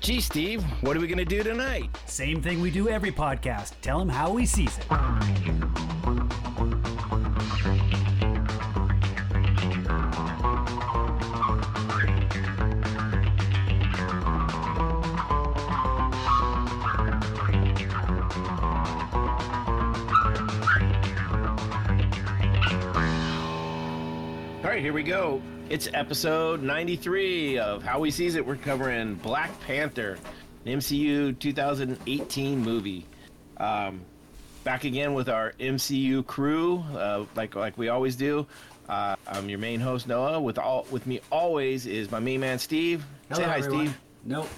Gee, Steve, what are we going to do tonight? Same thing we do every podcast. Tell him how he sees it. All right, here we go. It's episode 93 of How We Sees It. We're covering Black Panther, an MCU 2018 movie. Um, back again with our MCU crew, uh, like like we always do. Uh, I'm your main host Noah. With all with me always is my main man Steve. Say hi, everyone. Steve. Nope.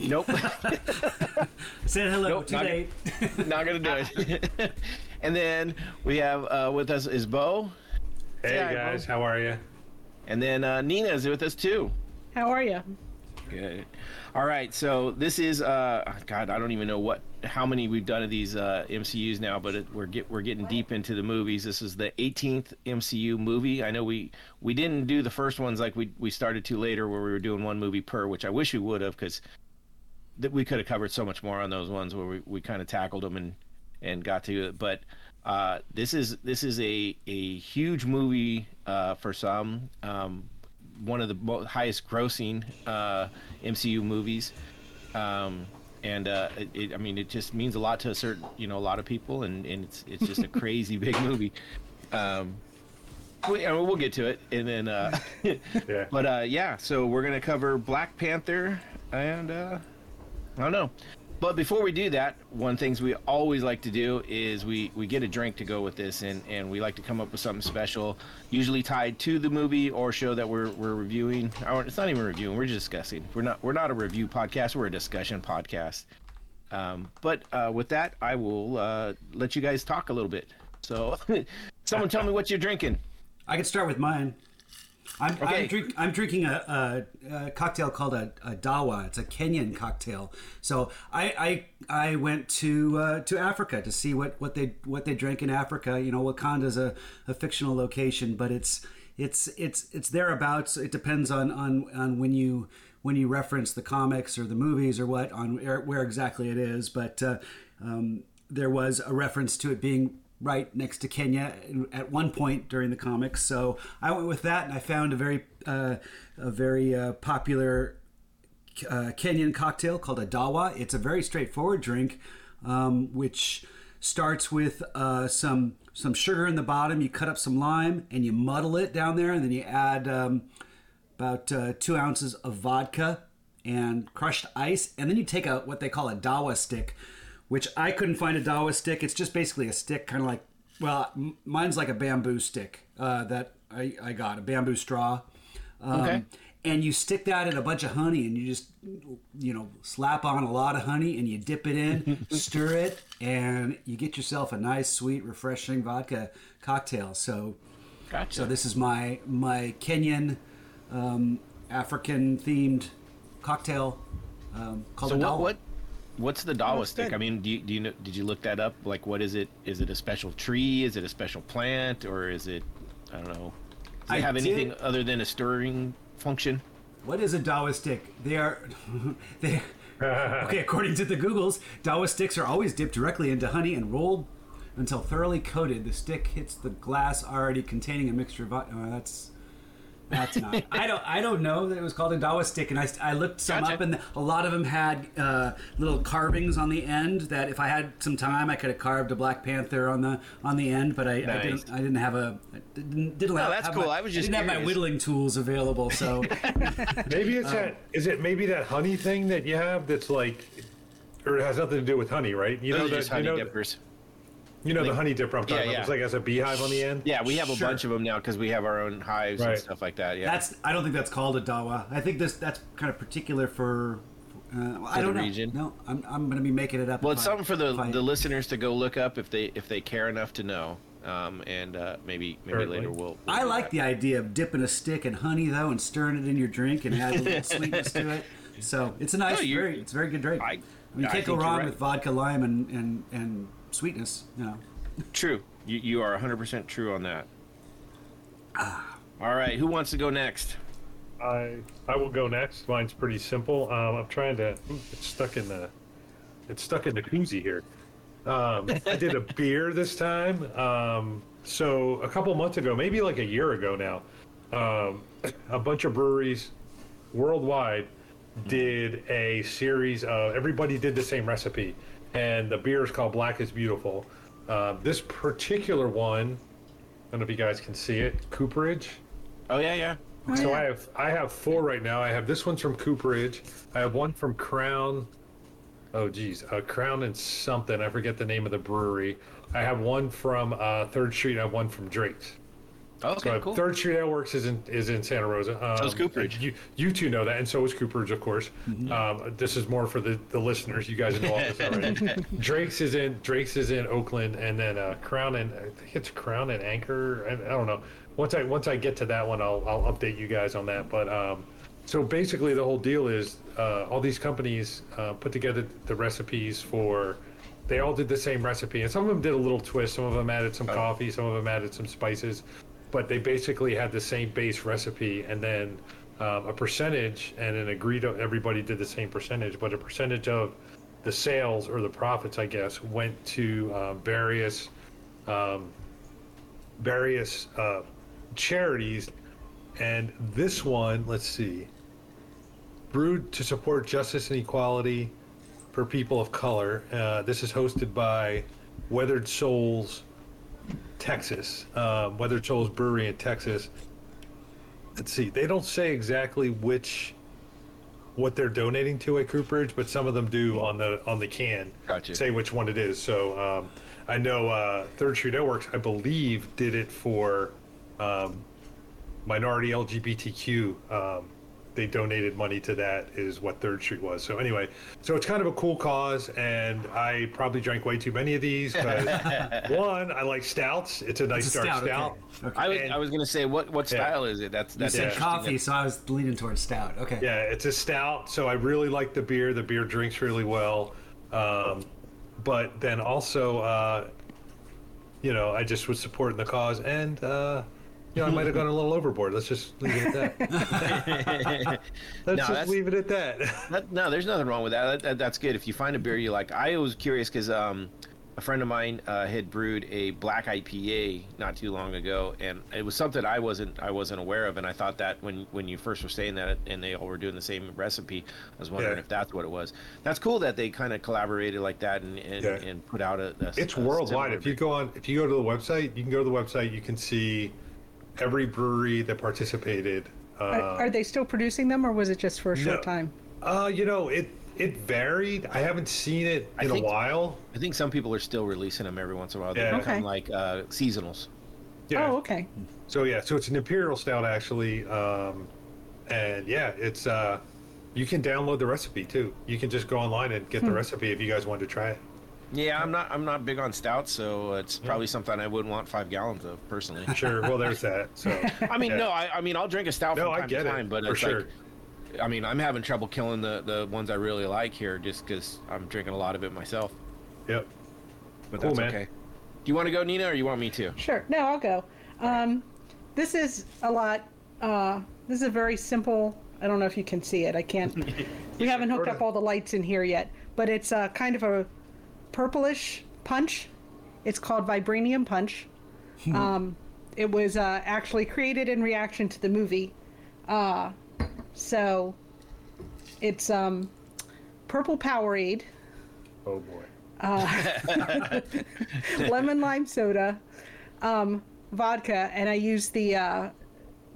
Nope, Said hello. Nope, Too not- late. not gonna do it. and then we have uh, with us is Bo, Hey hi, guys, Bo. how are you? And then uh, Nina is with us too. How are you? Good. All right, so this is uh God, I don't even know what how many we've done of these uh MCUs now, but it, we're get we're getting deep into the movies. This is the 18th MCU movie. I know we we didn't do the first ones like we we started to later where we were doing one movie per, which I wish we would have cuz that we could have covered so much more on those ones where we, we kind of tackled them and and got to it. But uh, this is this is a a huge movie uh, for some. Um, one of the mo- highest grossing uh, MCU movies. Um, and uh, it, it, I mean, it just means a lot to a certain, you know, a lot of people, and, and it's it's just a crazy big movie. Um, we, I mean, we'll get to it, and then, uh, Yeah. but uh, yeah, so we're gonna cover Black Panther, and uh, I don't know. But before we do that, one things we always like to do is we, we get a drink to go with this, and, and we like to come up with something special, usually tied to the movie or show that we're, we're reviewing. It's not even reviewing; we're just discussing. We're not we're not a review podcast; we're a discussion podcast. Um, but uh, with that, I will uh, let you guys talk a little bit. So, someone tell me what you're drinking. I can start with mine. I'm, Okay. I'm, drink, I'm drinking a, a, a cocktail called a, a dawa. It's a Kenyan cocktail. So I I, I went to uh, to Africa to see what, what they what they drank in Africa. You know, Wakanda's a, a fictional location, but it's it's it's it's thereabouts. It depends on, on, on when you when you reference the comics or the movies or what on where, where exactly it is. But uh, um, there was a reference to it being right next to Kenya at one point during the comics. So I went with that, and I found a very uh, a very uh, popular uh, Kenyan cocktail called a dawa. It's a very straightforward drink, um, which starts with uh, some some sugar in the bottom. You cut up some lime and you muddle it down there, and then you add um, about uh, two ounces of vodka and crushed ice, and then you take a what they call a dawa stick, which I couldn't find a dawa stick. It's just basically a stick, kind of like well, m- mine's like a bamboo stick uh, that I, I got a bamboo straw. Um, Okay. And you stick that in a bunch of honey, and you just, you know, slap on a lot of honey, and you dip it in, stir it, and you get yourself a nice, sweet, refreshing vodka cocktail. So, Gotcha. so this is my my Kenyan, um, African themed cocktail um, called So a what, what what's the dawa stick? I mean, do you, do you know? Did you look that up? Like, what is it? Is it a special tree? Is it a special plant, or is it? I don't know. Does it I have did- anything other than a stirring function? What is a Dawa stick? They are, they. Okay, according to the Googles, Dawa sticks are always dipped directly into honey and rolled until thoroughly coated. The stick hits the glass already containing a mixture of. Oh, that's that's not. I don't. I don't know that it was called a Dawa stick, and I, I looked some Gotcha. up, and a lot of them had uh, little carvings on the end. That if I had some time, I could have carved a Black Panther on the on the end, but I, I didn't. I didn't have a. I didn't, didn't have, that's have cool. my- I was just didn't have my whittling tools available, so. Maybe it's that. Is it maybe that honey thing that you have that's like, or it has nothing to do with honey, right? You Those know are that. just You honey know, dippers. You know the honey dipper I'm talking Yeah, about. yeah. It's like has a beehive on the end. Yeah, we have a Sure. bunch of them now because we have our own hives and stuff like that. Yeah, That's I don't think that's called a dawa. I think this that's kind of particular for. Uh, well, I don't know. region? No, I'm, I'm going to be making it up. well, it's I- something for the if I- the listeners to go look up if they if they care enough to know. Um, and uh, maybe maybe Certainly. later we'll. we'll I like that. the idea of dipping a stick in honey though and stirring it in your drink and add a little sweetness to it. So it's a nice, No, you- very it's a very good drink. I- mean, you I can't go wrong right. with vodka, lime, and and and sweetness. You know. True. You you are 100 percent true on that. Ah. All right, who wants to go next? I I will go next. Mine's pretty simple. Um, I'm trying to. ooh, It's stuck in the. It's stuck in the koozie here. Um, I did a beer this time. Um, so a couple months ago, maybe like a year ago now, um, a bunch of breweries worldwide did a series of everybody did the same recipe, and the beer is called Black is Beautiful. Um, this particular one, I don't know if you guys can see it, Cooperage. Oh yeah, yeah. So I have I have four right now. I have this one's from Cooperage. I have one from Crown. Oh geez, uh, Crown and something. I forget the name of the brewery. I have one from uh, Third Street. I have one from Drake's. Oh, So cool. Third Street Ale Works is in is in Santa Rosa. Um, So is Cooperage. You you two know that, and so is Cooperage, of course. Mm-hmm. Um, this is more for the, the listeners. You guys know all this already. Drake's is in Drake's is in Oakland, and then uh, Crown and I think it's Crown and Anchor. I, I don't know. Once I once I get to that one, I'll I'll update you guys on that. But um, so basically, the whole deal is uh, all these companies uh, put together the recipes for. They all did the same recipe, and some of them did a little twist. Some of them added some coffee. Some of them added some spices, but they basically had the same base recipe, and then um, a percentage and an agreed. Everybody did the same percentage, but a percentage of the sales or the profits, I guess, went to uh, various um, various uh, charities. And this one, let's see, brewed to support justice and equality for people of color. Uh, this is hosted by Weathered Souls, Texas. Um, Weathered Souls Brewery in Texas. Let's see, they don't say exactly which what they're donating to at Cooperage, but some of them do on the on the can Gotcha. say which one it is. So um, I know uh, Third Street Ale Works, I believe, did it for um, minority LGBTQ. They donated money to that, is what Third Street was. So anyway, so it's kind of a cool cause, and I probably drank way too many of these. But one, I like stouts. It's a nice It's a dark stout. stout. Okay. okay. I was And- I was gonna say what what Yeah. style is it? That's You said coffee, so I was leaning towards stout. Okay. Yeah, it's a stout, so I really like the beer. The beer drinks really well. Um, but then also, uh, you know, I just was supporting the cause, and uh, you know, I might have gone a little overboard. Let's just leave it at that. Let's No, just that's- leave it at that. That, no, there's nothing wrong with that. That, that. That's good. If you find a beer you like, I was curious because um, a friend of mine uh, had brewed a black IPA not too long ago, and it was something I wasn't I wasn't aware of, and I thought that when when you first were saying that, and they all were doing the same recipe, I was wondering Yeah. if that's what it was. That's cool that they kind of collaborated like that and and, Yeah. and put out a. a it's a worldwide. If you go on, if you go to the website, you can go to the website. You can see every brewery that participated. Uh, Are, are they still producing them, or was it just for a short no. time? uh, you know, it it varied. I haven't seen it in think- a while. I think some people are still releasing them every once in a while. They Yeah. become Okay. like uh, seasonals. Yeah. Oh, okay. So yeah, so it's an imperial stout actually, um, and yeah, it's uh, you can download the recipe too. You can just go online and get the recipe if you guys want to try it. Yeah, I'm not. I'm not big on stouts, so it's probably something I wouldn't want five gallons of personally. Sure. Well, there's that. So I mean, Yeah. no, I, I mean, I'll drink a stout No, from I time get to it, but for it's sure. like, I mean, I'm having trouble killing the the ones I really like here, just because I'm drinking a lot of it myself. Yep. But Cool, that's man. okay. Do you want to go, Nina, or you want me to? Sure. No, I'll go. Um, this is a lot. Uh, this is a very simple. I don't know if you can see it. I can't. we haven't hooked up all the lights in here yet, but it's uh, kind of a purplish punch. It's called Vibranium Punch. um, it was uh, actually created in reaction to the movie. Uh, so it's um, purple Powerade. Oh boy. lemon lime soda, um, vodka, and I use the uh,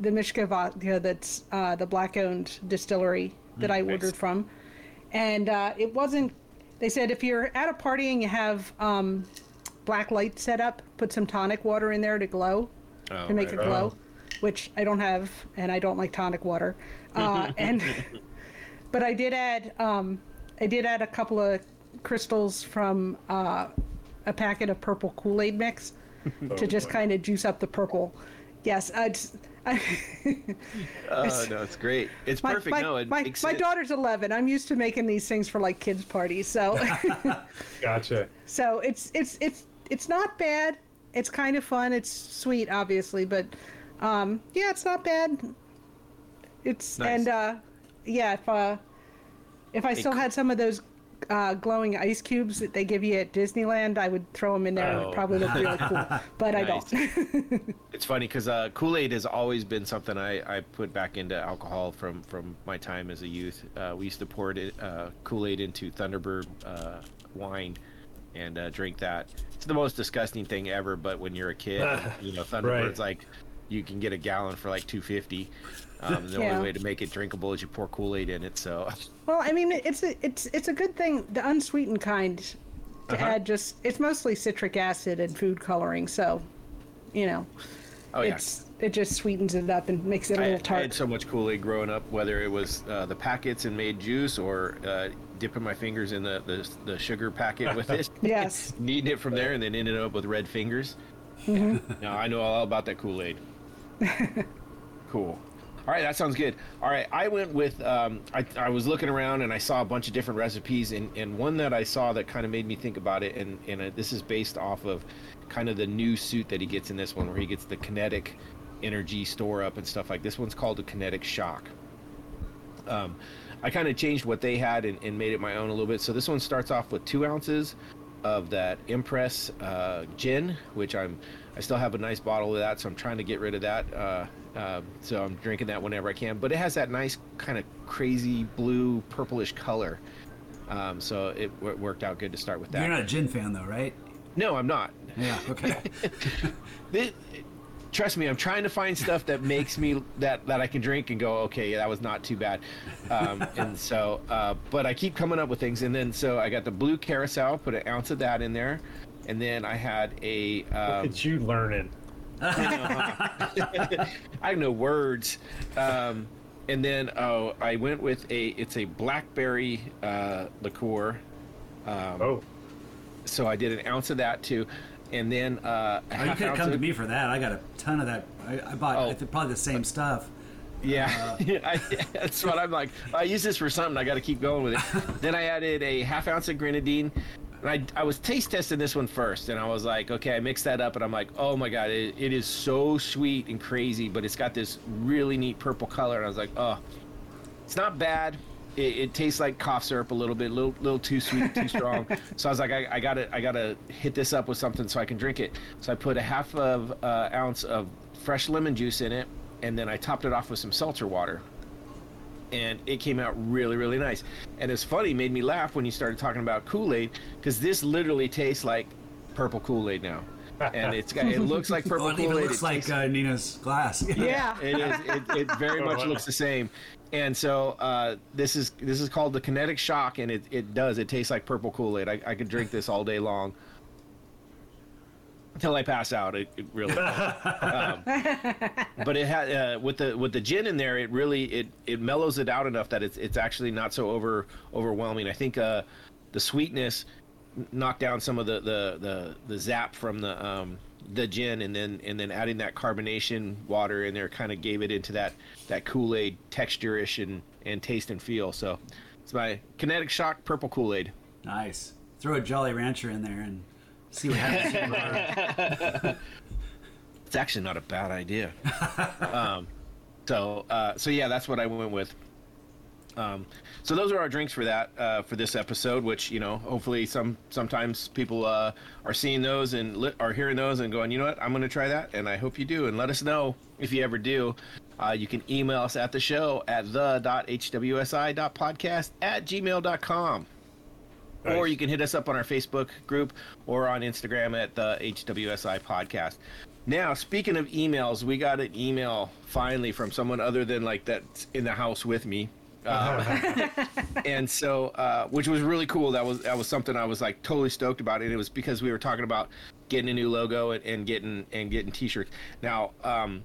the Mishka vodka that's uh, the black owned distillery that I ordered from, and uh, it wasn't. They said if you're at a party and you have um, black light set up, put some tonic water in there to glow, Oh, to make right. it glow, which I don't have, and I don't like tonic water, uh, and but I did add um, I did add a couple of crystals from uh, a packet of purple Kool Aid mix to just kind of juice up the purple. Yes. Just, I Oh no, it's great. It's my, perfect. My, no, it my, makes my daughter's 11. I'm used to making these things for like kids parties, so Gotcha. so it's it's it's it's not bad. It's kind of fun. It's sweet, obviously, but um, yeah, it's not bad. It's Nice. and uh, yeah, if uh, if I still c- had some of those uh, glowing ice cubes that they give you at Disneyland, I would throw them in there. and It Oh. would probably look really cool, but I don't. It's funny because uh, Kool Aid has always been something I, I put back into alcohol from, from my time as a youth. Uh, we used to pour uh, Kool Aid into Thunderbird uh, wine and uh, drink that. It's the most disgusting thing ever, but when you're a kid, you know, Thunderbird's like you can get a gallon for like two fifty. Um, the Yeah. only way to make it drinkable is you pour Kool Aid in it. So well, I mean, it's a, it's it's a good thing. The unsweetened kind to Uh-huh. add just it's mostly citric acid and food coloring, so you know, oh yeah. it's it just sweetens it up and makes it a little tart. I had so much Kool Aid growing up, whether it was uh, the packets and made juice or uh, dipping my fingers in the, the, the sugar packet with it. Yes. Kneading it from there and then ended up with red fingers. Mm-hmm. now I know all about that Kool Aid. cool. All right, that sounds good. All right, I went with, um, I, I was looking around and I saw a bunch of different recipes, and, and one that I saw that kind of made me think about it, and, and uh, this is based off of kind of the new suit that he gets in this one, where he gets the kinetic energy store up and stuff like this one's called a kinetic shock. Um, I kind of changed what they had and, and made it my own a little bit. So this one starts off with two ounces of that Empress uh, gin, which I'm I still have a nice bottle of that, so I'm trying to get rid of that. Uh, uh, so I'm drinking that whenever I can. But it has that nice kind of crazy blue purplish color. Um, so it w- worked out good to start with that. You're not a gin fan though, right? no, I'm not. Yeah. Okay. Thi- trust me, I'm trying to find stuff that makes me that that I can drink and go, okay, that was not too bad. Um, and so, uh, but I keep coming up with things, and then so I got the blue curaçao, put an ounce of that in there, and then I had a. Um, It's you learning. I have no words. Um, and then oh, I went with a it's a blackberry uh, liqueur. Um, Oh, So I did an ounce of that too, and then uh, a Oh, you half could have ounce come to me for that. I got a ton of that. I, I bought Oh. I probably the same stuff. Yeah, I, that's what I'm like. I use this for something. I got to keep going with it. then I added a half ounce of grenadine. And I, I was taste testing this one first, and I was like, okay, I mixed that up, and I'm like, oh my god, it, it is so sweet and crazy, but it's got this really neat purple color, and I was like, oh, it's not bad. It, it tastes like cough syrup a little bit, a little, little too sweet, too strong. so I was like, I, I gotta, I gotta hit this up with something so I can drink it. So I put a half of uh, ounce of fresh lemon juice in it, and then I topped it off with some seltzer water. And it came out really, really nice. And it's funny, made me laugh when you started talking about Kool Aid, because this literally tastes like purple Kool Aid now. And it's got, it looks like purple Oh, it Kool even Aid. looks like uh, Nina's glass. yeah. It is. It, it very much looks the same. And so uh, this is this is called the kinetic shock, and it, it does. It tastes like purple Kool Aid. I, I could drink this all day long until I pass out. It, it really. um, but it had uh, with the with the gin in there. It really it it mellows it out enough that it's it's actually not so over overwhelming. I think uh, the sweetness knocked down some of the the the, the zap from the um, the gin, and then and then adding that carbonation water in there kind of gave it into that that Kool Aid texture-ish and and taste and feel. So it's my kinetic shock purple Kool Aid. Nice. Throw a Jolly Rancher in there and see what happens. It's actually not a bad idea. um, so uh, so yeah, that's what I went with. Um, so those are our drinks for that uh, for this episode. Which you know, hopefully, some sometimes people uh, are seeing those and li- are hearing those and going, you know what, I'm going to try that, and I hope you do. And let us know if you ever do. Uh, you can email us at the show at the.hwsi.podcast at gmail.com. Or you can hit us up on our Facebook group or on Instagram at the HWSI podcast. Now, speaking of emails, we got an email finally from someone other than like that's in the house with me. Uh, and so, uh, which was really cool. That was that was something I was like totally stoked about, and it was because we were talking about getting a new logo and, and getting and getting T-shirts. Now, um,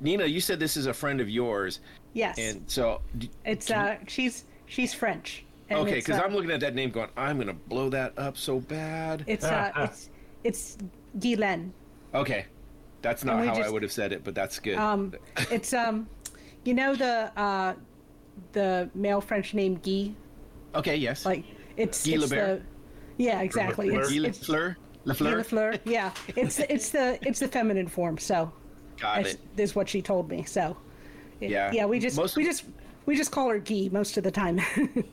Nina, you said this is a friend of yours, Yes. and so d- it's uh she's she's French. And okay, because uh, I'm looking at that name, going, I'm gonna blow that up so bad. It's uh it's it's Guylaine. Okay, that's not we how I would have said it, but that's good. Um, it's um, you know the uh, the male French name Guy. okay, yes. Like it's Guy it's Lebert? the yeah exactly. Lafleur? It's, Guy it's Lafleur? Guy Lafleur? Lafleur. Yeah, it's it's the it's the feminine form. So Got is, it. is what she told me. So Yeah. Yeah, we just Most- we just we just call her Guy most of the time.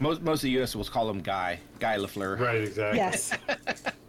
Most most of the U.S. will call him Guy Guy Lafleur. Right, exactly. yes.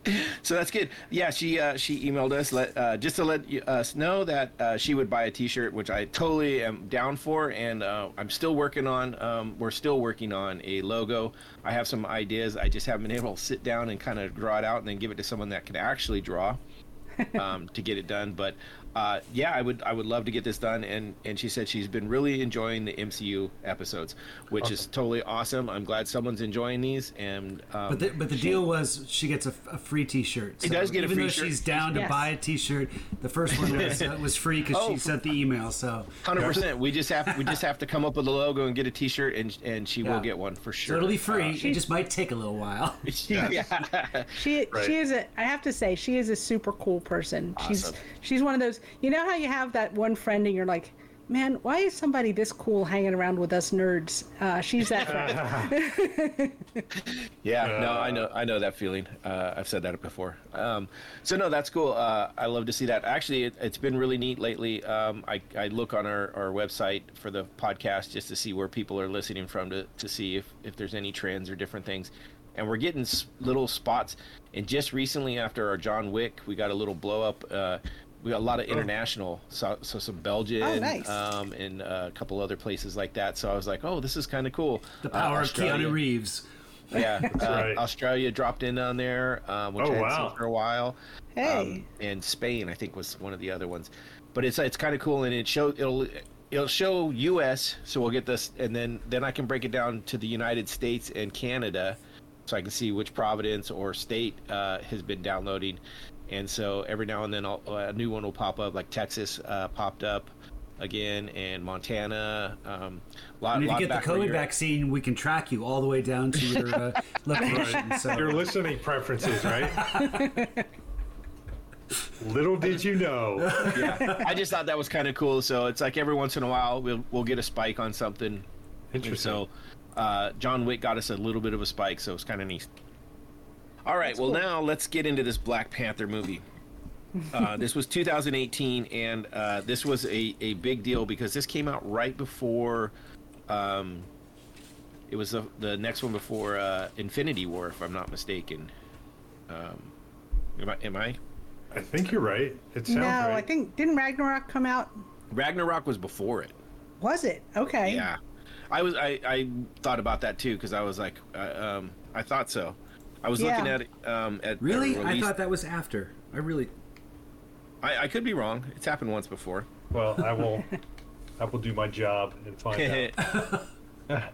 So that's good. Yeah, she uh, she emailed us let uh, just to let us know that uh, she would buy a T-shirt, which I totally am down for, and uh, I'm still working on. Um, we're still working on a logo. I have some ideas. I just haven't been able to sit down and kind of draw it out and then give it to someone that can actually draw um, to get it done. But uh, yeah, I would I would love to get this done. And and she said she's been really enjoying the MCU episodes, which is totally awesome. I'm glad someone's enjoying these. And um, But the, but the deal was she gets a, a free T-shirt. She does get a free shirt. even though she's down to Yes. buy a T-shirt. The first one was, uh, was free because Oh. she sent the email. So Hundred percent. We just have we just have to come up with a logo and get a T-shirt, and and she will get one for so sure. it'll be free. Uh, it just might take a little while. yeah. She Right. she is a I have to say she is a super cool person. Awesome. She's she's one of those you know how you have that one friend and you're like, man, why is somebody this cool hanging around with us nerds? Uh, she's that friend. Yeah, no, I know, I know that feeling. Uh, I've said that before. Um, so no, that's cool. Uh, I love to see that. Actually, it, it's been really neat lately. Um, I, I look on our, our website for the podcast just to see where people are listening from to, to see if, if there's any trends or different things. And we're getting little spots. And just recently, after our John Wick, we got a little blow up. Uh, we got a lot of international, so, so some Belgian, Oh, nice. um, and uh, a couple other places like that. So I was like, oh, this is kind of cool. The Uh, power of Australia. Keanu Reeves. Yeah, uh, right. Australia dropped in on there, uh, which Oh, I hadn't wow. seen for a while. Hey. Um, and Spain, I think, was one of the other ones. But it's it's kind of cool, and it show it'll it'll show U.S. So we'll get this, and then then I can break it down to the United States and Canada, so I can see which province or state uh, has been downloading. And so every now and then I'll, a new one will pop up, like Texas uh, popped up again, and Montana. Um, lot, And if you get the COVID vaccine, we can track you all the way down to your uh, location. So Your listening preferences, right? Little did you know. yeah, I just thought that was kind of cool. So it's like every once in a while we'll we'll get a spike on something. And Interesting. so uh, John Wick got us a little bit of a spike, so it's kind of neat. All right, well now let's get into this Black Panther movie. Uh, this was 2018, and uh, this was a, a big deal because this came out right before. Um, it was the, the next one before uh, Infinity War, if I'm not mistaken. Um, am I? Am I? I think you're right. It sounds no, right. I think didn't Ragnarok come out? Ragnarok was before it. Was it? Okay. Yeah, I was. I, I thought about that too because I was like, uh, um, I thought so. I was looking at it um, at the really, I thought that was after. I really. I, I could be wrong. It's happened once before. Well, I will. I will do my job and find out.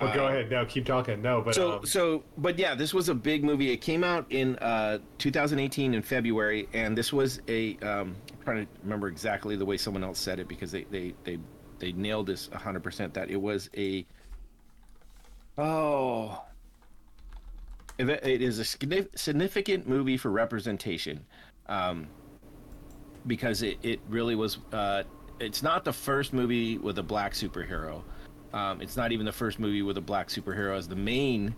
Well, go ahead. No, keep talking. No, but so um, so but yeah, this was a big movie. It came out in uh, 2018 in February, and this was a. Um, I'm trying to remember exactly the way someone else said it because they they they they nailed this 100 percent that it was a. Oh. It is a significant movie for representation, um, because it, it really was. Uh, it's not the first movie with a black superhero. Um, it's not even the first movie with a black superhero as the main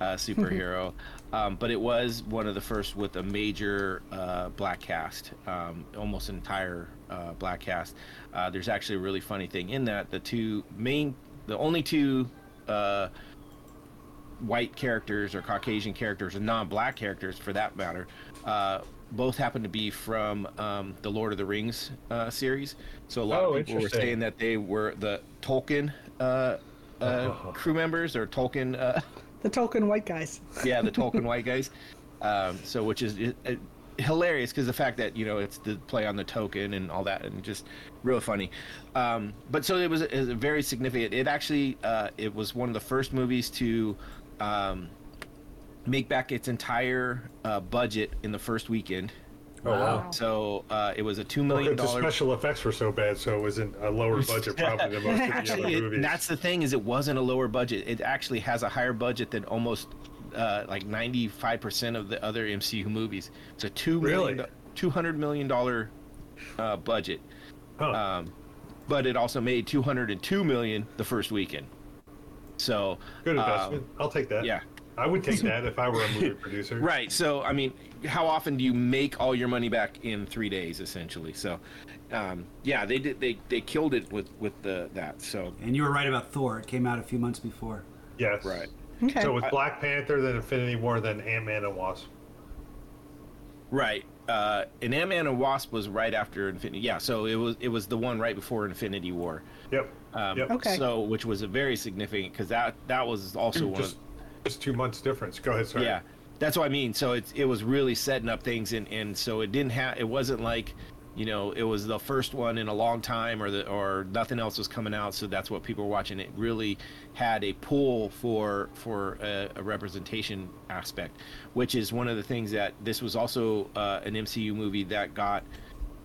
uh, superhero, um, but it was one of the first with a major uh, black cast, um, almost entire uh, black cast. Uh, there's actually a really funny thing in that the two main, the only two uh, white characters or Caucasian characters or non-black characters for that matter, uh, both happen to be from um, the Lord of the Rings uh, series. So a lot Oh, of people were saying that they were the Tolkien uh, uh, crew members or Tolkien, uh, The Tolkien white guys. yeah, the Tolkien white guys. Um, so which is uh, hilarious because the fact that you know it's the play on the token and all that and just real funny. Um, but so it was, it was very significant. It actually uh, it was one of the first movies to um, make back its entire uh, budget in the first weekend. oh wow. So uh, it was a two Well, the special effects were so bad, so it was in a lower budget probably than most of the other Actually, it, that's the thing is it wasn't a lower budget. It actually has a higher budget than almost uh, like ninety five percent of the other MCU movies. It's a two million, Really? two hundred million dollar uh, budget, Huh. um, but it also made two hundred and two million the first weekend. So Good uh, investment. I'll take that. yeah, I would take that if I were a movie producer. Right. So, I mean, how often do you make all your money back in three days, essentially? So, um, yeah, they did. They they killed it with with the that. So, And you were right about Thor. It came out a few months before. Yes. right. Okay. So with Black Panther, then Infinity War, then Ant Man and Wasp. Right. Uh, and Ant Man and Wasp was right after Infinity. Yeah. So it was it was the one right before Infinity War. Yep. Um, yep. Okay. So, which was a very significant because that that was also one. Just, Of, just two months difference. Go ahead, sorry. yeah. That's what I mean. So it's it was really setting up things, and and so it didn't have. It wasn't like, you know, it was the first one in a long time, or the or nothing else was coming out. So that's what people were watching. It really had a pull for for a, a representation aspect, which is one of the things that this was also uh, an MCU movie that got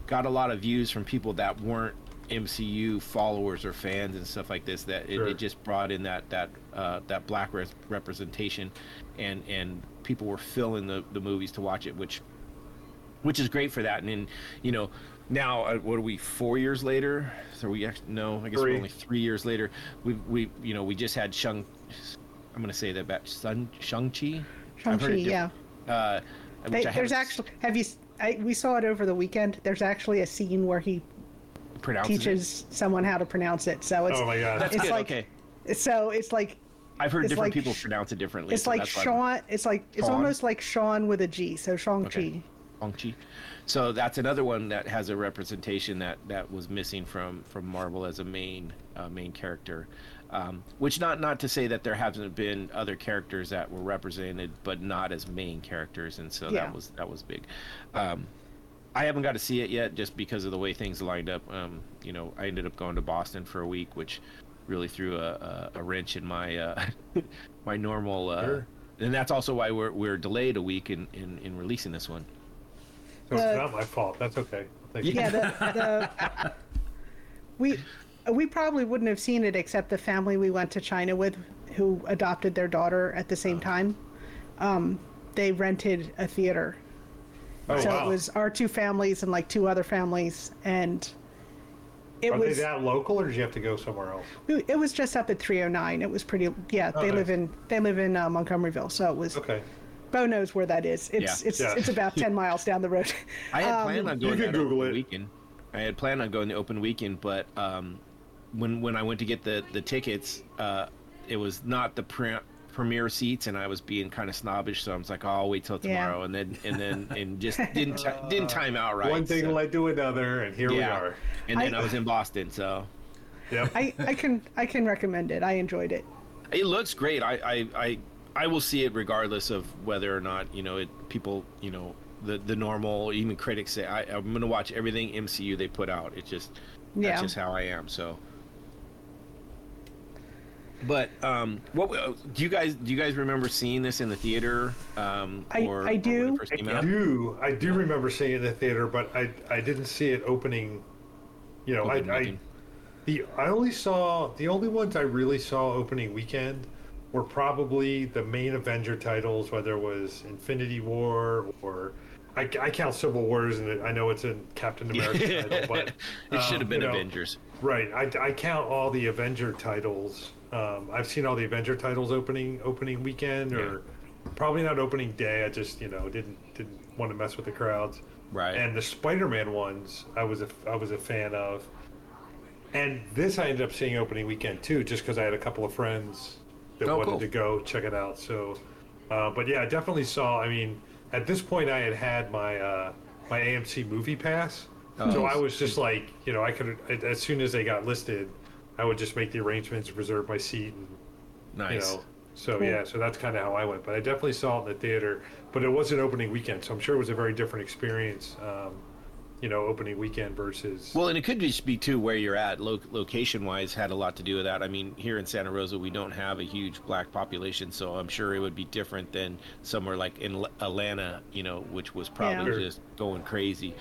got a lot of views from people that weren't MCU followers or fans and stuff like this. That it, Sure. it just brought in that that uh, that black res- representation, and and people were filling the the movies to watch it, which which is great for that. And then you know now uh, what are we four years later? So we actually no, I guess Three. we're only three years later. We we you know we just had Shang. I'm gonna say that back. Sun Shang Chi. Shang-Chi, yeah. Uh, They, there's actually have you? s- I, we saw it over the weekend. There's actually a scene where he pronounced it. teaches someone how to pronounce it. So it's Oh my god. That's it's good. like- okay. so it's like I've heard different like people pronounce it differently. it's so like that's why I'm- Sean. It's like it's Sean? almost like Sean with a G. So Shang Chi. Okay. Shang-Chi. So that's another one that has a representation that that was missing from from Marvel as a main uh, main character. Um, which not not to say that there haven't been other characters that were represented, but not as main characters, and so Yeah. that was that was big. Um, I haven't got to see it yet, just because of the way things lined up. Um, you know, I ended up going to Boston for a week, which really threw a, a, a wrench in my uh, my normal. Uh, Sure. And that's also why we're we're delayed a week in, in, in releasing this one. So it's Uh, not my fault. That's okay. Thank you. Yeah, the, the we we probably wouldn't have seen it except the family we went to China with, who adopted their daughter at the same time. Um, they rented a theater, Oh, so wow. it was our two families and like two other families, and it Are was they that local, or did you have to go somewhere else? it was just up at 309. It was pretty. Yeah, Oh, they nice. live in they live in uh, Montgomeryville, so it was. Okay. Bo knows where that is. It's Yeah. it's Yeah. it's about 10 miles down the road. I had Um, planned on going you that can Google open it. weekend. I had planned on going the open weekend, but um, when when I went to get the the tickets, uh, it was not the pre- premiere seats, and I was being kind of snobbish, so I was like, oh, I'll wait till Yeah. tomorrow, and then and then and just didn't ti- didn't time out right. One thing so- led to another, and here yeah. we are. And then I- I was in Boston, so Yep. I, I can I can recommend it. I enjoyed it. It looks great. I, I, I, I will see it regardless of whether or not you know it. People, you know, the the normal, even critics say I, I'm gonna watch everything MCU they put out. It's just Yeah. that's just how I am. So. But um, what do you guys do? You guys remember seeing this in the theater? Um, I- or, I do. when it I out? do. I do remember seeing it in the theater, but I I didn't see it opening. You know, Open I, I the I only saw the only ones I really saw opening weekend were probably the main Avenger titles, whether it was Infinity War or I, I count Civil Wars, and I know it's a Captain America title, but it should um, have been you know, Avengers. Right. I, I count all the Avenger titles. Um, I've seen all the Avenger titles opening opening weekend, or probably not opening day. I just you know didn't didn't want to mess with the crowds. Right. And the Spider-Man ones, I was a I was a fan of. And this I ended up seeing opening weekend too, just because I had a couple of friends that Oh, wanted cool. to go check it out. So, uh, but yeah, I definitely saw. I mean, at this point, I had had my uh, my AMC Movie Pass, Oh. so I was just like, you know, I could as soon as they got listed, I would just make the arrangements, reserve my seat, and nice. you know. So yeah, so that's kind of how I went. But I definitely saw it in the theater. But it was an opening weekend, so I'm sure it was a very different experience. Um, you know, opening weekend versus. Well, and it could just be too where you're at, lo- location wise, had a lot to do with that. I mean, here in Santa Rosa, we don't have a huge black population, so I'm sure it would be different than somewhere like in L- Atlanta, you know, which was probably Sure. just going crazy.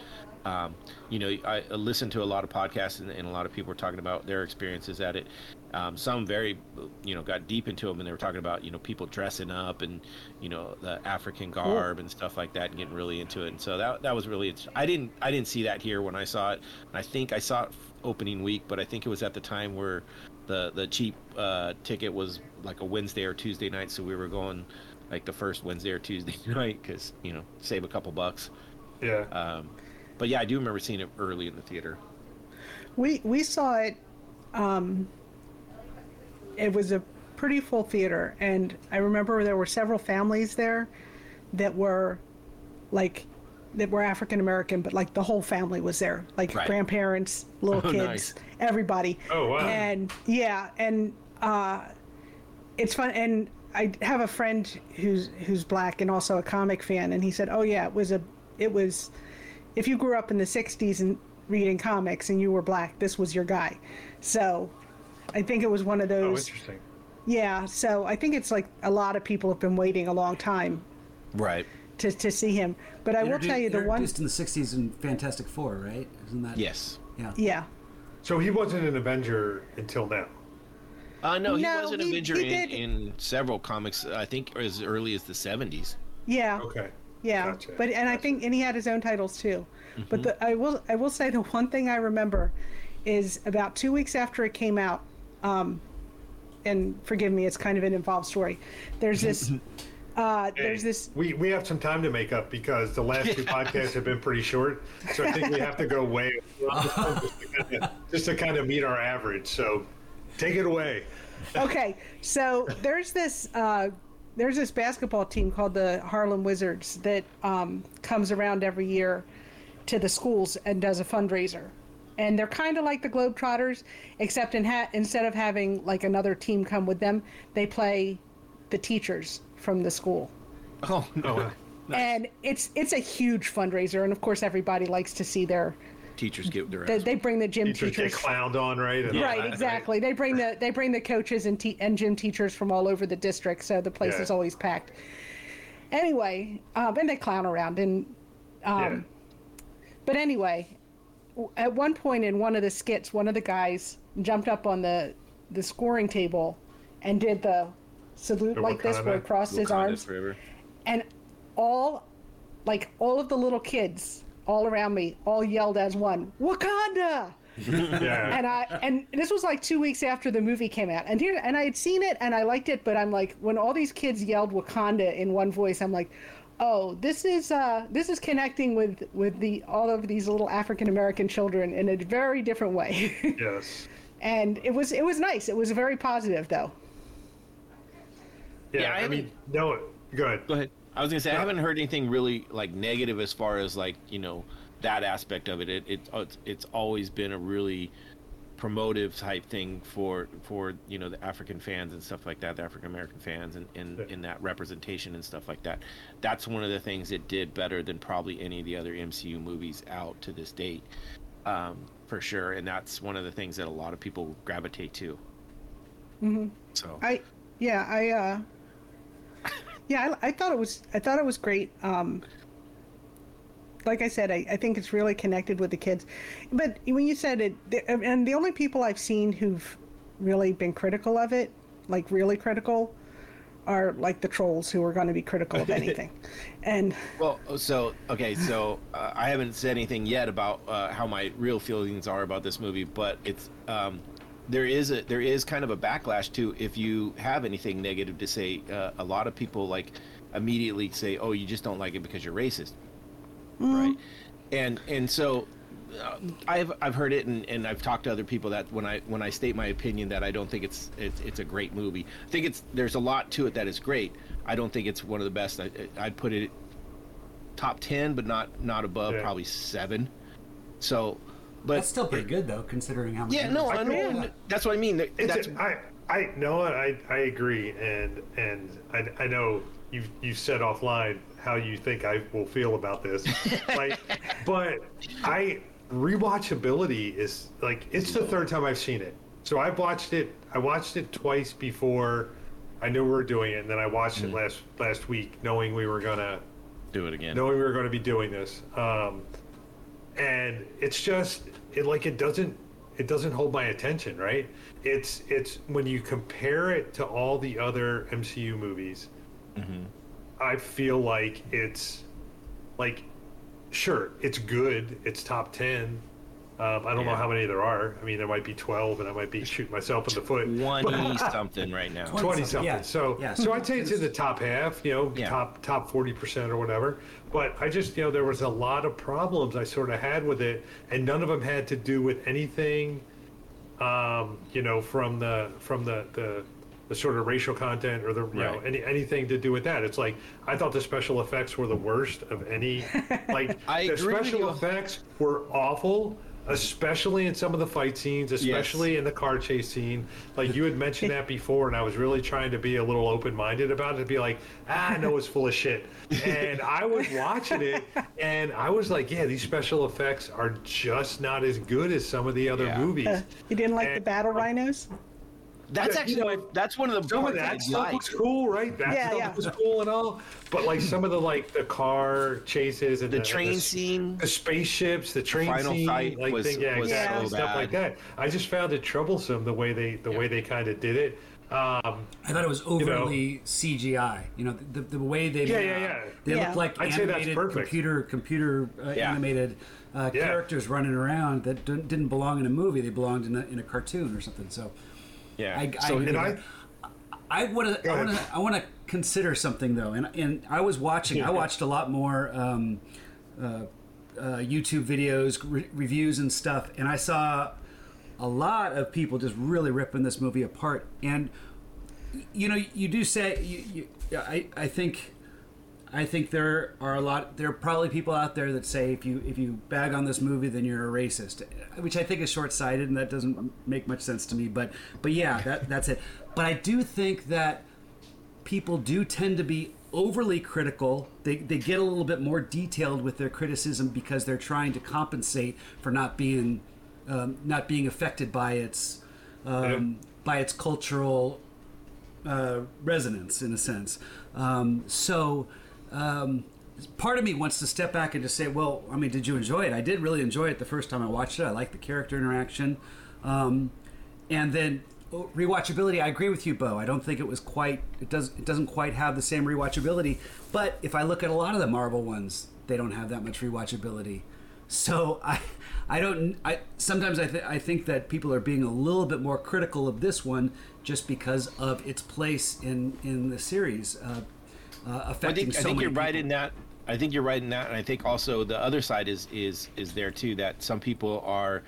Um, you know, I listened to a lot of podcasts, and, and a lot of people were talking about their experiences at it. Um, some very, you know, got deep into them, and they were talking about you know people dressing up and you know the African garb and stuff like that, and getting really into it. And so that that was really. I didn't I didn't see that here when I saw it. And I think I saw it opening week, but I think it was at the time where the the cheap uh, ticket was like a Wednesday or Tuesday night, so we were going like the first Wednesday or Tuesday night because you know save a couple bucks. Yeah. Um, but yeah, I do remember seeing it early in the theater. We we saw it. Um, it was a pretty full theater, and I remember there were several families there that were like that were African American, but like the whole family was there, like Right. grandparents, little Oh, kids, nice. everybody. Oh, wow. And yeah, and uh, it's fun. And I have a friend who's who's black and also a comic fan, and he said, "Oh yeah, it was a it was if you grew up in the '60s and reading comics and you were black, this was your guy." So I think it was one of those. oh, those. interesting. yeah. So I think it's like a lot of people have been waiting a long time Right. to to see him. But I will tell you the one. introduced in the '60s in Fantastic Four, right? Isn't that? Yes. Yeah. Yeah. So he wasn't an Avenger until now. Uh, no, he No, was an he- Avenger he in, in several comics. I think as early as the seventies. Yeah. Okay. Yeah, Gotcha, but and I think and he had his own titles too. Mm-hmm. But the, I will I will say the one thing I remember is about two weeks after it came out, um, and forgive me, it's kind of an involved story. There's this. Uh, there's this. We we have some time to make up because the last two podcasts have been pretty short. So I think we have to go way just, to kind of, just to kind of meet our average. So take it away. Okay, so there's this. Uh, there's this basketball team called the Harlem Wizards that um, comes around every year to the schools and does a fundraiser. And they're kind of like the Globetrotters, except in ha- instead of having like another team come with them, they play the teachers from the school. Oh no. And it's it's a huge fundraiser, and of course everybody likes to see their. Teachers get their They, ass. they bring the gym Teachers teachers. get clowned on, right? And all Right, that, exactly. They bring the they bring the coaches and te- and gym teachers from all over the district, so the place Yeah. is always packed. Anyway, um, and they clown around, and yeah. but anyway, at one point in one of the skits, one of the guys jumped up on the the scoring table and did the salute The like this, where he Wakanda? crossed his arms, forever. and all like all of the little kids all around me all yelled as one, Wakanda yeah. and I and this was like two weeks after the movie came out, and here and I had seen it and I liked it, but I'm like when all these kids yelled Wakanda in one voice, I'm like, oh, this is uh this is connecting with with the all of these little African American children in a very different way, yes. and it was it was nice. It was very positive though. Yeah. Yeah, I I, mean, no. Go ahead. Go ahead. I was gonna say I haven't heard anything really like negative as far as like you know that aspect of it. It, it it's it's always been a really promotive type thing for for you know the African fans and stuff like that, the African American fans and in, Yeah. in that representation and stuff like that. That's one of the things it did better than probably any of the other MCU movies out to this date, um, for sure. And that's one of the things that a lot of people gravitate to. Mm-hmm. So I yeah I uh yeah I, I thought it was I thought it was great. Um, like I said, I, I think it's really connected with the kids. But when you said it, the, and the only people I've seen who've really been critical of it, like really critical, are like the trolls who are going to be critical of anything. and Well, so okay, so uh, I haven't said anything yet about uh, how my real feelings are about this movie, but it's um, there is a there is kind of a backlash to if you have anything negative to say. Uh, a lot of people like immediately say, "Oh, you just don't like it because you're racist," right? And and so uh, I've I've heard it and, and I've talked to other people that when I when I state my opinion that I don't think it's it's, it's a great movie. I think it's there's a lot to it that is great. I don't think it's one of the best. I, I'd put it top ten, but not not above Yeah. probably seven. So, but That's still pretty good though, considering how much. yeah, no, I know. Yeah. That's what I mean. It's That's I I know I I agree and and I, I know you you said offline how you think I will feel about this. like but I rewatchability is like it's the third time I've seen it. So I watched it I watched it twice before I knew we were doing it and then I watched it last last week knowing we were gonna do it again. knowing we were going to be doing this um, and it's just it like it doesn't it doesn't hold my attention right it's it's when you compare it to all the other mcu movies i feel like it's like sure it's good it's top 10 Um, I don't know how many there are. I mean, there might be 12, and I might be shooting myself in the foot. Twenty something right now. 20 something. Yeah. So, Yeah. so I'd say it's in the top half, you know, Yeah. top top 40% or whatever. But I just, you know, there was a lot of problems I sort of had with it, and none of them had to do with anything, um, you know, from the from the the, the sort of racial content or the you know any anything to do with that. It's like I thought the special effects were the worst of any. Like I the special effects were awful. Especially in some of the fight scenes, especially in the car chase scene. Like you had mentioned that before, and I was really trying to be a little open minded about it to be like, ah, I know it's full of shit. And I was watching it, and I was like, yeah, these special effects are just not as good as some of the other Yeah. movies. You didn't like the battle rhinos? That's Yeah, actually you know, my, that's one of the some of parts I that stuff like. was cool, right? That Yeah, stuff yeah. was cool and all. But like some of the like the car chases and The the, train the, scene. the spaceships, the train final scene, fight like was- thing- yeah, was exactly, so stuff like bad. that. I just found it troublesome the way they the way they kind of did it. Um, I thought it was overly CGI. You know, the, the way they Yeah, made- yeah, yeah. they Yeah. look like I'd say that's animated perfect. computer computer uh, Yeah. animated uh, Yeah. characters running around that didn't didn't belong in a movie. They belonged in a, in a cartoon or something. So Yeah. I, I so agree and with I, that. I want to. I want to. I want to consider something though, and and I was watching. I watched a lot more um, uh, uh, YouTube videos, re- reviews, and stuff, and I saw a lot of people just really ripping this movie apart. And you know, you do say you. you I I think. I think there are a lot. There are probably people out there that say if you if you bag on this movie, then you're a racist, which I think is short sighted, and that doesn't make much sense to me. But but yeah, that that's it. But I do think that people do tend to be overly critical. They they get a little bit more detailed with their criticism because they're trying to compensate for not being um, not being affected by its um, by its cultural uh, resonance in a sense. Um, so um, part of me wants to step back and just say, well, I mean, did you enjoy it? I did really enjoy it the first time I watched it. I liked the character interaction. Um, and then oh, rewatchability, I agree with you, Bo. I don't think it was quite. It does. It doesn't quite have the same rewatchability. But if I look at a lot of the Marvel ones, they don't have that much rewatchability. So I, I don't. I sometimes I, th- I think that people are being a little bit more critical of this one just because of its place in in the series, uh, uh, I think, so I think many you're right people. in that. I think you're right in that, and I think also the other side is is is there too. That some people are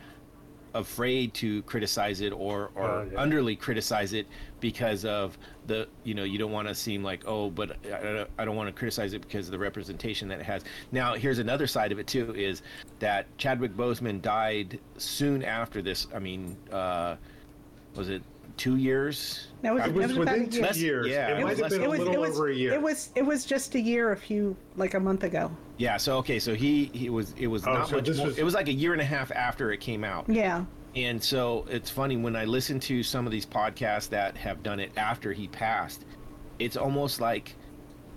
afraid to criticize it or or Oh, yeah. underly criticize it because of the you know you don't want to seem like oh but I don't, I don't want to criticize it because of the representation that it has. Now here's another side of it too is that Chadwick Boseman died soon after this. I mean, uh, was it two years? That was, it that was was about within a two. Less- years. yeah, it it might was have been It a was, little was, over a year. It was it was just a year, a few like a month ago. Yeah. So okay. So he he was it was Oh, not so much. more, was- It was like a year and a half after it came out. Yeah. And so it's funny when I listen to some of these podcasts that have done it after he passed, it's almost like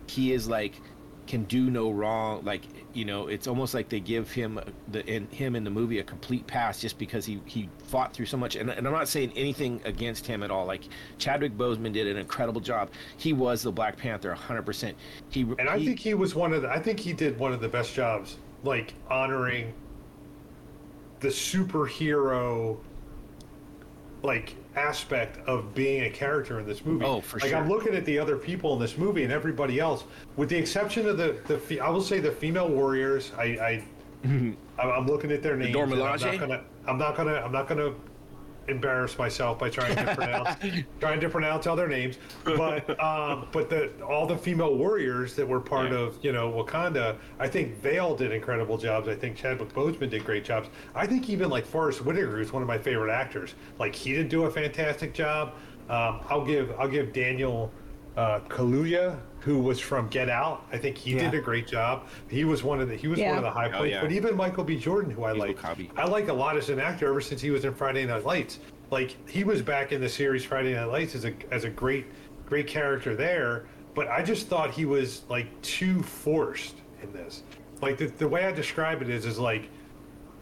he is like can do no wrong. Like you know, it's almost like they give him the in him in the movie a complete pass just because he he fought through so much. And, and I'm not saying anything against him at all. Like Chadwick Boseman did an incredible job. He was the Black Panther 100. percent He And I he- think he was one of the. I think he did one of the best jobs, like honoring the superhero, like aspect of being a character in this movie. Oh, for like sure. I'm looking at the other people in this movie and everybody else, with the exception of the the. fe- I will say the female warriors. I. I I'm- I'm looking at their names. and I'm not gonna. I'm not gonna. I'm not gonna embarrass myself by trying to pronounce trying to pronounce all their names. But um but the all the female warriors that were part Yeah. of you know wakanda i think they all did incredible jobs. I think chadwick boseman did great jobs. I think even like Forest Whitaker who's one of my favorite actors. Like he did do a fantastic job. Um i'll give i'll give daniel uh kaluuya who was from get out. I think he did a great job. He was one of the he was one of the high Oh, points yeah. but even michael b. Jordan who i He's like. I like a lot as an actor ever since he was in Friday Night Lights. Like he was back in the series Friday Night Lights as a as a great great character there, but I just thought he was like too forced in this. Like the, the way I describe it is is like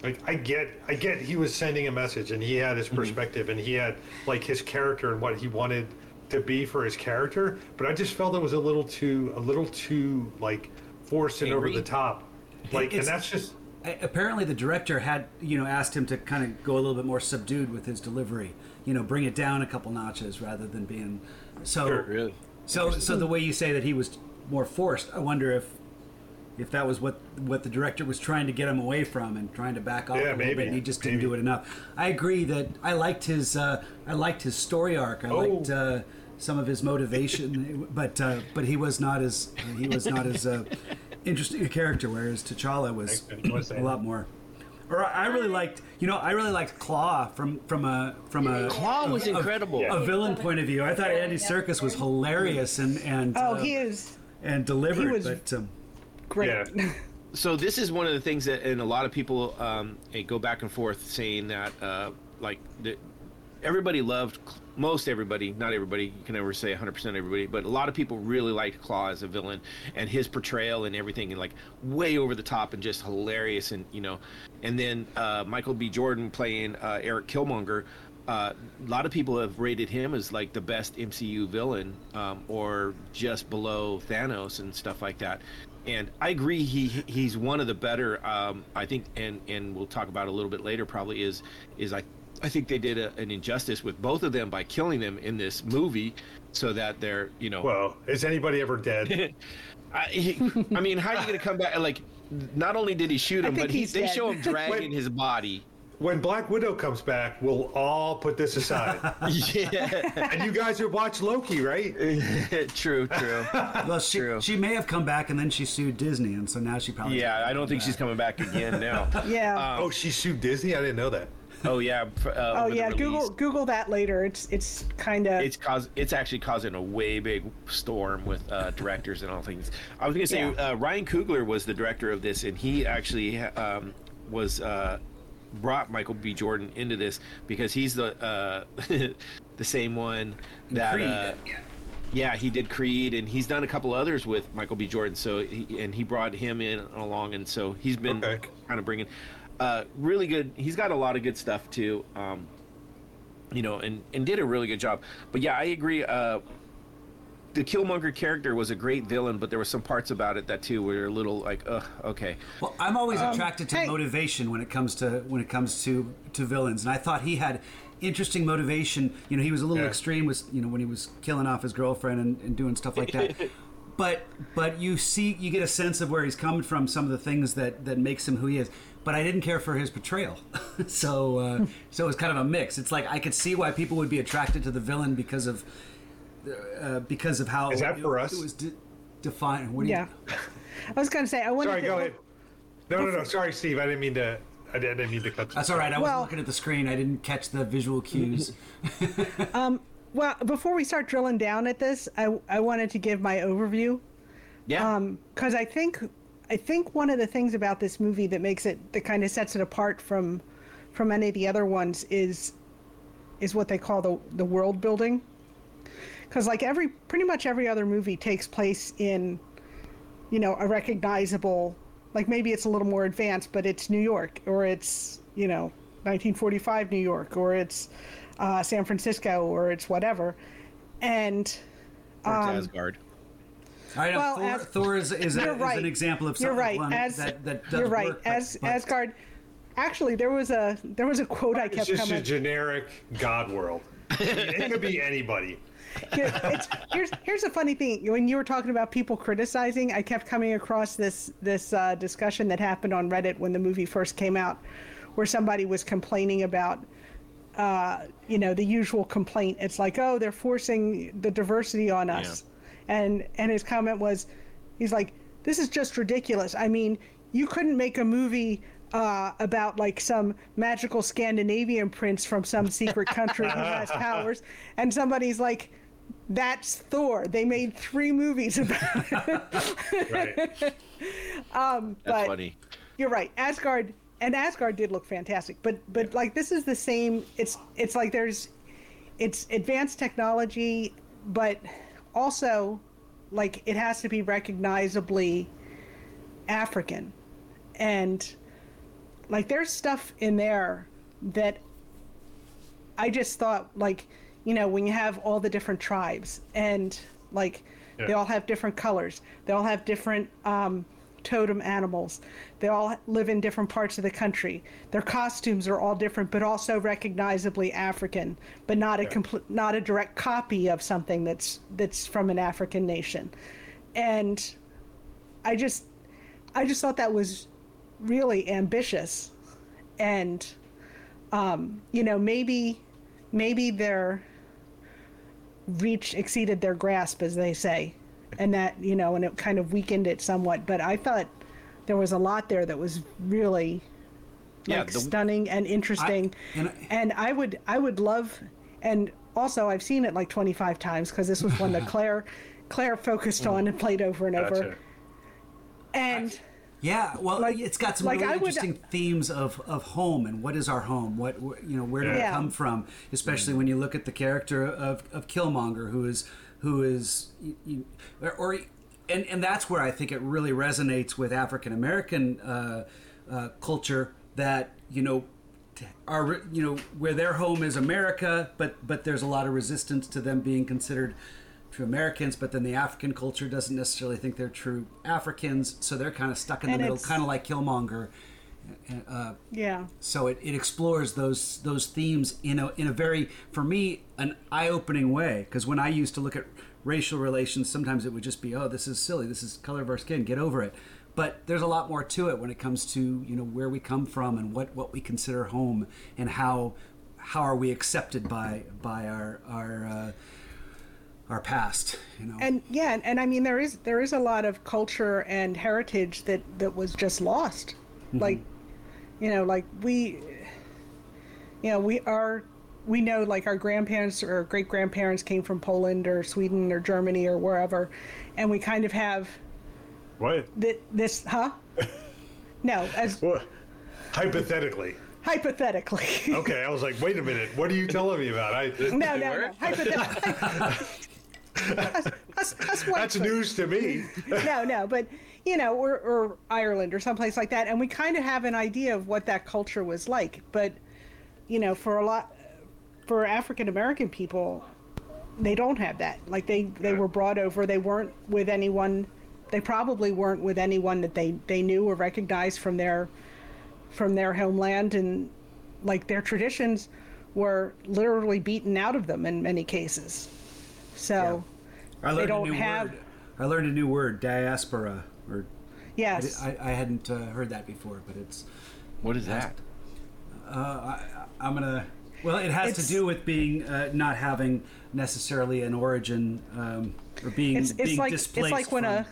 like I get I get he was sending a message and he had his perspective and he had like his character and what he wanted to be for his character, but I just felt it was a little too a little too like forced and over the top. Like and that's just apparently the director had you know asked him to kind of go a little bit more subdued with his delivery. You know, bring it down a couple notches rather than being so. Sure. Really? So, so the way you say that he was more forced, I wonder if if that was what what the director was trying to get him away from and trying to back off Yeah, a little maybe. bit. And he just didn't Maybe. do it enough. I agree that I liked his uh, I liked his story arc. I Oh. liked uh, some of his motivation, but uh, but he was not as he was not as uh, interesting a character. Whereas T'Challa was Thanks, man. You wanna say a lot more. Or I really liked, you know, I really liked Claw from from a from a Claw was a- a- incredible. Yeah. a villain point of view. I thought Andy Serkis was hilarious and and Oh, uh, he is and delivered, was- but um, great. Yeah. so this is one of the things that and a lot of people um, eh, go back and forth saying that uh, like the, everybody loved most everybody not everybody you can never say 100% everybody but a lot of people really liked claw as a villain and his portrayal and everything and like way over the top and just hilarious and you know and then uh, michael b jordan playing uh, eric killmonger uh, a lot of people have rated him as like the best MCU villain, um, or just below Thanos and stuff like that. And I agree, he he's one of the better. Um, I think, and and we'll talk about a little bit later. Probably is is I I think they did a, an injustice with both of them by killing them in this movie, so that they're you know. Well, is anybody ever dead? I, he- I mean, how are you going to come back? Like, not only did he shoot him, but he, they show him dragging Wait. his body. When Black Widow comes back, we'll all put this aside. Yeah, and you guys have watched Loki, right? true, true. well, she True. she may have come back and then she sued Disney, and so now she probably Yeah, I don't think she's coming back again now. Yeah. oh, she sued Disney. I didn't know that. Oh yeah. Uh, oh yeah. Google. Google that later. It's it's kind of It's cause it's actually causing a way big storm with uh, directors and all things. I was gonna say Yeah. uh, Ryan Coogler was the director of this, and he actually um, was uh, brought Michael B. Jordan into this because he's the uh, the same one that. Creed. Uh, yeah, he did Creed, and he's done a couple others with Michael B. Jordan. So, he, and he brought him in along, and so he's been Okay. kind of bringing uh, really good. He's got a lot of good stuff too. Um, you know, and and did a really good job. But yeah, I agree. The Killmonger character was a great villain, but there were some parts about it that too were a little like, ugh, okay. Well, I'm always attracted to hey. motivation when it comes to when it comes to to villains, and I thought he had interesting motivation. You know, he was a little Yeah. extreme, was you know when he was killing off his girlfriend and, and doing stuff like that. but but you see, you get a sense of where he's coming from, some of the things that that makes him who he is. But I didn't care for his portrayal, so uh, so it was kind of a mix. It's like I could see why people would be attracted to the villain because of uh, because of how Is that it, for us? it was de- defined. What do you- yeah. I was going to say I wanted Sorry, go ahead. No, no, no. Sorry, Steve. I didn't mean to. I didn't, I mean to cut. you. That's all right. I wasn't Well- looking at the screen. I didn't catch the visual cues. Well, before we start drilling down at this, I I wanted to give my overview Yeah, because I think I think one of the things about this movie that makes it that kind of sets it apart from from any of the other ones is is what they call the the world building. Because like every pretty much every other movie takes place in you know a recognizable like maybe it's a little more advanced, but it's New York or it's you know 1945 New York or it's uh, San Francisco or it's whatever, and or it's um, Asgard. I know Well, Thor, as- Thor is, is, a, you're is right. an example of You're something right. As that, that does you're right. work. As but- Asgard. Actually, there was a there was a quote I kept. It's kept just a generic God world. it could be anybody. Here's here's a funny thing. When you were talking about people criticizing, I kept coming across this this uh, discussion that happened on Reddit when the movie first came out, where somebody was complaining about. Uh, you know the usual complaint. It's like, oh, they're forcing the diversity on us, and and his comment was, he's like, this is just ridiculous. I mean, you couldn't make a movie uh, about like some magical Scandinavian prince from some secret country who has powers, and somebody's like, that's Thor. They made three movies about it. Right. Um, that's but- funny. You're right. Asgard and Asgard did look fantastic, but but like this is the same. It's it's like there's it's advanced technology, but also like it has to be recognizably African, and like there's stuff in there that I just thought like you know when you have all the different tribes and like they all have different colors, they all have different um, totem animals. They all live in different parts of the country. Their costumes are all different, but also recognizably African, but not a complete, not a direct copy of something that's that's from an African nation. And I just, I just thought that was really ambitious, and um, you know maybe, maybe their reach exceeded their grasp, as they say. And that you know and it kind of weakened it somewhat. But i thought there was a lot there that was really like Yeah, the- stunning and interesting. I- and and, I- I, would i would love and also i've seen it like 25 times because this was one that claire claire focused mm. on and played over and over. Gotcha. and Yeah, well, Like- it's got some like really I would- interesting themes of, of home and what is our home? What you know, where do we come from? Especially when you look at the character of, of Killmonger, who is who is you, or and and that's where I think it really resonates with African American uh, uh, culture that you know are you know where their home is America, but but there's a lot of resistance to them being considered true Americans, but then the African culture doesn't necessarily think they're true Africans, so they're kind of stuck in the And middle, kind of like Killmonger. Uh, yeah so it, it explores those those themes in a in a very for me an eye opening way. Because when I used to look at racial relations, sometimes it would just be, oh, this is silly, this is color of our skin, get over it. But there's a lot more to it when it comes to you know where we come from and what what we consider home and how how are we accepted by by our our uh, our past. You know. and yeah and, and i mean there is there is a lot of culture and heritage that that was just lost mm-hmm. like you know like we you know we are we know like our grandparents or great grandparents came from poland or sweden or germany or wherever and we kind of have What? th- this huh no as What? Hypothetically. hypothetically Okay, I was like, wait a minute. What are you telling me about? I, no no no work? hypothetically us, us white that's news to me. no, no, but you know, or, or Ireland or someplace like that, and we kind of have an idea of what that culture was like. But you know, for a lot, for African American people, they don't have that. Like they they were brought over. They weren't with anyone. They probably weren't with anyone that they they knew or recognized from their from their homeland, and like their traditions were literally beaten out of them in many cases. So. I learned don't a new have- word. I learned a new word, diaspora, or I, Yes. I, I hadn't uh, heard that before, but it's What is that? I'm gonna. Well, it has It's- to do with being uh, not having necessarily an origin um, or being it's, it's being like displaced. it's like when from a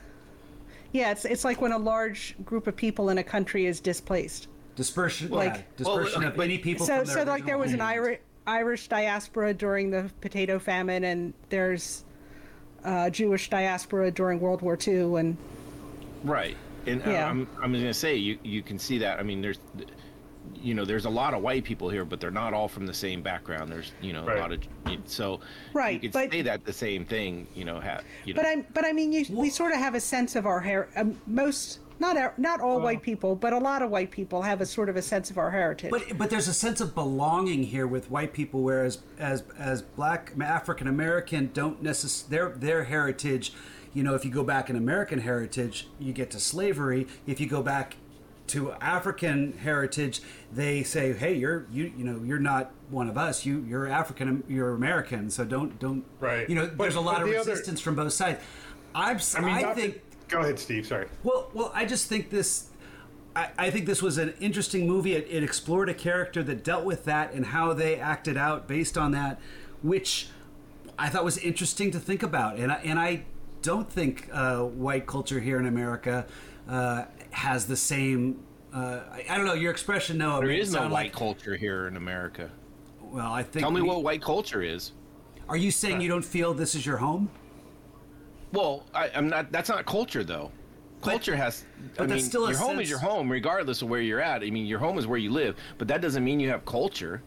yeah it's it's like when a large group of people in a country is displaced dispersion, like- yeah, dispersion Well, of many people. so from their so like there was an original irish irish diaspora during the potato famine and there's uh, jewish diaspora during world war ii and Right. And uh, Yeah. I'm I'm going to say you you can see that. I mean, there's you know, there's a lot of white people here, but they're not all from the same background. There's, you know, Right. a lot of so Right, You could but- say that the same thing, you know, ha, you know. but i but i mean you, we sort of have a sense of our hair um, most not not all white people but a lot of white people have a sort of a sense of our heritage But but there's a sense of belonging here with white people, whereas as as black African American don't necessarily their their heritage. You know, if you go back in American heritage, you get to slavery. If you go back to African heritage, they say, "Hey, you're you you know you're not one of us. You you're African. You're American. So don't don't Right. You know, But- there's a lot of the other- resistance from both sides. I'm s- I mean, I not to- think Go ahead, Steve. Sorry. well, well, I just think this. I, I think this was an interesting movie. It, it explored a character that dealt with that and how they acted out based on that, which I thought was interesting to think about. And I, and I don't think uh, white culture here in America uh, has the same. Uh, I, I don't know your expression. No, there made it is no white like- culture here in America. Well, I think. Tell me we- what white culture is. Are you saying you don't feel this is your home? Well, I, I'm not. That's not culture, though. Culture has. but I that's mean, still a your home sense- is your home, regardless of where you're at. I mean, your home is where you live, but that doesn't mean you have culture.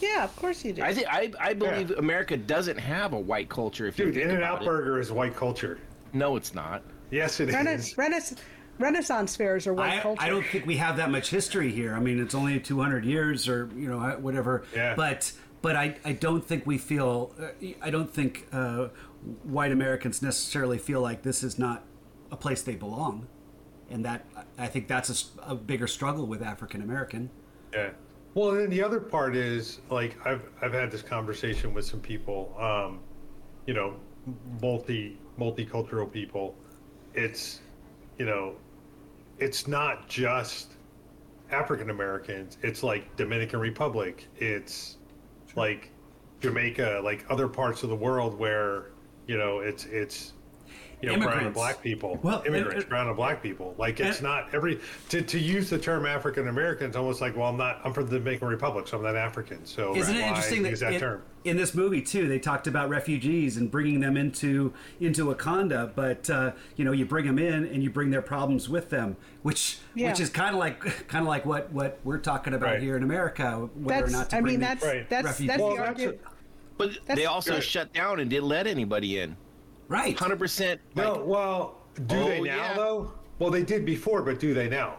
yeah of course you do I think I, I believe Yeah. America doesn't have a white culture. If you Dude, think In and Out it. Burger is white culture. No, it's not. Yes, it is. Rena- Renaissance, Renaissance fairs are white I, culture. I don't think we have that much history here. I mean, it's only 200 years or, you know, whatever. Yeah. But but I, I don't think we feel, uh, I don't think uh, white Americans necessarily feel like this is not a place they belong. and that I think that's a bigger struggle with African American. Yeah. Well, and then the other part is like I've I've had this conversation with some people, um, you know, multi multicultural people. It's, you know, it's not just African Americans. It's like Dominican Republic. It's like Jamaica, like other parts of the world where you know it's it's you know brown and black people, Well, immigrants, and- and- brown and black people. Like it's and- not every to, to use the term African American. It's almost like well, I'm not. I'm from the Dominican Republic, so I'm not African. So Isn't it interesting that, use that in, term? in this movie too, they talked about refugees and bringing them into into Wakanda, but uh, you know, you bring them in and you bring their problems with them, which Yeah. which is kind of like kind of like what what we're talking about Right. here in America, whether That's. or not to I bring mean, that's Right. that's Refugees. that's Well, the argument. But they also Good. shut down and didn't let anybody in. right. Hundred percent. No, well, do Oh, they now yeah. though? Well, they did before, but do they now?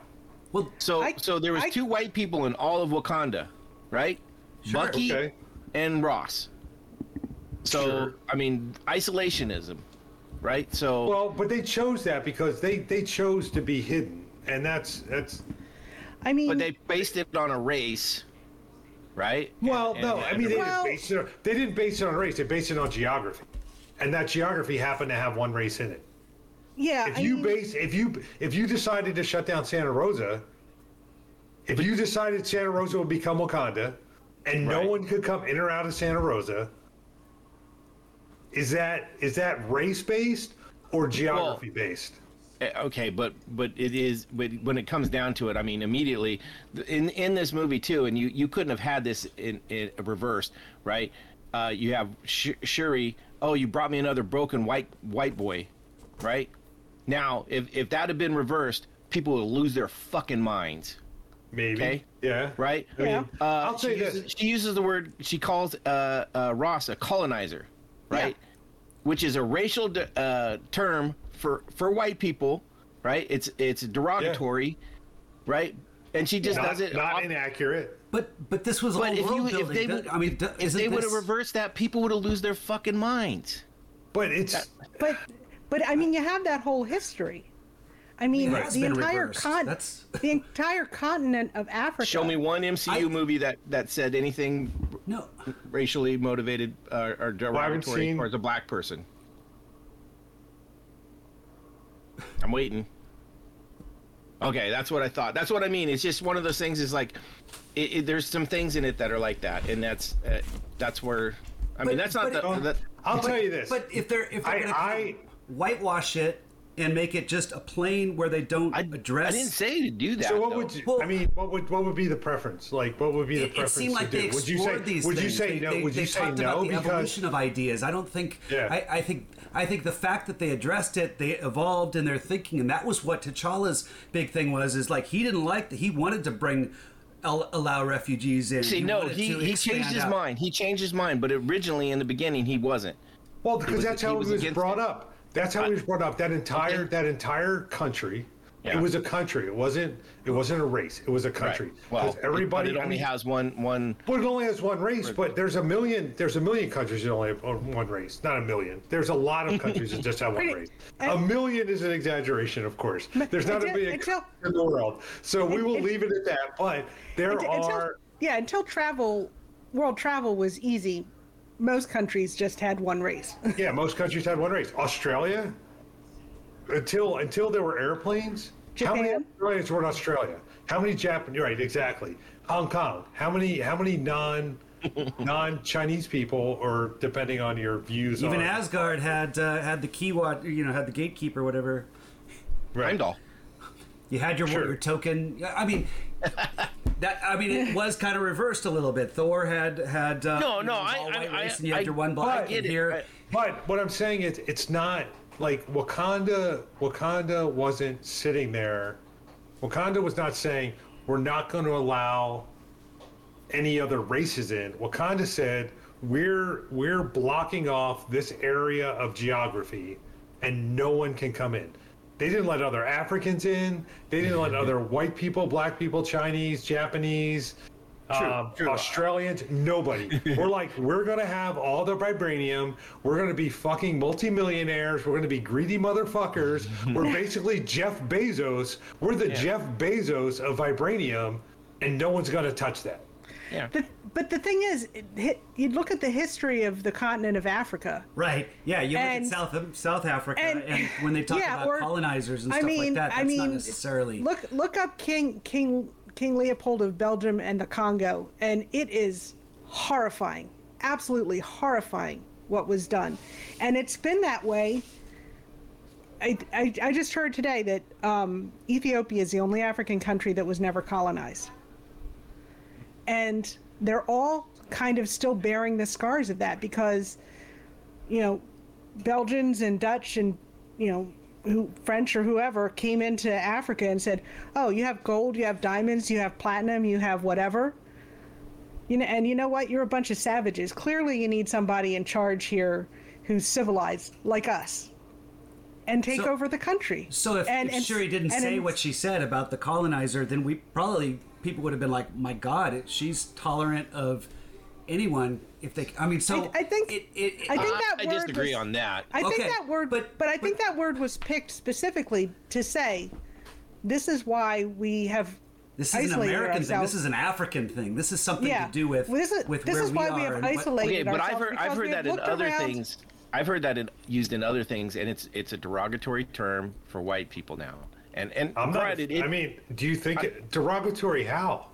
Well, So I- so there was I- two white people in all of Wakanda, right? Sure. Bucky Okay. and Ross. So Sure. I mean, isolationism, right? So Well, but they chose that because they they chose to be hidden, and that's that's. I mean, but they based it on a race, right? Well, And- no, and I mean they Well- didn't base it. On, they didn't base it on race. They based it on geography, and that geography happened to have one race in it. yeah. If I you mean, base, if you if you decided to shut down Santa Rosa, if you decided Santa Rosa would become Wakanda, and no Right. one could come in or out of Santa Rosa, is that is that race based or geography based? Eh, okay but but it is but when it comes down to it i mean immediately in in this movie too and you you couldn't have had this in, in reversed right uh you have Sh- shuri oh you brought me another broken white white boy right now if if that had been reversed people would lose their fucking minds Maybe. Okay. Yeah. right Yeah. uh, I'll she say uses, this. she uses the word she calls uh, uh, ross a colonizer right Yeah. which is a racial de- uh, term for for white people, right? It's it's derogatory, right? And she just Not, does it. not off- inaccurate. but but this was but all if world you if they That- would, I mean, d- if isn't they would have reversed that, people would have lose their fucking minds. But it's but but I mean, you have that whole history. I mean, Right. The entire reversed. con- That's- the entire continent of Africa. Show me one MCU I- movie that that said anything no. racially motivated uh, or derogatory seen- towards a black person. I'm waiting. Okay, that's what I thought. That's what I mean. It's just one of those things. Is like, it, it, there's some things in it that are like that, and that's uh, that's where. I mean, that's not the. it- that, I'll tell you this. But if they're if they're I- gonna I- whitewash it and make it just a plane where they don't I, address. I didn't say to do that. so what though. would you, Well- I mean? What would what would be the preference? Like, what would be the It, it seemed like to they do? Would you explored say these would you say they, no? They, would they you say talked no about the because evolution of ideas. I don't think. Yeah. I, I think. I think the fact that they addressed it, they evolved in their thinking, and that was what T'Challa's big thing was. Is like he didn't like that. He wanted to bring allow refugees in. See, no, he, he changed his out. mind. He changed his mind, but originally in the beginning he wasn't. well, because was- that's he how was it was against brought it. up. That's how it was brought up. That entire Okay. that entire country. Yeah. It was a country. It wasn't. It wasn't a race. It was a country. Well, 'Cause everybody. but it I only mean, has one one. But it only has one race. But there's a million. There's a million countries that only have one race. Not a million. There's a lot of countries that just have one race. A million is an exaggeration, of course. There's not a million until- in the world. So we will Until- leave it at that. But there Until- until- are. yeah, until travel, world travel was easy. Most countries just had one race. Yeah, most countries had one race. Australia, until until there were airplanes, how many Japan? Australians were in Australia? How many Japan? You're right, exactly. Hong Kong. How many how many non non Chinese people, or depending on your views, Even on, Asgard had uh, had the key wat, you know, had the gatekeeper, whatever. right. Heimdall. You had your Sure. your token. I mean, that I mean, it was kind of reversed a little bit. Thor had had uh, No, no, know, I- I- I- race, and you had I- your one black. I and it. here, But what I'm saying is, it's not like Wakanda. Wakanda wasn't sitting there. Wakanda was not saying we're not going to allow any other races in. Wakanda said we're we're blocking off this area of geography, and no one can come in. They didn't let other Africans in. They didn't let other white people, black people, Chinese, Japanese, um, true. Australians, nobody. we're like, we're gonna have all the vibranium. We're gonna be fucking multimillionaires. We're gonna be greedy motherfuckers. we're basically Jeff Bezos. We're the Jeff Bezos of vibranium, and no one's gonna touch that. Yeah. The, but the thing is, it, you look at the history of the continent of Africa. Right. Yeah. You look And- at South South Africa, and- and, when they talk yeah, about or- colonizers and I stuff mean, like that, that's I mean, not necessarily. look look up King King King Leopold of Belgium and the Congo, and it is horrifying, absolutely horrifying what was done, and it's been that way. I, I, I just heard today that um, Ethiopia is the only African country that was never colonized. And they're all kind of still bearing the scars of that because, you know, Belgians and Dutch and, you know, who, French or whoever came into Africa and said, "Oh, you have gold, you have diamonds, you have platinum, you have whatever." You know, and you know what? You're a bunch of savages. Clearly, you need somebody in charge here who's civilized like us, and take So- over the country. So if, and, if and- Shuri didn't and say what she said about the colonizer, then we probably people would have been like, "My God, it, she's tolerant of anyone." If they, I mean, so I- I think- it, it, it- I think I, that I word disagree was- on that. I think Okay, that word, but- but, I think but- that word was picked specifically to say, this is why we have. this is an isolated American thing. ourselves. This is an African thing. This is something Yeah. to do with Well, this is- with this where is why we we've and what- isolated- Okay, but I've heard I've heard that in other around- things. I've heard that in, used in other things, and it's it's a derogatory term for white people now. And and I'm not. it, I mean, do you think it, derogatory? How?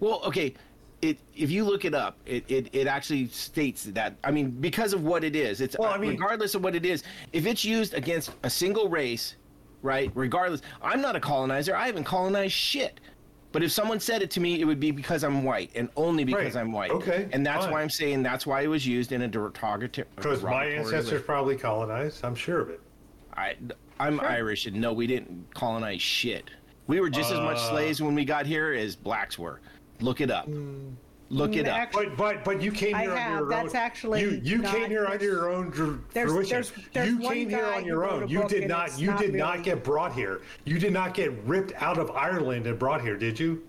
Well, okay. It, if you look it up, it, it, it actually states that. I mean, because of what it is, it's Well, I uh, mean- regardless of what it is. If it's used against a single race, right? Regardless, I'm not a colonizer. I haven't colonized shit. But if someone said it to me, it would be because I'm white, and only because Right. I'm white. Okay, And that's fine. why I'm saying that's why it was used in a derogatory. Because my ancestors probably colonized. I'm sure of it. I, I'm Irish, and no, we didn't colonize shit. We were just as much slaves when we got here as blacks were. Look it up. Look it Mm, up. But but but you came I here on have. your That's own. actually you you not- came here under your own dr- there's- fruition. there's- there's you one came here guy on who your wrote own. a You book did and not. it's You not did not really- get brought here. You did not get ripped out of Ireland and brought here, did you?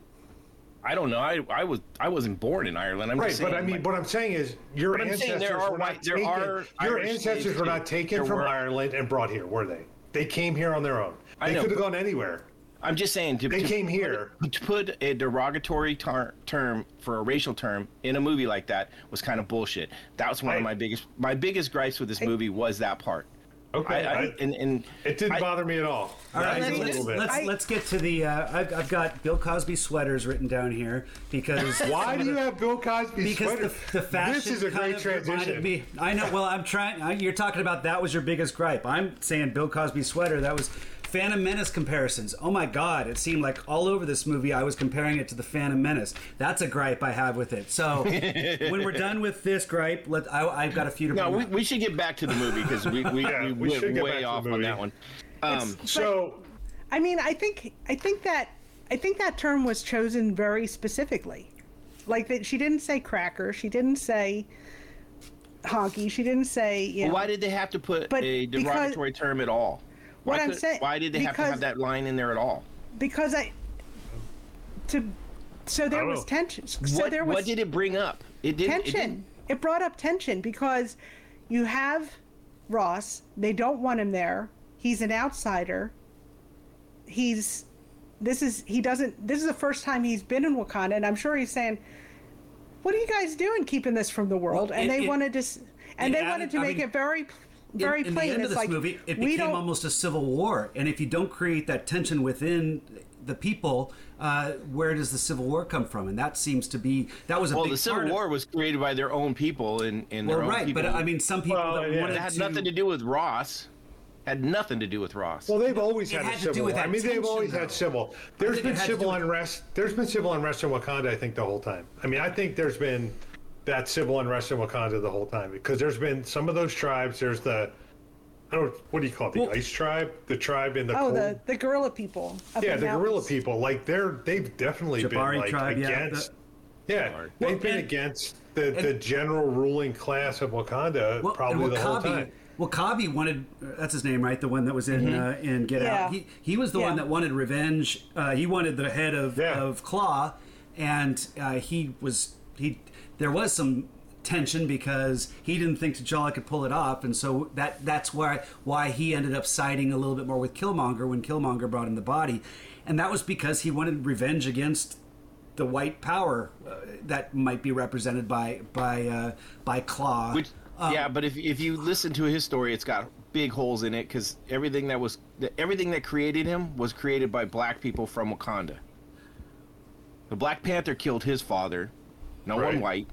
I don't know. I, I was I wasn't born in Ireland. I'm Right, just saying. but I mean, like- what I'm saying is, your But I'm saying ancestors there are were white- not there taken. are your Irish ancestors slaves were too. not taken There from were- Ireland and brought here, were they? They came here on their own. I They could have gone anywhere. I'm just saying. To, They to came put- here. To put a derogatory ter- term for a racial term in a movie like that was kind of bullshit. That was one I- of my biggest my biggest gripes with this movie was that part. Okay, I, I, I- and, and It didn't I- bother me at all. All right, Just a let's, little bit. let's, I- let's get to the. Uh, I've, I've got Bill Cosby sweaters written down here because Why do you have Bill Cosby because sweater? the, the fashion This is a great transition. Me, I know. Well, I'm trying. You're talking about that was your biggest gripe. I'm saying Bill Cosby sweater. That was Phantom Menace comparisons. Oh my God! It seemed like all over this movie I was comparing it to the Phantom Menace. That's a gripe I have with it. So when we're done with this gripe, let I, I've got a few to. no, we, we should get back to the movie because we we, Yeah, we, we went should get way off on that one. Um, So I mean, I think I think that I think that term was chosen very specifically. Like that, she didn't say cracker. She didn't say honky. She didn't say. You know, why did they have to put But a because- derogatory term at all? Why, What I'm saying- why did they have to have that line in there at all? because I to so there was know. tension. So what, there was what did it bring up? It did It tension. didn't- It, brought up tension because you have Ross. They don't want him there. He's an outsider. He's this is he doesn't. This is the first time he's been in Wakanda, and I'm sure he's saying, "What are you guys doing, keeping this from the world?" Well, and it- they it- wanted to, and they added- wanted to I make mean, it very, very in, in plain. the end it's of this like movie, it we became almost a civil war. And if you don't create that tension within the people, uh, where does the civil war come from? And that seems to be that was a Well, big the Civil part of- War was created by their own people and, and their well, own right, people. but I mean, some people Well, that yeah. wanted it had to, nothing to do with Ross. Had nothing to do with Ross. Well, they've always It had, had a to do civil. with I that mean, they've tension, always though. had civil. There's think been it had to civil do with- unrest. There's been civil unrest in Wakanda. I think the whole time. I mean, I think there's been that civil unrest in Wakanda the whole time because there's been some of those tribes. There's the I don't what do you call it? The Well- ice tribe, the tribe in the oh, cold. the the gorilla people. yeah, in the gorilla people. Like they're they've definitely Jabari been like tribe, yeah, against. Yeah, Jabari. they've Well, been and- against the, the general ruling class of Wakanda well, probably and the whole Wakabi, time. Wakabi wanted that's his name, right? The one that was in uh, in Get Yeah. Out. He he was the one that wanted revenge. Uh, he wanted the head of Yeah. of Claw. and uh, he was he. There was some tension because he didn't think T'Challa could pull it off, and so that that's why why he ended up siding a little bit more with Killmonger when Killmonger brought him the body, and that was because he wanted revenge against the white power uh, that might be represented by by uh, by Claw. Which, yeah, but if if you listen to his story, it's got big holes in it because everything that was everything that created him was created by black people from Wakanda. The Black Panther killed his father, no Right. one white,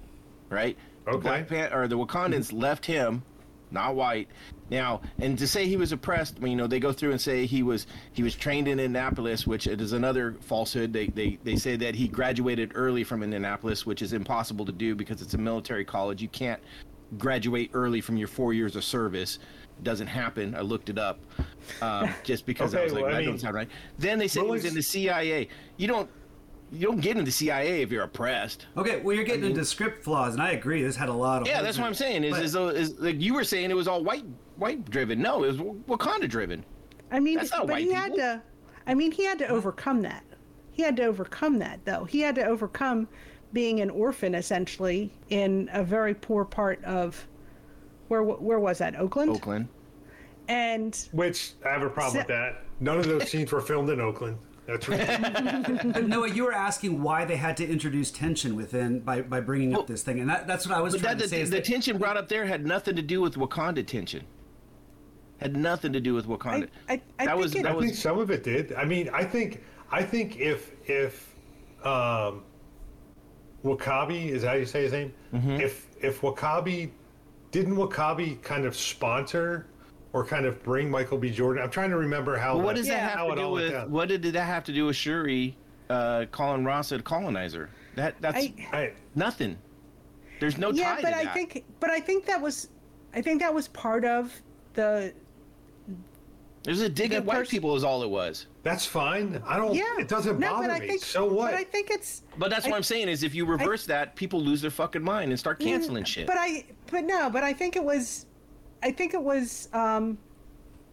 right? The Okay. Black Pan- or the Wakandans left him, not white. Now, and to say he was oppressed, I mean, you know, they go through and say he was he was trained in Annapolis, which it is another falsehood. They they they say that he graduated early from Annapolis, which is impossible to do because it's a military college. You can't graduate early from your four years of service. It doesn't happen. I looked it up um, just because I was like, well, I that mean, don't sound right. Then they said he was in the CIA. You don't you don't get into CIA if you're oppressed. Okay, well, you're getting into script flaws, and I agree. This had a lot of. Yeah, that's what. I'm saying. Is But- is, is like you were saying it was all white white driven. No, it was Wakanda driven. I mean, That's not but white he had to. I mean, he had to overcome that. He had to overcome that, though. He had to overcome being an orphan, essentially, in a very poor part of where where was that? Oakland. Oakland. And Which I have a problem So- with that. None of those scenes were filmed in Oakland. That's right. But no, you were asking why they had to introduce tension within by, by bringing up this thing, and that, that's what I was But trying that to say. the, Is the that, tension brought up there had nothing to do with Wakanda tension. Had nothing to do with Wakanda. I- I- I that think was it- that I was think some of it did. I mean, I think I think if if um, Wakabi is that how you say his name? Mm-hmm. If if Wakabi didn't Wakabi kind of sponsor or kind of bring Michael B. Jordan? I'm trying to remember how. Well, what that- does that how have to do with? down. What did that have to do with Shuri, uh, calling Ross a colonizer? That that's I, I, nothing. There's no yeah, tie but to I that. think, but I think that was, I think that was part of the. There's a dig the at white pers- people is all it was. that's fine. I don't. Yeah, It doesn't no, bother but I me. think, so what? But I think it's. But that's I- what I'm saying is if you reverse that, people lose their fucking mind and start canceling shit. But I, but no, but I think it was, I think it was, um,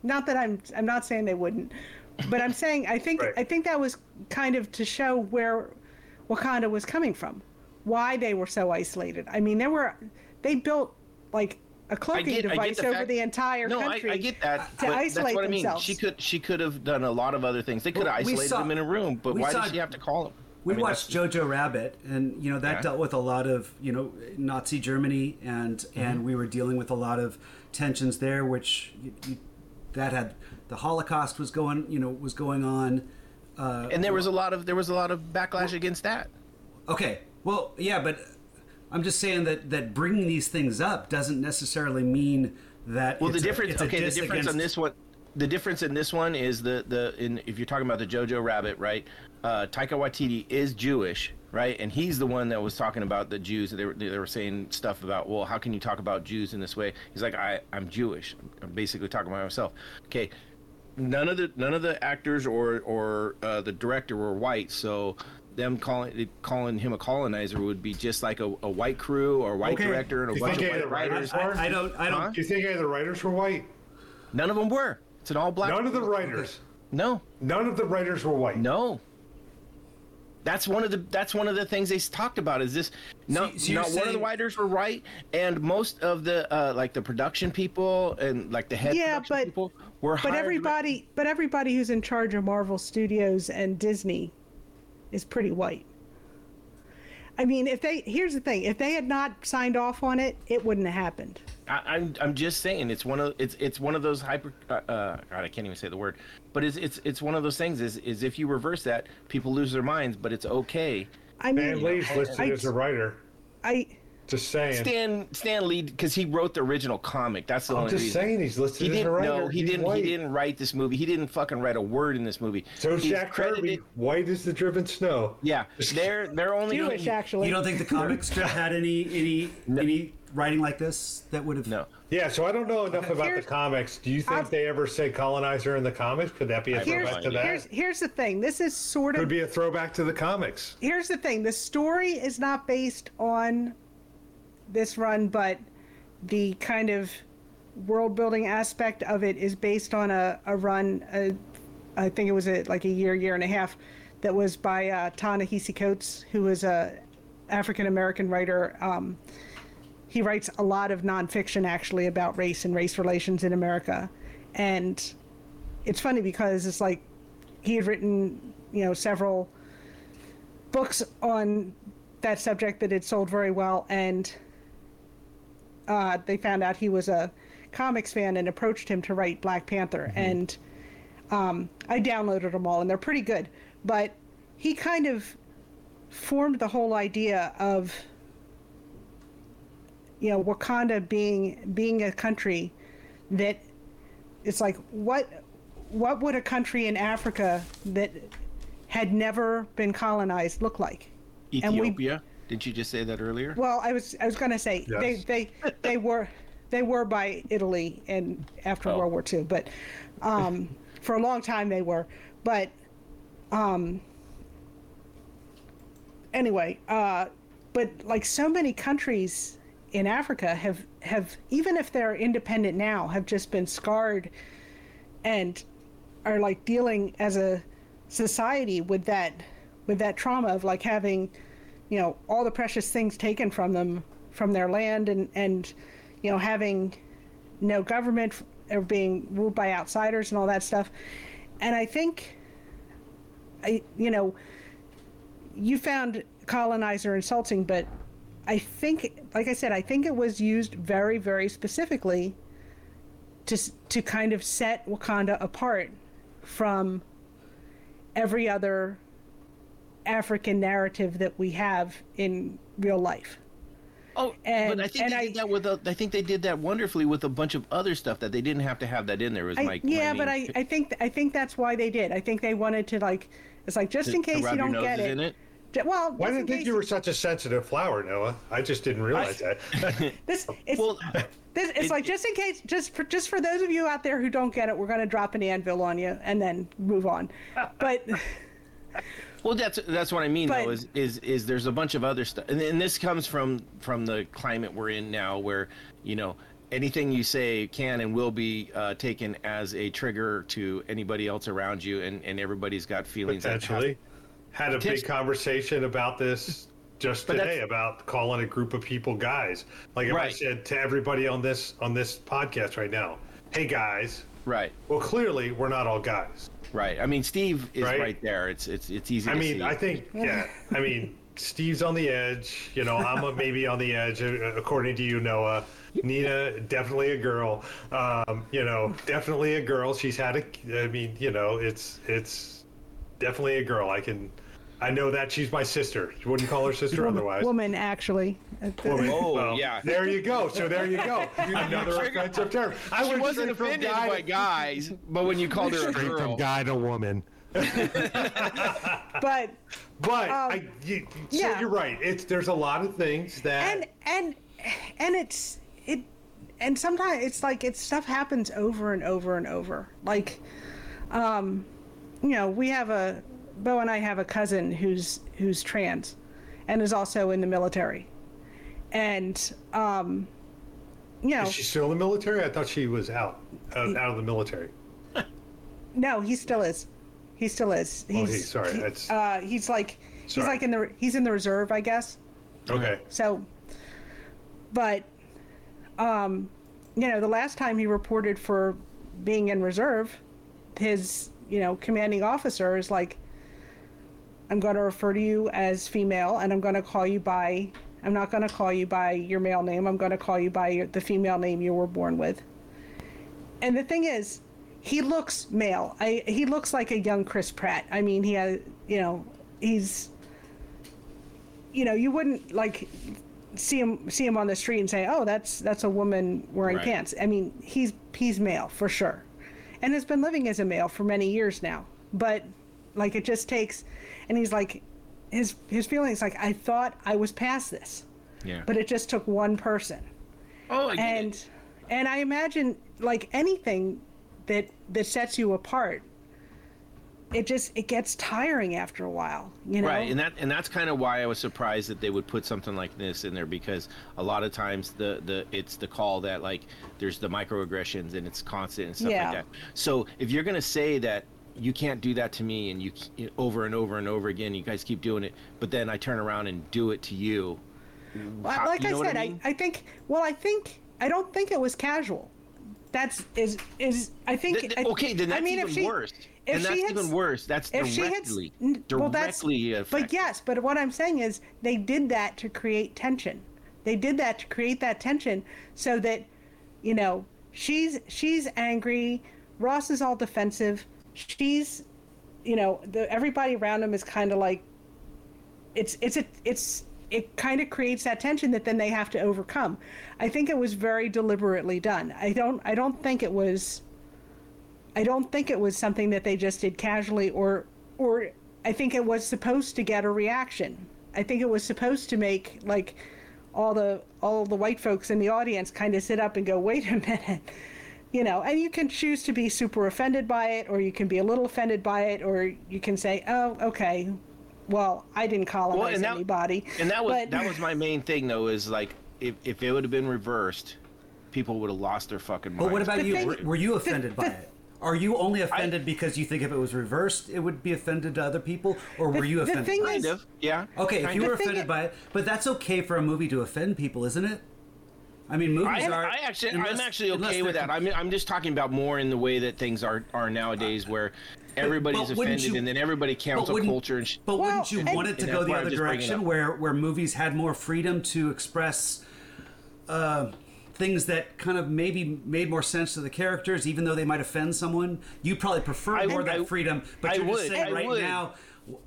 not that I'm, I'm not saying they wouldn't, but I'm saying I think, Right. I think that was kind of to show where Wakanda was coming from, why they were so isolated. I mean, they were, they built like a cloaking get, device the over fact- the entire no, country. I, I get that. to but isolate that's what I mean. She could she could have done a lot of other things. They could have Well, we isolated saw- them in a room, but why saw- did she have to call them? we I mean, watched Jojo Rabbit, and you know that Yeah. dealt with a lot of you know Nazi Germany, and Mm-hmm. and we were dealing with a lot of tensions there, which you, you, that had the Holocaust was going you know was going on. Uh, and there was a lot of there was a lot of backlash against that. Okay. Well, yeah, but I'm just saying that that bringing these things up doesn't necessarily mean that. Well, the difference. a okay, the difference on this one. The difference in this one is the the in if you're talking about the Jojo Rabbit, right? Uh, Taika Waititi is Jewish, right? And he's the one that was talking about the Jews. They were they were saying stuff about, well, how can you talk about Jews in this way? He's like, I I'm Jewish. I'm basically talking about myself. Okay, none of the none of the actors or or uh, the director were white, so them calling calling him a colonizer would be just like a, a white crew or a white Okay. director and a bunch of white writers writers. I, I don't. I don't. Huh? Do you think any of the writers were white? None of them were. It's an all black. None of the writers. No, None of the writers were white. no. That's one of the that's one of the things they talked about is this no, So- so you're not one of the writers were right and most of the uh, like the production people and like the head Yeah, production but- people were but hired- everybody, but everybody who's in charge of Marvel Studios and Disney is pretty white. I mean, if they here's the thing: if they had not signed off on it, it wouldn't have happened. I, I'm I'm just saying it's one of it's it's one of those hyper uh, uh God I can't even say the word but it's it's it's one of those things is is if you reverse that people lose their minds but it's okay I mean, Stan Lee's listed I- as a writer. I Just saying. Stan Stan Lee because he wrote the original comic that's the I'm only just reason saying he's listed he as a didn't writer. no he He's didn't white. he didn't write this movie he didn't fucking write a word in this movie So He's Jack Kirby, white as the driven snow. yeah they're they're only Jewish actually. You don't think the comics had any any any writing like this that would have? no Yeah, so I don't know enough about the comics. Do you think I've- they ever say colonizer in the comics? Could that be a here's throwback to that? here's here's the thing. This is sort of Could be a throwback to the comics. here's the thing the story is not based on this run but the kind of world building aspect of it is based on a, a run uh, i think it was a, like a year year and a half that was by uh, Ta-Nehisi Coates, who is a African American writer. Um, he writes a lot of nonfiction actually about race and race relations in America, and it's funny because it's like he had written, you know, several books on that subject that had sold very well, and uh, they found out he was a comics fan and approached him to write Black Panther, and um, I downloaded them all, and they're pretty good. But he kind of formed the whole idea of you know Wakanda being being a country that it's like what what would a country in Africa that had never been colonized look like? And we- Ethiopia. Didn't you just say that earlier? Well, I was I was going to say Yes. they they they were they were by Italy and after Oh. World War II, but um, for a long time they were. But um, anyway, uh, but like so many countries in Africa have have even if they're independent now have just been scarred and are like dealing as a society with that with that trauma of like having you know all the precious things taken from them from their land and and you know having no government or being ruled by outsiders and all that stuff. And i think i you know you found colonizer insulting but i think like i said i think it was used very very specifically to to kind of set wakanda apart from every other African narrative that we have in real life. Oh, And- but I think and they I- did that with a, I think they did that wonderfully with a bunch of other stuff that they didn't have to have that in there. Was I, my yeah, my but I, I think I think that's why they did. I think they wanted to like it's like just to- in case you don't get it. it? J- Well, Why didn't think you were such a sensitive flower, Noah? I just didn't realize that. this it's, Well, this, it's it- like just in case just for just for those of you out there who don't get it, we're going to drop an anvil on you and then move on. But Well, that's that's what I mean But- though. Is is is there's a bunch of other stuff, and, and this comes from from the climate we're in now, where you know anything you say can and will be uh, taken as a trigger to anybody else around you, and and everybody's got feelings. that have- Potentially. Had a Tips- big conversation about this just But today about calling a group of people guys. Like if I said to everybody on this on this podcast right now, "Hey guys," Right, well clearly we're not all guys. right. I mean, Steve is Right. right, there. It's it's it's easy. I to mean, see. I think yeah. I mean, Steve's on the edge. You know, I'm a, maybe on the edge uh, according to you, Noah. Nina, definitely a girl. Um, you know, definitely a girl. She's had a. I mean, you know, it's it's definitely a girl. I can. I know that she's my sister. You wouldn't call her sister otherwise. woman actually. Woman. Oh, yeah. There you go. So there you go. Another offensive term. I she wasn't from offended guy by to- guys, but when you called her a Straight girl, from guy to woman. But But I, you, so yeah. you're right. It's there's a lot of things that and and and it's it and sometimes it's like it's stuff happens over and over and over like um you know we have a bo and i have a cousin who's who's trans and is also in the military and um you know Is she still in the military? I thought she was out, uh, out of the military. no he still is he still is he's Oh, he- sorry, he- that's- uh he's like he's Sorry. like in the he's in the reserve i guess Okay. So, but, um, you know, the last time he reported for being in reserve, his, you know, commanding officer is like, I'm going to refer to you as female and I'm going to call you by, I'm not going to call you by your male name. I'm going to call you by your, the female name you were born with. And the thing is, he looks male. I, he looks like a young Chris Pratt. I mean, he has, you know, he's, you know, you wouldn't like see him see him on the street and say, "Oh, that's that's a woman wearing Right. pants." I mean, he's he's male for sure, and has been living as a male for many years now. But like, it just takes, and he's like, his his feelings like, I thought I was past this, yeah. but it just took one person, oh, I and it. and I imagine like anything that that sets you apart. It just it gets tiring after a while, you know. Right, and that and that's kind of why I was surprised that they would put something like this in there because a lot of times the the it's the call that like there's the microaggressions and it's constant and stuff Yeah. like that. So if you're gonna say that you can't do that to me and you over and over and over again you guys keep doing it but then i turn around and do it to you Well, like you know I said, I, mean? I, think. Well, I think I don't think it was casual. That's is is I think. Th- I- th- okay then that's I mean, even if she, worse If and that's had, even worse that's if she had, directly well, that's, directly but yes, but what I'm saying is they did that to create tension. They did that to create that tension so that, you know, she's she's angry. Ross is all defensive. She's, you know, the everybody around him is kind of like. It's it's a it's it kind of creates that tension that then they have to overcome. I think it was very deliberately done. I don't I don't think it was. I don't think it was something that they just did casually or or I think it was supposed to get a reaction. I think it was supposed to make like all the all the white folks in the audience kind of sit up and go, "Wait a minute." You know, and you can choose to be super offended by it or you can be a little offended by it or you can say, "Oh, okay. Well, I didn't colonize Well, and that- anybody." and that was but- that was my main thing though is like if, if it would have been reversed people would have lost their fucking minds But what about The you? thing- were, were you offended by the- it? Are you only offended because you think if it was reversed, it would be offended to other people, or were you offended? the offended? thing by it? kind of yeah Okay, if you were offended is- by it, but that's okay for a movie to offend people, isn't it? I mean, movies I, are. I actually, unless- I'm actually okay with that. I'm, I'm just talking about more in the way that things are are nowadays, where everybody's but wouldn't offended, you- and then everybody But cancel wouldn't- culture and. Sh- But Well, wouldn't you and- want it to go the other just bringing it direction, where where movies had more freedom to express uh, things that kind of maybe made more sense to the characters, even though they might offend someone? You probably prefer I more would- that I- freedom, but I you're just saying I right would. now.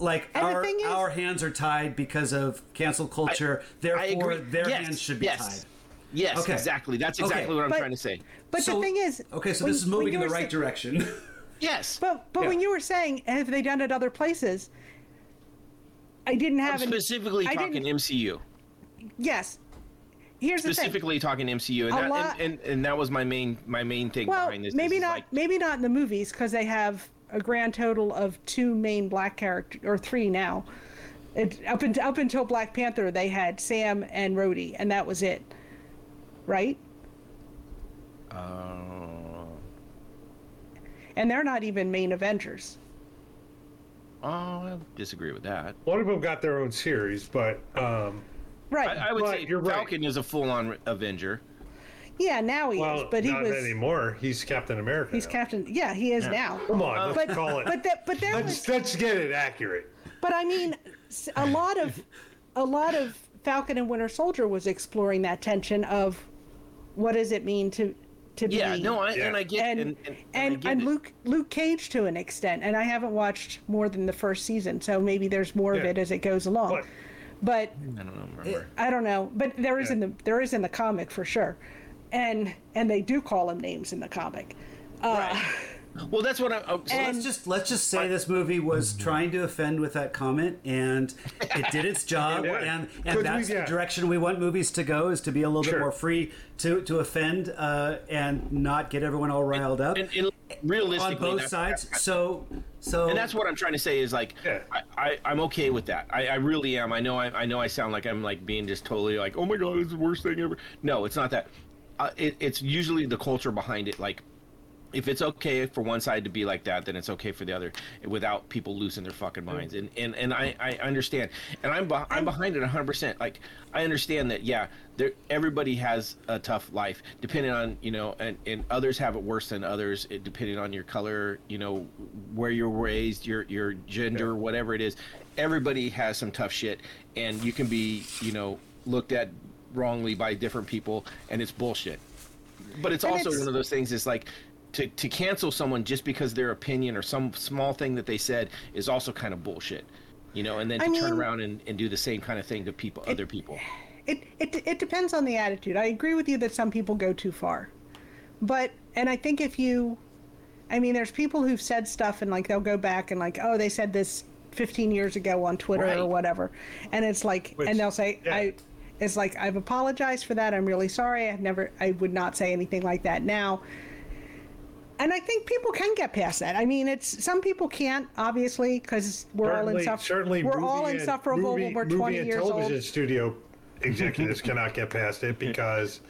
Like And our is- our hands are tied because of cancel culture, therefore agree. their Yes, hands should be yes. tied. Yes, Okay. exactly. That's Okay. exactly what I'm But- trying to say. But So- the thing is, Okay, so when- this is moving in the right sa- direction. Yes. But but Yeah. when you were saying have they done it other places? I didn't have I'm specifically I talking didn't- MCU. Yes. Here's the thing. Specifically talking MCU, and that, lot- and, and, and that was my main my main thing Well, behind this. maybe is not. like- maybe not in the movies because they have a grand total of two main black characters or three now. It, up until up until Black Panther, they had Sam and Rhodey, and that was it. Right? Uh, And they're not even main Avengers. oh, I disagree with that. One of them got their own series, but um, Right. I, I would Right, say you're right. Falcon is a full-on Avenger. yeah. Now he well, is, but he not was. anymore. He's Captain America. He's now. Captain. Yeah, he is now. Come on, let's But call it. but that but there was let's let's get it accurate. But I mean, a lot of, a lot of Falcon and Winter Soldier was exploring that tension of, what does it mean to, to be? Yeah, be. no, I, Yeah. and I get and and and, and, I and, get it. Luke Luke Cage to an extent, and I haven't watched more than the first season, so maybe there's more of it as it goes along. But- But I don't know. Remember. I don't know, but there is in the there is in the comic for sure, and and they do call him names in the comic. Uh, Well, that's what I. am so let's just let's just say this movie was trying to offend with that comment, and it did its job, Yeah. and Could and we- that's yeah. the direction we want movies to go is to be a little bit more free to to offend uh, and not get everyone all riled up and, and realistically, on both that's- sides. So so and that's what I'm trying to say is like Yeah. I, I I'm okay with that. I, I really am. I know I, I know I sound like I'm like being just totally like oh my god it's the worst thing ever. No, it's not that. Uh, it, it's usually the culture behind it. Like if it's okay for one side to be like that, then it's okay for the other without people losing their fucking minds. And and, and I, I understand. And I'm beh- I'm behind it 100. percent Like I understand that. Yeah, there everybody has a tough life, depending on you know, and and others have it worse than others, it, depending on your color, you know, where you're raised, your your gender, whatever it is. Everybody has some tough shit, and you can be you know looked at wrongly by different people, and it's bullshit but it's And also it's- one of those things It's like to, to cancel someone just because their opinion or some small thing that they said is also kind of bullshit you know and then I to turn around and, and do the same kind of thing to people other people it, it it depends on the attitude. I agree with you that some people go too far, but and I think if you, I mean, there's people who've said stuff and like they'll go back and like, oh, they said this 15 years ago on Twitter Right. or whatever, and it's like, Which- and they'll say, yeah. I, it's like I've apologized for that. I'm really sorry. I've never, I would not say anything like that now. And I think people can get past that. I mean, it's some people can't, obviously, because we're all insufferable. certainly We're movie all and- insufferable movie, when we're movie 20 and years television old. studio executives cannot get past it because,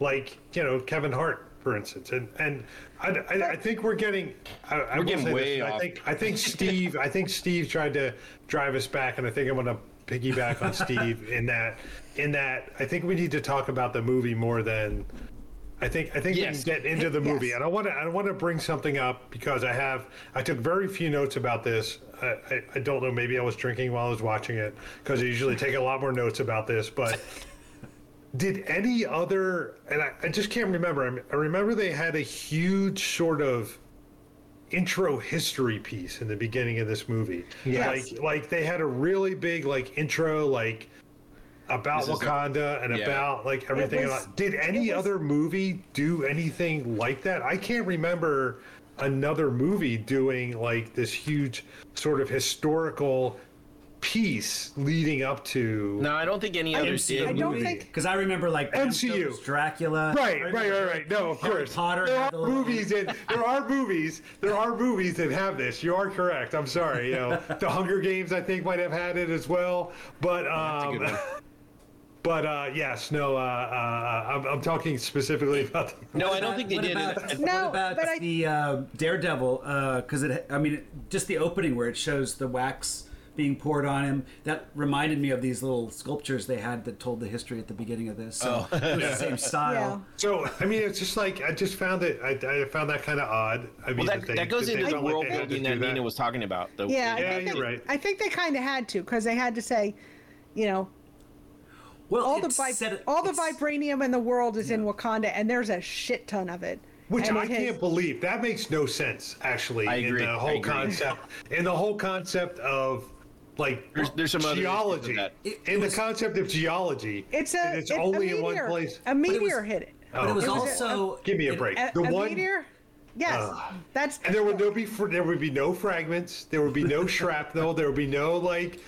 like you know, Kevin Hart for instance, and and I, I, I think we're getting I, I will getting say way this, I think I think Steve I think Steve tried to drive us back, and I think I'm going to piggyback on Steve in that in that I think we need to talk about the movie more than. I think I think Yes. we can get into the movie, Yes. and I want to I want to bring something up because I have I took very few notes about this. I, I, I don't know, maybe I was drinking while I was watching it because I usually take a lot more notes about this. But did any other and I, I just can't remember. I, I remember they had a huge sort of intro history piece in the beginning of this movie. Yes. Like like they had a really big like intro like about This is a- Wakanda and yeah. about like everything. was- Did any was- other movie do anything like that? I can't remember another movie doing like this huge sort of historical piece leading up to No, I don't think any other MCU did. I don't movie. think- because I remember like MCU. Stoker's Dracula. Right, right, remember, right, right. No, of Harry course. Potter there are movies that there are movies. There are movies that have this. You are correct. I'm sorry. You know, the Hunger Games I think might have had it as well. But a um, good one. but uh, yes, no. Uh, uh, I'm, I'm talking specifically about. The, No, I don't think they what did. About, it. No, what about but I- the uh, Daredevil? Because it, I mean, just the opening where it shows the wax being poured on him. That reminded me of these little sculptures they had that told the history at the beginning of this. So Oh. it was the same style. so I mean, it's just like I just found it. I, I found that kind of odd. I mean, Well, that, they- that goes into the world they had to building do that Nina was talking about. The, Yeah, I Yeah, think you're they, right. I think they kind of had to because they had to say, you know, Well, all the vi- set- all the vibranium in the world is in Wakanda, and there's a shit ton of it. Which And I it can't believe. That makes no sense, actually, I in agree, the I whole agree. concept. In the whole concept of like There's- there's some other geology. that. It- in it the concept of geology, It's a and it's it- only a in one meteor- place. A it was- meteor hit it. But it oh. was It was a- also Give me a break. A, the a one, meteor. Yes, that's and there would no be there would be no fragments. There would be no shrapnel. There would be no like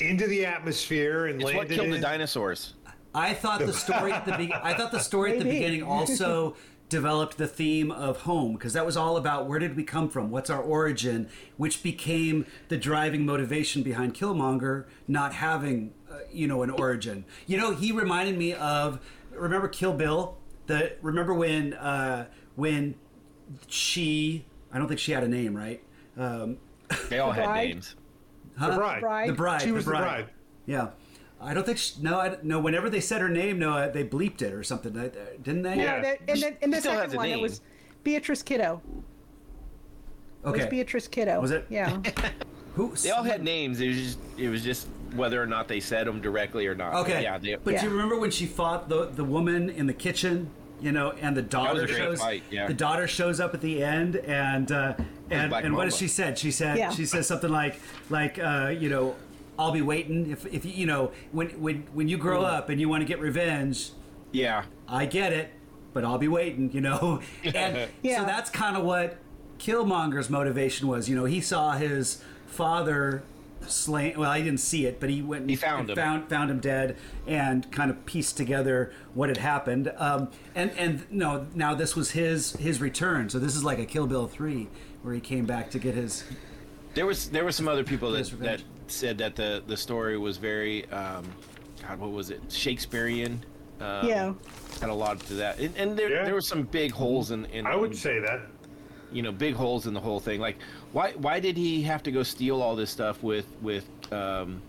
into the atmosphere and it's what landed killed the dinosaurs. I thought the story at the be- I thought the story at the beginning also developed the theme of home because that was all about where did we come from, what's our origin, which became the driving motivation behind Killmonger not having uh, you know an origin. You know, he reminded me of remember Kill Bill. The remember when uh, when she I don't think she had a name right. Um, They all had bride? Names. the bride. Bride. the bride. She was the the bride. bride. Yeah. I don't think she, no. I, no. Whenever they said her name, no, uh, they bleeped it or something, uh, didn't they? Yeah. No, the, in the, in the Still second a one, it was Beatrice Kiddo. Okay. It was Beatrice Kiddo. Was it? Yeah. Who? They all had names. It was just it was just whether or not they said them directly or not. Okay. Yeah. They, but Yeah. do you remember when she fought the the woman in the kitchen? You know, and the daughter shows. fight, yeah. The daughter shows up at the end, and uh, and Black and what Mamba. does she said? She said Yeah. she says something like like uh, you know, I'll be waiting if if you you know when when when you grow up and you want to get revenge, yeah. I get it, but I'll be waiting, you know. And Yeah. so that's kind of what Killmonger's motivation was. You know, he saw his father slain. Well, I didn't see it, but he went. and- He found and him. Found found him dead, and kind of pieced together what had happened. Um, and and no, now this was his his return. So this is like a Kill Bill three, where he came back to get his. There was there were some other people that, that said that the the story was very um, God what was it Shakespearean. Um, Yeah. Had a lot to that, and, and there Yeah. there were some big holes in. in I would in, say that. you know big holes in the whole thing. Like why why did he have to go steal all this stuff with with um,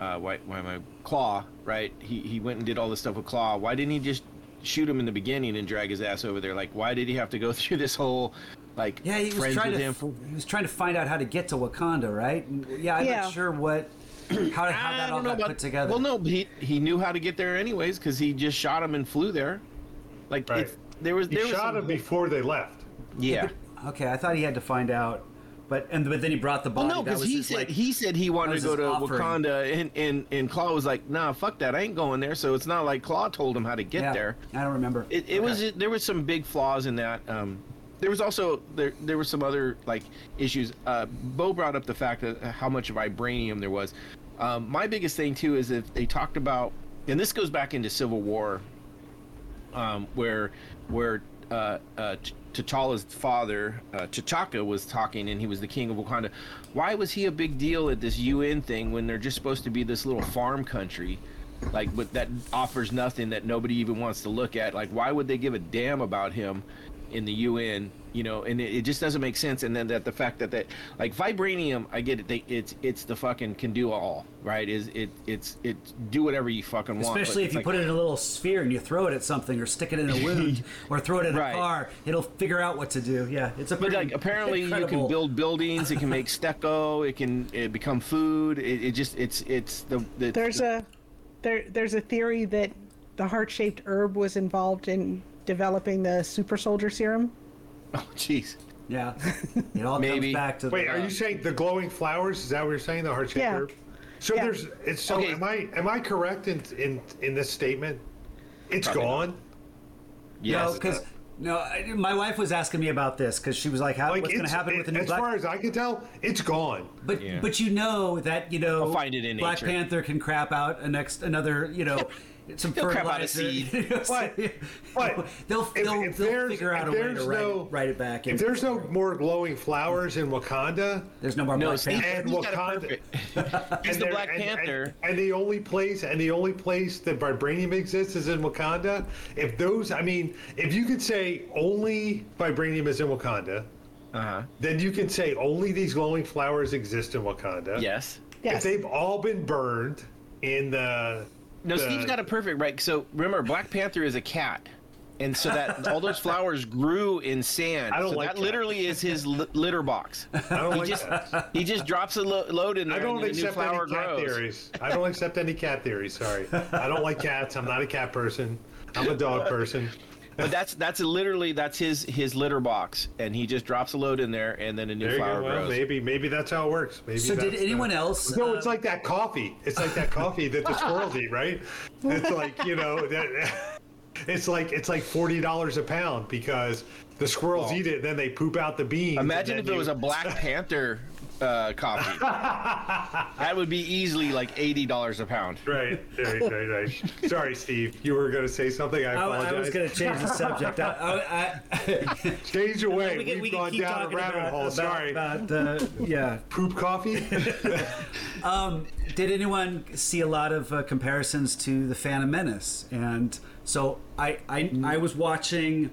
uh, why why am I Klaue right? He he went and did all this stuff with Klaue. Why didn't he just shoot him in the beginning and drag his ass over there? Like why did he have to go through this whole like Yeah, he was friends trying with to. him for- He was trying to find out how to get to Wakanda, right? Yeah, I'm Yeah. not sure what how, how that I all got about, put together. Well, no, he he knew how to get there anyways because he just shot him and flew there. Like Right. there was He was shot some- him before they left. Yeah. Okay, I thought he had to find out, but and but then he brought the body. Well, no, because he his, said like, he said he wanted to go to offering. Wakanda, and and and Klaue was like, "Nah, fuck that, I ain't going there." So it's not like Klaue told him how to get yeah, there. I don't remember. It, it was there was some big flaws in that. Um, there was also there there were some other like issues. Uh, Bo brought up the fact that how much vibranium there was. Um, my biggest thing too is if they talked about, and this goes back into Civil War, um, where where uh, uh, T'Challa's father, uh, T'Chaka, was talking, and he was the king of Wakanda. Why was he a big deal at this UN thing when they're just supposed to be this little farm country? like but that offers nothing that nobody even wants to look at. Like, why would they give a damn about him in the UN? You know, and it, it just doesn't make sense. And then that the fact that that like vibranium, I get it. They, it's it's the fucking can do all right. Is it it's it do whatever you fucking want. Especially if you like- put it in a little sphere and you throw it at something or stick it in a wound or throw it in Right. a car, it'll figure out what to do. Yeah, it's a But like apparently you can build buildings. It can make stucco. It can it become food. It, it just it's it's the, the There's a there there's a theory that the heart-shaped herb was involved in developing the super soldier serum. oh jeez. Yeah, it all Maybe. comes back to the Wait, the, are you uh, saying the glowing flowers? Is that what you're saying? The heart shaped Yeah. herb? So Yeah. there's it's so Okay. am I am I correct in in in this statement? It's Probably not. gone. Yes. No, because no, I, my wife was asking me about this because she was like, "How Like what's going to it's- happen with the new black panther? as Black?" far as I can tell, it's gone. But Yeah. but you know that you know I'll find it in Black nature. Panther can crap out a next another you know some He'll crap out a fertilizer. seed. But- but they'll if- they'll, if they'll figure out a way to there's write, it, write it back. If there's no more glowing flowers in Wakanda, there's no more no, Black Panther. And he's got it Wakanda- perfect. He's and the Black and- and- Panther. And, the only place and the only place that vibranium exists is in Wakanda. If those, I mean, if you could say only vibranium is in Wakanda, Uh huh. then you can say only these glowing flowers exist in Wakanda. Yes. yes. If they've all been burned in the No, the- Steve's got it perfect, right? So remember, Black Panther is a cat, and so that all those flowers grew in sand. I don't so like that cats. literally is his li- litter box. I don't He like just that. he just drops a lo- load in there, I don't and the new accept flower any cat grows. theories. I don't accept any cat theories. Sorry, I don't like cats. I'm not a cat person. I'm a dog person. But that's that's literally that's his his litter box, and he just drops a load in there, and then a new There flower go. Well, grows. maybe maybe that's how it works. Maybe. So did anyone the- else? No, uh, it's like that coffee. It's like that coffee that the squirrels eat, right? It's like you know that. It's like it's like forty dollars a pound because the squirrels Oh. eat it, then they poop out the beans. Imagine if then it was a Black Panther uh, coffee. that would be easily like eighty dollars a pound. Right, right, right, right. Sorry, Steve. You were going to say something. I I, apologize. I was going to change the subject. I, I, I, Change away. we can, We've we can gone keep down a rabbit about, hole. about, Sorry. about uh, yeah. Poop coffee. Did anyone see a lot of uh, comparisons to the Phantom Menace? And so I, I, I was watching.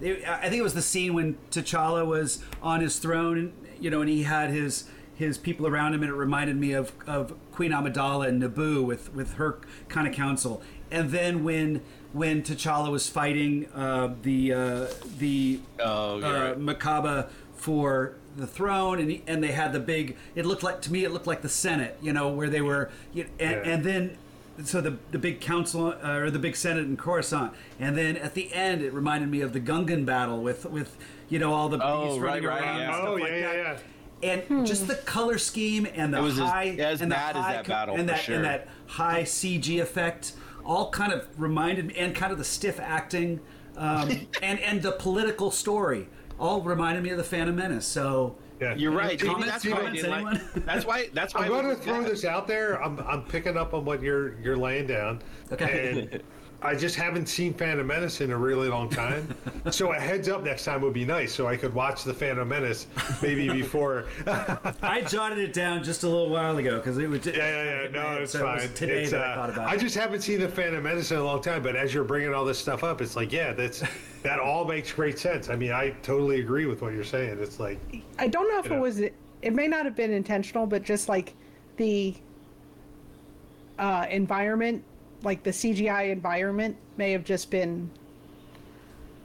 I think it was the scene when T'Challa was on his throne, and you know, and he had his his people around him, and it reminded me of, of Queen Amidala and Naboo with with her kind of council. And then when when T'Challa was fighting uh, the uh, the Oh, yeah. uh, Makaba for the throne, and he, and they had the big. It looked like to me, it looked like the Senate, you know, where they were, you and, Yeah. and then. So the the big council uh, or the big senate in Coruscant, and then at the end it reminded me of the Gungan battle with with you know all the Oh, bees right, running right, around yeah. and stuff oh like yeah, yeah, that yeah. and just the color scheme and the It was high as and the bad as high that battle, and for that sure. and that high CG effect all kind of reminded me and kind of the stiff acting um, and and the political story all reminded me of the Phantom Menace. So Yeah. You're right. Comments? that's why Comments, didn't like. anyone? That's why. That's why. I'm going to throw bad. this out there. I'm, I'm picking up on what you're you're laying down. Okay. And I just haven't seen Phantom Menace in a really long time. so a heads up next time would be nice, so I could watch the Phantom Menace maybe before. I jotted it down just a little while ago because it was Yeah, yeah, yeah. No, it's so it fine. today It's, that uh, I thought about I it. just haven't seen the Phantom Menace in a long time. But as you're bringing all this stuff up, it's like, yeah, that's that all makes great sense. I mean, I totally agree with what you're saying. It's like, I don't know if Yeah. it was. It may not have been intentional, but just like the uh, environment, like the CGI environment, may have just been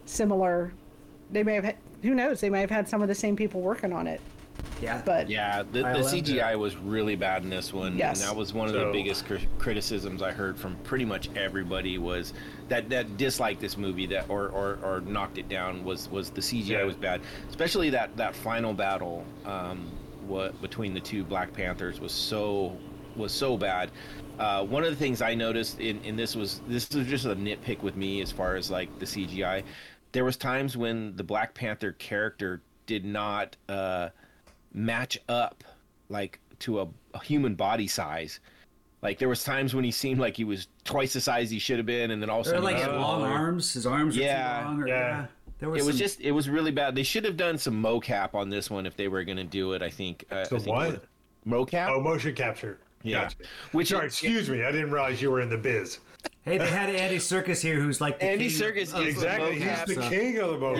similar. They may have. Had, who knows? They may have had some of the same people working on it. yeah. But Yeah, the, the CGI yeah. was really bad in this one, Yes. and that was one of So- the biggest cri- criticisms I heard from pretty much everybody was that that disliked this movie that or, or, or knocked it down was was the CGI Yeah. was bad, especially that that final battle um, what between the two Black Panthers was so was so bad. Uh, one of the things I noticed in, in this was this was just a nitpick with me as far as like the CGI. There was times when the Black Panther character did not uh, match up like to a, a human body size. Like there was times when he seemed like he was twice the size he should have been, and then all of a sudden, like he he had long arms. His arms were Yeah, too long. Or, yeah. yeah. There was It was some- just it was really bad. They should have done some mocap on this one if they were going to do it. I think. Uh, So I think what? Mocap? oh, motion capture. Yeah. Gotcha. Which Sorry, is- excuse me. I didn't realize you were in the biz. Hey, they had Andy Serkis here, who's like the Andy king Serkis of- is Exactly. He's the so- king of the mocap.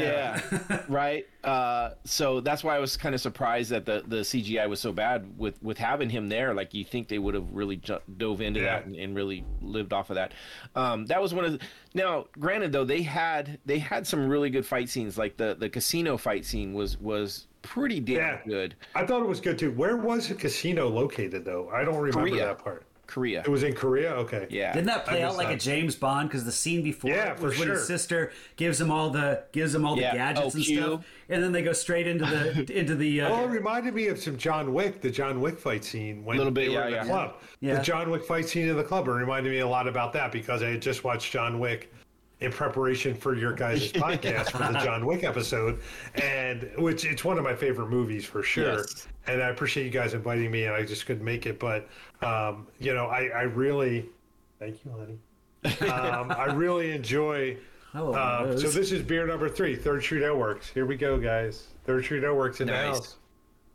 Yeah, right. Uh, so that's why I was kind of surprised that the, the CGI was so bad with, with having him there. Like you think they would have really ju- dove into Yeah. that and, and really lived off of that. Um, that was one of the. Now, granted though, they had they had some really good fight scenes. Like the, the casino fight scene was was pretty damn Yeah. good. I thought it was good too. Where was the casino located though? I don't remember Korea. that part. Korea. It was in Korea. Okay. yeah. Didn't that play out missed like a. James Bond? Because the scene before Yeah, for was when sure. his sister gives him all the gives him all the gadgets Oh, and Q. stuff, and then they go straight into the into the. Uh, Well, it reminded me of some John Wick, the John Wick fight scene when Little bit, they were yeah, in the yeah. club. Yeah. The John Wick fight scene in the club. It reminded me a lot about that because I had just watched John Wick in preparation for your guys' podcast for the John Wick episode, and which it's one of my favorite movies for sure. Yes. And I appreciate you guys inviting me, and I just couldn't make it, but um, you know, I, I really, thank you, honey. Um, I really enjoy. Oh, Um, so this is beer number three, Third Street Ale Works. Here we go, guys. Third Street Ale Works in Nice.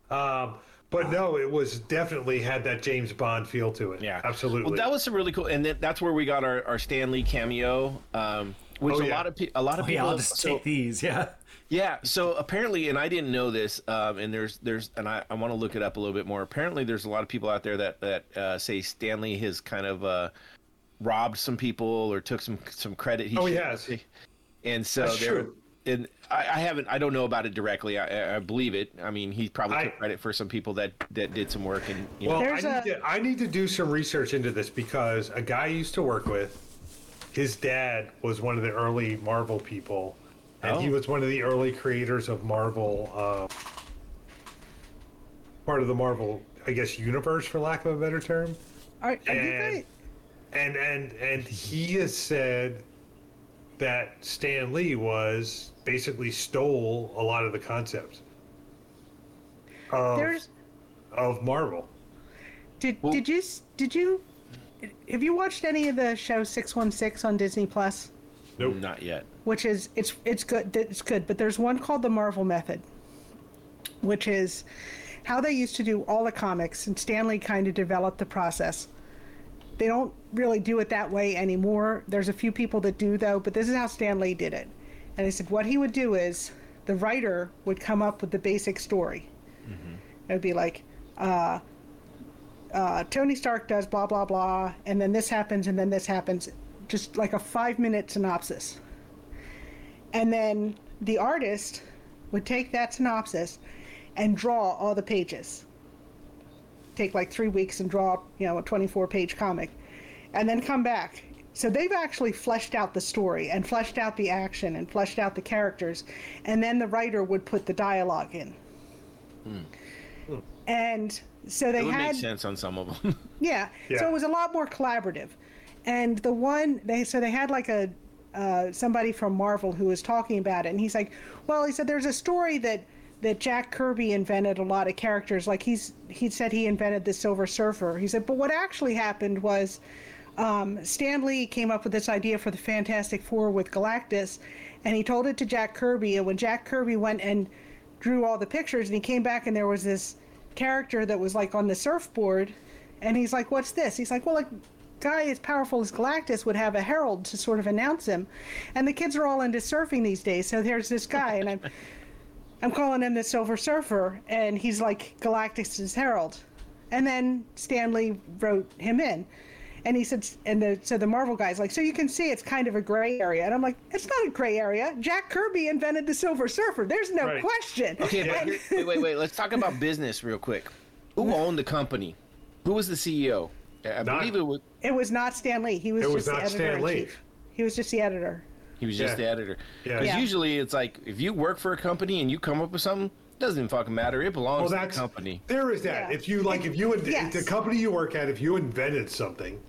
the house. Um, but no, it was definitely had that James Bond feel to it. Yeah, absolutely. Well, that was some really cool, and that, that's where we got our, our Stan Lee cameo, um, which Oh, a yeah. lot of pe- a lot of oh, people. yeah, I'll just so- take these. Yeah. Yeah, so apparently, and I didn't know this, um, and there's there's, and I, I want to look it up a little bit more. Apparently, there's a lot of people out there that that uh, say Stan Lee has kind of uh, robbed some people or took some some credit. He Oh, he should- has. And so That's there, true. And I, I haven't, I don't know about it directly. I, I- I believe it. I mean, he probably I- took credit for some people that that did some work, and you well, know, I need, a- to, I need to do some research into this because a guy I used to work with, his dad was one of the early Marvel people, and he Oh. was one of the early creators of Marvel, uh, part of the Marvel, I guess, universe, for lack of a better term. Are, are you And- guys, and and and he has said that Stan Lee was basically stole a lot of the concepts of, there's of Marvel. did did you did you have you watched any of the show 616 on Disney Plus? Nope. not yet. which is it's it's good it's good but there's one called the marvel method which is how they used to do all the comics and Stan Lee kind of developed the process they don't really do it that way anymore there's a few people that do though but this is how Stan Lee did it and he said what he would do is the writer would come up with the basic story it would be like uh, uh, Tony Stark does blah blah blah, and then this happens, and then this happens, just like a five minute synopsis. And then the artist would take that synopsis and draw all the pages. Take like three weeks and draw, you know, a 24 page comic, and then come back. So they've actually fleshed out the story and fleshed out the action and fleshed out the characters, and then the writer would put the dialogue in. And so they It would had make sense on some of them. yeah. yeah, So it was a lot more collaborative. And the one they so they had like a uh, somebody from Marvel who was talking about it, and he's like, "Well, he said there's a story that that Jack Kirby invented a lot of characters. Like he's he said he invented the Silver Surfer. He said, but what actually happened was um, Stan Lee came up with this idea for the Fantastic Four with Galactus, and he told it to Jack Kirby. And when Jack Kirby went and drew all the pictures, and he came back, and there was this character that was like on the surfboard, and he's like, "What's this?" He's like, "Well, a guy as powerful as Galactus would have a herald to sort of announce him." And the kids are all into surfing these days, so there's this guy, and I'm. I'm calling him the Silver Surfer, and he's like Galactus's herald. And then Stan Lee wrote him in, and he said, and the so the Marvel guy's like, so you can see it's kind of a gray area, and I'm like, it's not a gray area. Jack Kirby invented the Silver Surfer. There's no Right. question. Okay, but And- wait, wait, wait. Let's talk about business real quick. Who owned the company? Who was the CEO? I Not- believe it was. it was not Stan Lee. He was It just was the not editor Stan Lee. chief. He was just the editor. He was just Yeah. the editor. Yeah. Because Yeah. usually it's like if you work for a company and you come up with something, it doesn't even fucking matter. It belongs Well, to the company. There is that. Yeah. If you like, if you Yes. the company you work at, if you invented something,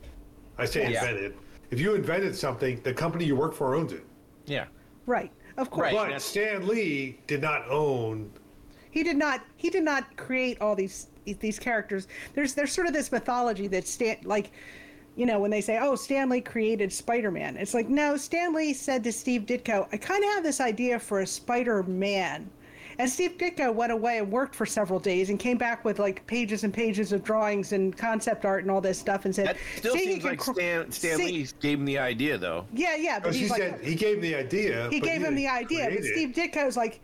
I say Yeah. invented. If you invented something, the company you work for owns it. Yeah. Right. Of course. Right. But that's- Stan Lee did not own. he did not he did not create all these these characters there's there's sort of this mythology that stan like you know when they say oh Stan Lee created spider-man it's like no Stan Lee said to steve ditko i kind of have this idea for a spider-man And Steve Ditko went away and worked for several days and came back with like pages and pages of drawings and concept art and all this stuff and said, That still "See, seems like cr- Stan, Stan see- Lee gave him the idea, though. Yeah, yeah, but oh, Because he he's like, said he gave him the idea. he but gave him the idea, but. Steve Ditko's like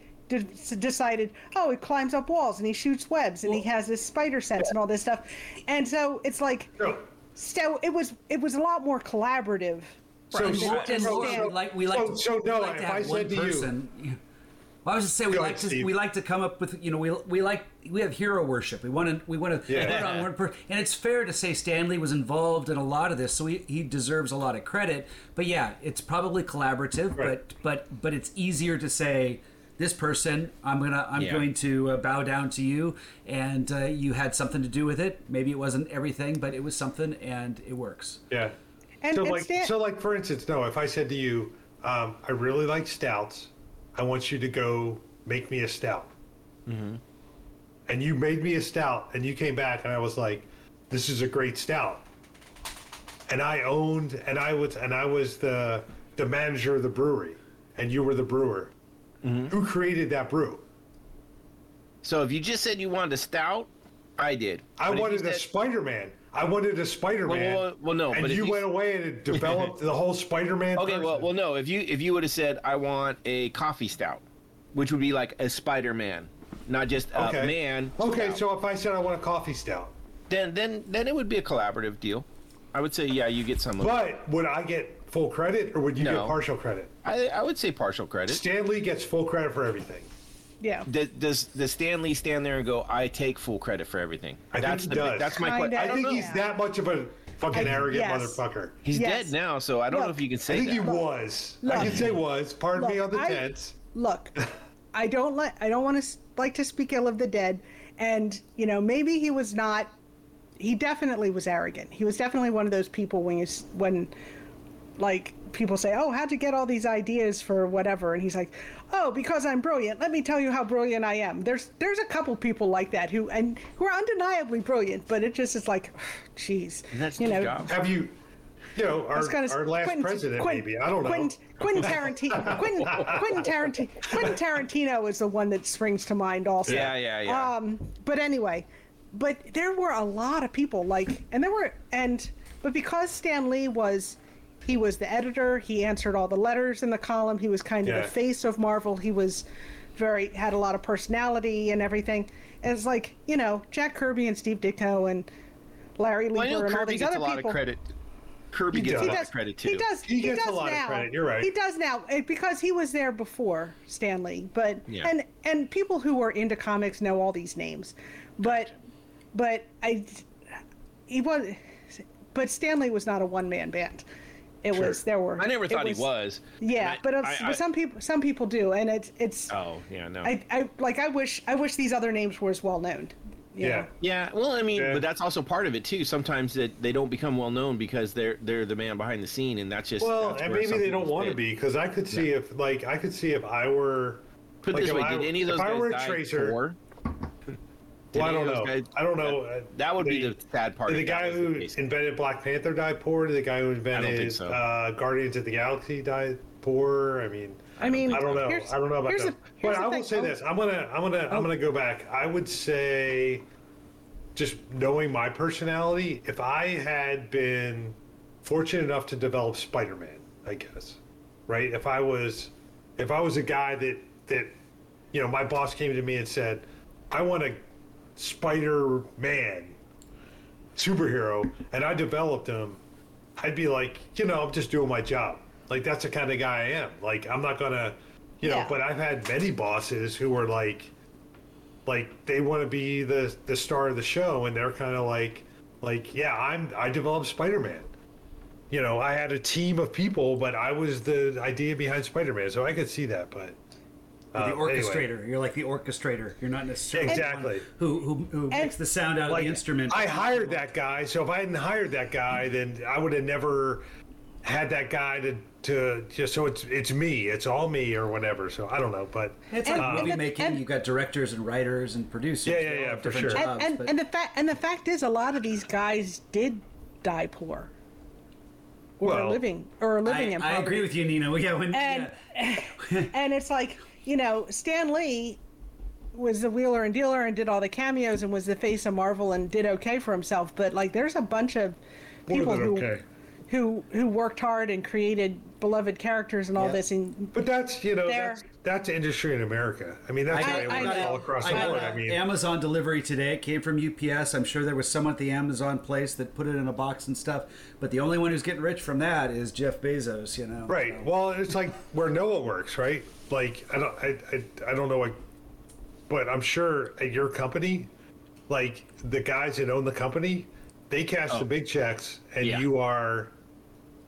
decided, oh, he climbs up walls and he shoots webs and he has this spider sense and all this stuff, and so it's like, No. so it was it was a lot more collaborative. So, And so, so- so- like we like so- to, so we no, like to if have I one said to you- person. Well, I was just saying we Go like ahead, to Steve. we like to come up with you know we we like we have hero worship. We want to we want to Yeah. put on one person, and it's fair to say Stan Lee was involved in a lot of this, so he, he deserves a lot of credit. But yeah, it's probably collaborative, Right. but but but it's easier to say this person I'm gonna I'm Yeah. going to uh, bow down to you, and uh, you had something to do with it. Maybe it wasn't everything, but it was something, and it works. Yeah. And- so and like, Stan- so like for instance, no, if I said to you, um, I really like stouts, I want you to go make me a stout, Mm-hmm. and you made me a stout, and you came back, and I was like, this is a great stout, and I owned, and I was, and I was the the manager of the brewery, and you were the brewer. Mm-hmm. Who created that brew? So if you just said you wanted a stout, I did. I But wanted a Spider Man. I wanted a Spider Man. Well, well, well, no, and but you, you- went away and it developed the whole Spider Man. Okay, well, well, no. If you if you would have said I want a coffee stout, which would be like a Spider Man, not just a okay. man. Okay, stout, so if I said I want a coffee stout, then then then it would be a collaborative deal. I would say yeah, you get some of it. but would I get full credit or would you No. get partial credit? I I would say partial credit. Stan Lee gets full credit for everything. Yeah. Does, does does Stan Lee stand there and go, "I take full credit for everything"? I think that's he the does. that's my question. I, I think know. he's that much of a fucking I- arrogant yes. motherfucker. He's Yes. dead now, so I don't know if you can say. I think that. he was. I can say was. Pardon me on the I- tense. Look, I don't like I don't want to like to speak ill of the dead, and you know maybe he was not. He definitely was arrogant. He was definitely one of those people when you when, like people say, "Oh, how'd you get all these ideas for whatever?" And he's like, "Oh, because I'm brilliant. Let me tell you how brilliant I am." There's there's a couple people like that who and who are undeniably brilliant, but it just is like, jeez, That's you know. job. Have you, you know, our, It's kinda- our last Quentin- president, Quentin- maybe. I don't know. Quentin, Quentin Tarantino. Quentin, Quentin Tarantino. Quentin Tarantino is the one that springs to mind also. Yeah, yeah, yeah. Um, but anyway, but there were a lot of people like, and there were, and but because Stan Lee was, he was the editor. He answered all the letters in the column. He was kind of Yeah. the face of Marvel. He was very had a lot of personality and everything. And it's like you know Jack Kirby and Steve Ditko and Larry Well, I Lieber know and all Kirby these gets other a lot people. of credit. Kirby gets does. a lot of credit too. He does. He gets a does lot of credit, you're right. He does now eh, because he was there before Stan Lee. But Yeah. and and people who are into comics know all these names, but but I he was, but Stan Lee was not a one man band. It Sure. was there were. I never it thought he was. Yeah, uh, I- but, I- I- but some people some people do, and it's it's. Oh yeah, no. I, I like I wish I wish these other names were as well known. Yeah. know? Yeah, well, I mean, Yeah. but that's also part of it too. Sometimes that they don't become well known because they're they're the man behind the scene, and that's just Well, that's and maybe they don't want to be because I could see if, like, I could see if I were. Put like, this way: I- Did any of if those I guys were a die tracer- poor? Did Well, I don't know. guys- I don't know. uh, That would be the- the sad part. Did the guy who case. invented Black Panther die poor? Did the guy who invented so. uh, Guardians of the Galaxy die poor? I mean, I mean, I don't know. I don't know about that. the- but I will thing. say Oh. this: I'm gonna, I'm gonna, I'm gonna go back. I would say, just knowing my personality, if I had been fortunate enough to develop Spider-Man, I guess, right? If I was, if I was a guy that that, you know, my boss came to me and said, I want a Spider-Man superhero, and I developed him, I'd be like, you know, I'm just doing my job. Like that's the kind of guy I am. Like I'm not gonna, you know. Yeah. But I've had many bosses who were like, like they want to be the the star of the show, and they're kind of like, like yeah, I'm I developed Spider-Man. You know, I had a team of people, but I was the idea behind Spider-Man, so I could see that. But the uh, anyway. orchestrator. You're like the orchestrator. You're not necessarily the one Exactly. who who, who makes the sound out like of the instrument. I hired that guy, so if I hadn't hired that guy, then I would have never had that guy to to just so it's it's me, it's all me or whatever. So I don't know, but It's And- like and movie the- making. and- you've got directors and writers and producers. Yeah, yeah, yeah, have for different sure. Jobs, and, but- and the fact and the fact is, a lot of these guys did die poor, or Well, living or living I, in I agree with you, Nina. Yeah, when and yeah. and it's like you know Stan Lee was the wheeler and dealer and did all the cameos and was the face of Marvel and did okay for himself. But like, there's a bunch of people who okay. who who worked hard and created beloved characters and all Yeah. this. And But that's you know that's that's industry in America. I mean that's I- how it I works know. all across I the board. I mean, Amazon delivery today. It came from UPS. I'm sure there was someone at the Amazon place that put it in a box and stuff. But the only one who's getting rich from that is Jeff Bezos. You know. right. Well, it's like where Noah works, right? Like I don't I I, I don't know what, but I'm sure at your company, like the guys that own the company, they cash the oh. big checks, and Yeah. you are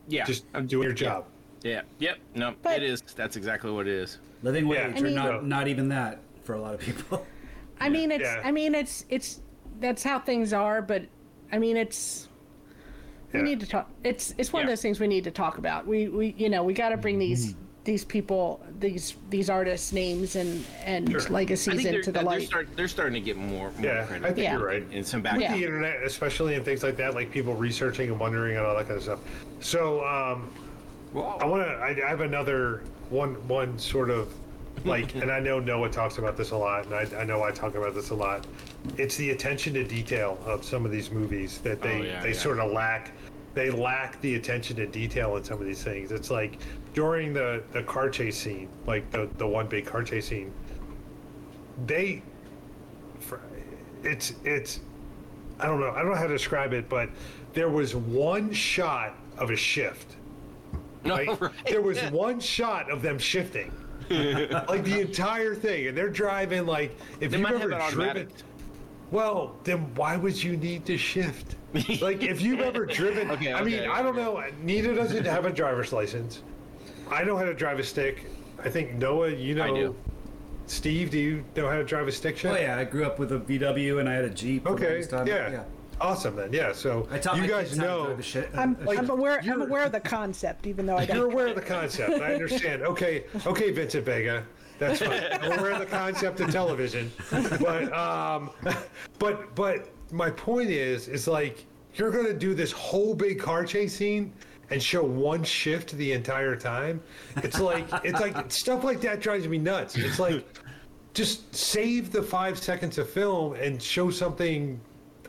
Yeah, just I'm doing your yeah. job. Yeah. Yep. No, But- it is. That's exactly what it is. Living wage, Yeah. or I mean- not not even that for a lot of people. I mean, it's Yeah. I mean, it's it's that's how things are. But I mean, it's we Yeah. need to talk. It's it's one of those things we need to talk about. We we you know we got to bring these these people these these artists names and and Sure. I legacies think into the they're, light. start, they're starting to get more, more Yeah, credit. I think Yeah. you're right. and some back. Yeah. the internet, especially and things like that, like people researching and wondering and all that kind of stuff. So um, Well I want to. I, I have another one. One sort of like, and I know Noah talks about this a lot, and I, I know I talk about this a lot. It's the attention to detail of some of these movies that oh, they Oh, yeah, they yeah. sort of lack. They lack the attention to detail in some of these things. It's like during the the car chase scene, like the the one big car chase scene. They, it's it's I don't know. I don't know how to describe it, but there was one shot of a shift. No, Right? right. There was one shot of them shifting. like the entire thing. And they're driving like if They you've ever it driven. Well, then why would you need to shift? like if you've ever driven Okay, I mean, okay, I don't know. Nita doesn't have a driver's license. I know how to drive a stick. I think Noah, you know I do. Steve, do you know how to drive a stick shift? oh yeah, I grew up with a VW and I had a Jeep. Okay. longest time. Yeah. Awesome then. Yeah. So I taught you my guys kids how to know drive a shit. I'm, a- I'm aware. I'm you're- aware of the concept, even though I You're aware of the concept. I understand. Okay, okay, Vincent Vega. That's fine. I'm aware of the concept of television, but um, but but my point is, is like you're gonna do this whole big car chase scene and show one shift the entire time. It's like it's like stuff like that drives me nuts. It's like just save the five seconds of film and show something.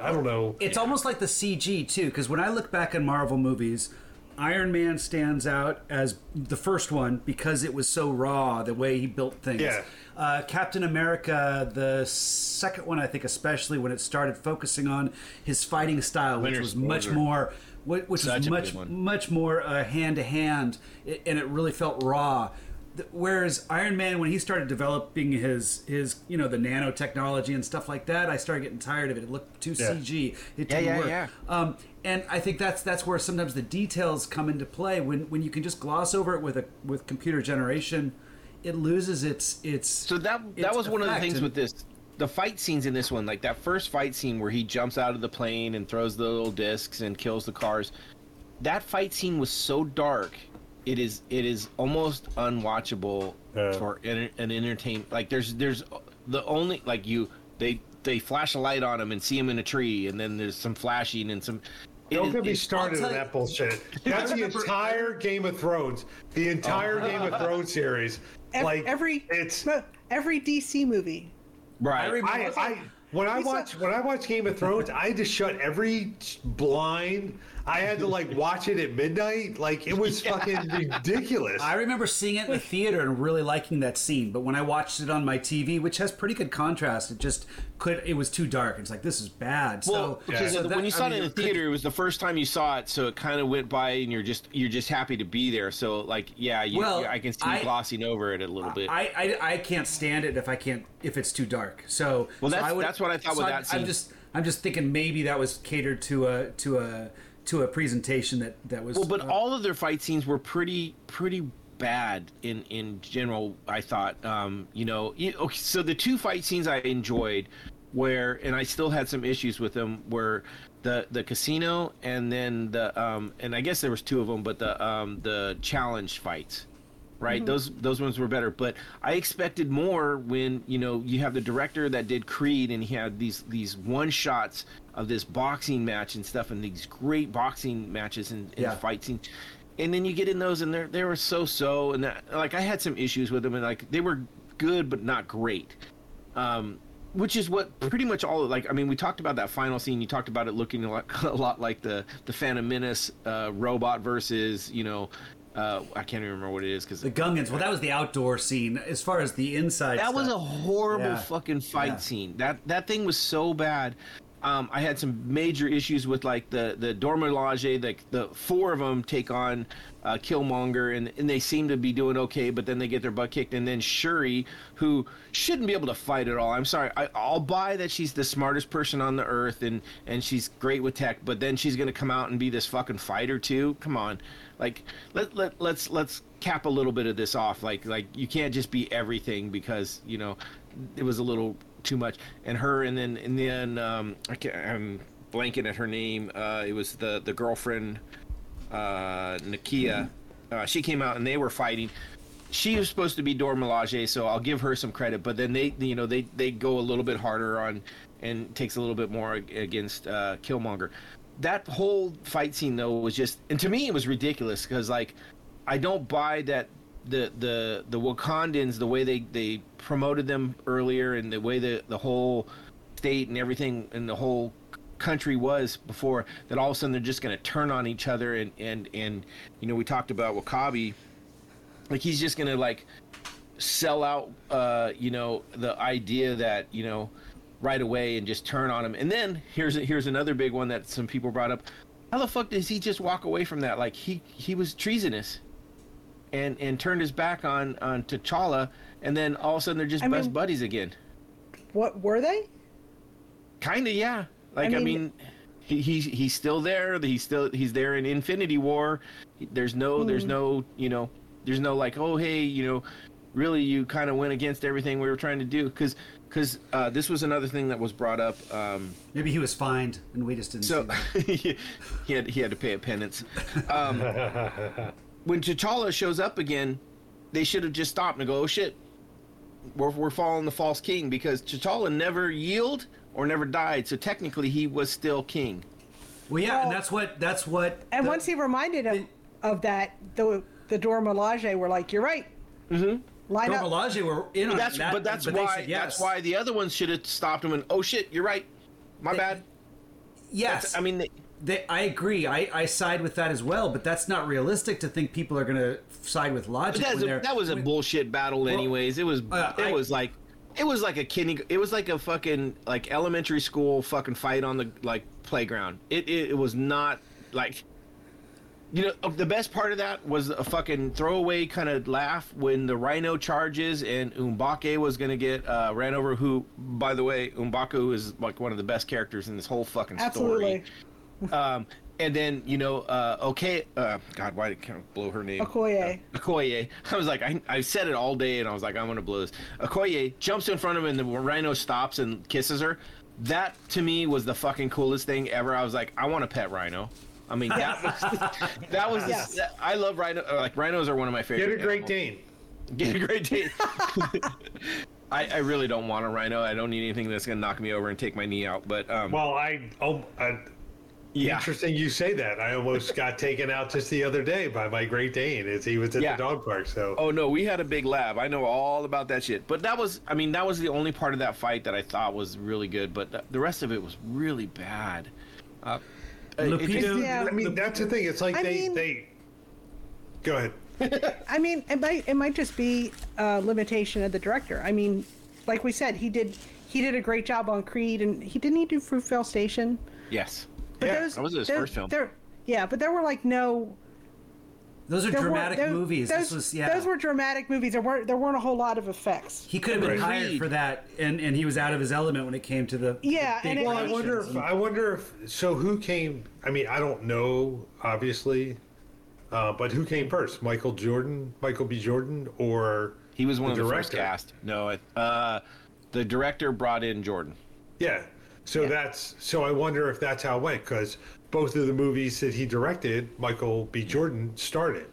I don't know. it's almost like the CG too, because when I look back in Marvel movies, Iron Man stands out as the first one because it was so raw the way he built things. Yeah. Uh, Captain America, the second one, I think, especially when it started focusing on his fighting style, which Winter was much Soldier. more, which Such was much much more hand to hand, and it really felt raw. Th- Whereas Iron Man, when he started developing his his you know the nanotechnology and stuff like that, I started getting tired of it. It looked too Yeah. CG. It Yeah, didn't yeah, work. yeah. Um, and I think that's that's where sometimes the details come into play when when you can just gloss over it with a with computer generation, it loses its its. So that that its was one of the things And- with this. The fight scenes in this one, like that first fight scene where he jumps out of the plane and throws the little discs and kills the cars. That fight scene was so dark. It is it is almost unwatchable Yeah. for an, an entertain. Like there's there's the only like you they they flash a light on him and see him in a tree and then there's some flashing and some. it Don't is- get me started on that bullshit. That's the entire Game of Thrones. The entire oh. Game of Thrones series. Ev- like every it's every DC movie. right. I remember- I, I when I watch when I watch Game of Thrones, I just shut every blind. I had to like watch it at midnight. Like it was fucking ridiculous. I remember seeing it in the theater and really liking that scene, but when I watched it on my TV, which has pretty good contrast, it just could it was too dark. It's like this is bad. Well, so because so when you saw I it mean, in the theater, it was the first time you saw it, so it kind of went by, and you're just you're just happy to be there. So like, yeah, you, Well, you- I can see I- you glossing over it a little bit. I, I I can't stand it if I can't if it's too dark. So Well, so that's- I would, that's what I thought so with I, that scene. I'm just I'm just thinking maybe that was catered to a to a to a presentation that that was well, but uh, all of their fight scenes were pretty pretty bad in in general. I thought, um, you know, okay, so the two fight scenes I enjoyed, where and I still had some issues with them, were the the casino and then the um and I guess there was two of them, but the um the challenge fights. right? Those those ones were better, but I expected more when you know you have the director that did Creed and he had these these one shots of this boxing match and stuff and these great boxing matches and, and Yeah. fight scenes. And then you get in those and they're they were so so and that like I had some issues with them and like they were good but not great. um, which is what pretty much all like. I mean, we talked about that final scene. You talked about it looking a lot, a lot like the the Phantom Menace uh, robot versus you know. Uh, I can't even remember what it is because The Gungans. Well, that was the outdoor scene. As far as the inside, that was a horrible Yeah. fucking fight Yeah. scene. That that thing was so bad. Um, I had some major issues with like the the Dora Milaje. The the four of them take on uh, Killmonger, and and they seem to be doing okay, but then they get their butt kicked, and then Shuri, who shouldn't be able to fight at all. I'm sorry. I, I'll buy that she's the smartest person on the earth, and and she's great with tech, but then she's gonna come out and be this fucking fighter too. Come on, like let let let's let's cap a little bit of this off. Like like you can't just be everything because you know it was a little too much. And her, and then and then um, I can't, I'm blanking at her name. Uh, it was the the girlfriend, uh, Nakia. Uh, she came out and they were fighting. She was supposed to be Dora Milaje, so I'll give her some credit. But then they, you know, they they go a little bit harder on, and takes a little bit more against uh, Killmonger. That whole fight scene though was just, and to me it was ridiculous because like, I don't buy that the the the Wakandans the way they they promoted them earlier and the way the the whole state and everything and the whole country was before that all of a sudden they're just going to turn on each other and and and you know we talked about W'Kabi. Like he's just going to like sell out uh you know the idea that you know right away and just turn on him. And then here's here's another big one that some people brought up. How the fuck does he just walk away from that? Like he he was treasonous and and turned his back on on T'Challa, and then all of a sudden they're just I best mean- buddies again. What were they? Kind of, yeah. Like I mean, mean- he, he's he's still there. He's still he's there in Infinity War. There's no there's no you know there's no like oh hey you know really you kind of went against everything we were trying to do because because uh, this was another thing that was brought up. Um, maybe he was fined and we just didn't so see that. he had he had to pay a penance. Um, when T'Challa shows up again, they should have just stopped and go, "Oh shit, we're we're following the false king," because T'Challa never yield or never died, so technically he was still king. Well, yeah, and that's what that's what. And the- once he reminded him of that, the the Dora Milaje were like, "You're right. Mm-hmm. Line Dora up." Milaje were in on That's that, but that's they why said yes. that's why the other ones should have stopped him and oh shit, you're right, my They- bad. Yes, That's, I mean, they, They, I agree. I, I side with that as well, but that's not realistic to think people are going to side with logic. that when was a, that was a when- bullshit battle, anyways. It was uh, it I- was like it was like a kidding. It was like a fucking like elementary school fucking fight on the like playground. It it, it was not like. You know, the best part of that was a fucking throwaway kind of laugh when the Rhino charges and M'Baku was gonna get uh, ran over. Who, by the way, M'Baku is like one of the best characters in this whole fucking Absolutely. story. Um, and then you know, uh, okay, uh, God, why did I blow her name? Okoye. Okoye. I was like, I, I said it all day, and I was like, I'm gonna blow this. Okoye jumps in front of him, and the rhino stops and kisses her. That to me was the fucking coolest thing ever. I was like, I want a pet rhino. I mean, that was that was. Yes. that- I love rhino. uh, Like rhinos are one of my favorite. Get a Great animals. Dane. Get a great date. I, I really don't want a rhino. I don't need anything that's gonna knock me over and take my knee out. But um, Well, I oh, I, yeah, interesting you say that. I almost got taken out just the other day by my Great Dane as he was at Yeah. the dog park. So Oh no, we had a big lab. I know all about that shit. But that was, I mean, that was the only part of that fight that I thought was really good. But th- the rest of it was really bad. Uh, it- it Lupita- just- Yeah. I mean, that's the thing. It's like I they mean- they. Go ahead. I mean, it might it might just be a limitation of the director. I mean, like we said, he did he did a great job on Creed, and he didn't he do Fruitvale Station. yes. But yeah, those, that was his those- first film. There, yeah, but there were like no those are there dramatic weren't- those, movies. Those, this was yeah. those were dramatic movies. There weren't there weren't a whole lot of effects. he could have been Right. hired for that, and, and he was out of his element when it came to the Yeah, the and it- Well, I I wonder if I wonder if so. Who came? I mean, I don't know, obviously, uh, but who came first? Michael Jordan, Michael B. Jordan, or he was one the of the first cast. No, uh, the director brought in Jordan. Yeah. So that's so. I wonder if that's how it went because both of the movies that he directed, Michael B. Jordan started.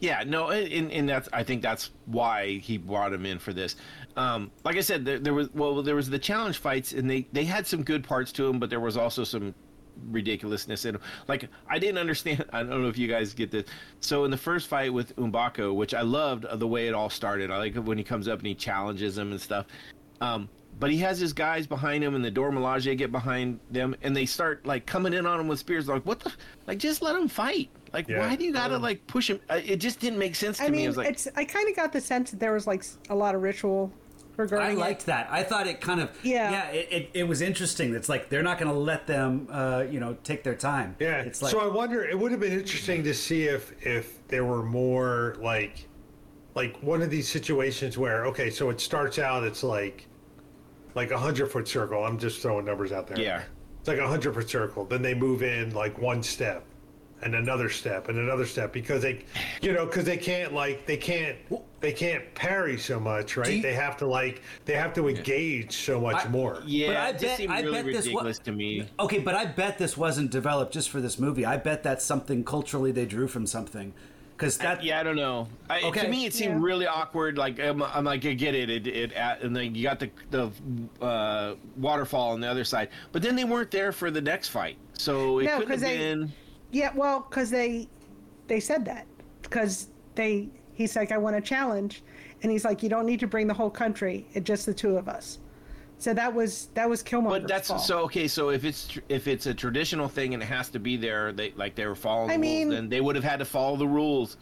Yeah, no, and, and that's I think that's why he brought him in for this. Um, like I said, there, there was well, there was the challenge fights, and they they had some good parts to them, but there was also some ridiculousness in 'em. Like I didn't understand. I don't know if you guys get this. So in the first fight with M'Baku, which I loved the way it all started. I like when he comes up and he challenges him and stuff. Um, but he has his guys behind him, and the Dora Milaje get behind them, and they start like coming in on him with spears. Like, what the? Like, just let him fight. Like, Yeah. why do you gotta Um, like push him? Uh, It just didn't make sense to I me. mean, I was like, it's. I kind of got the sense that there was like a lot of ritual regarding I it. liked that. I thought it kind of Yeah. yeah. It, it, it was interesting. It's like they're not going to let them uh, you know take their time. Yeah. It's like so I wonder. It would have been interesting to see if if there were more like like one of these situations where okay, so it starts out it's like like a hundred foot circle. I'm just throwing numbers out there. Yeah. It's like a hundred foot circle. Then they move in like one step and another step and another step because they you know because they can't like they can't they can't parry so much right you- they have to like they have to engage so much I- more yeah, But I it just bet- seemed I really bet this wa- ridiculous to me. Okay, but I bet this wasn't developed just for this movie. I bet that's something culturally they drew from something. Because that Yeah, I don't know. I, Okay. To me, it seemed Yeah. really awkward. Like I'm, I'm like, I get it. It, it at, and then you got the the uh, waterfall on the other side, but then they weren't there for the next fight, so it No, couldn't have 'cause they- been. Yeah, well, because they they said that because they he's like I want a challenge, and he's like you don't need to bring the whole country, it's just the two of us. So that was that was Killmonger's But that's fault. so okay. So if it's tr- if it's a traditional thing and it has to be there, they like they were following I the mean- rules, then they would have had to follow the rules.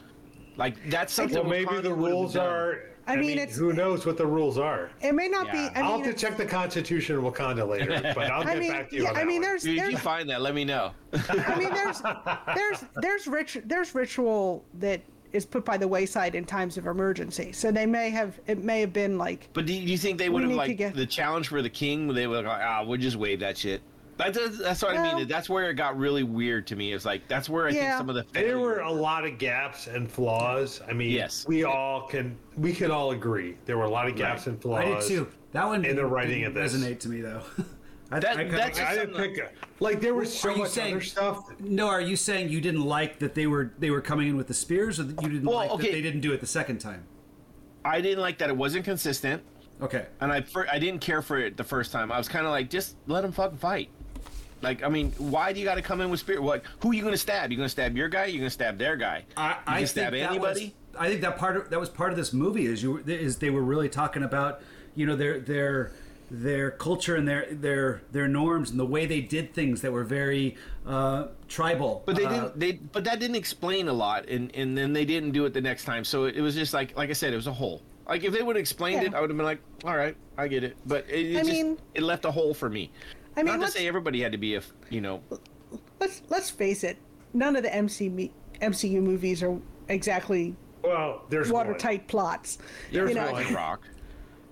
Like that's something. well maybe the rules are I mean, it's- who knows what the rules are It may not Yeah. be. I I'll mean, have to check the Constitution of Wakanda later, but I'll get I mean, back to you yeah, on that I mean, one. there's Dude, if you find that, let me know. I mean, there's there's there's rich there's ritual that is put by the wayside in times of emergency. So they may have it may have been like But do you think they would have like get- the challenge for the king? They would like, ah, we'll just waive that shit. That's, that's what I mean. That's where it got really weird to me. It's like that's where I think some of the there were a lot of gaps and flaws. I mean, Yes. we all can we can all agree there were a lot of gaps Right. and flaws. I did too. That one in the writing didn't of this. resonate to me though. I, That- I that's I didn't pick a, like there was so much saying- other stuff. no, are you saying you didn't like that they were they were coming in with the spears, or that you didn't Well, like okay. that they didn't do it the second time? I didn't like that it wasn't consistent, Okay. and I I didn't care for it the first time. I was kind of like, just let them fucking fight. Like, I mean, why do you got to come in with spirit? What? Who are you gonna stab? You gonna stab your guy? You gonna stab their guy? I, you I stab think that anybody? Was, I think that part of, that was part of this movie is you is they were really talking about you know their their their culture and their their their norms and the way they did things that were very uh, tribal. But they Uh, didn't. They but that didn't explain a lot, and and then they didn't do it the next time. So it was just like like I said, it was a hole. Like if they would have explained Yeah. it, I would have been like, all right, I get it. But it, it I just mean- it left a hole for me. I mean, Not to let's- say everybody had to be a you know. let's let's face it, none of the MC MCU movies are exactly Well, there's one. watertight plots. There's you know, one. Rock.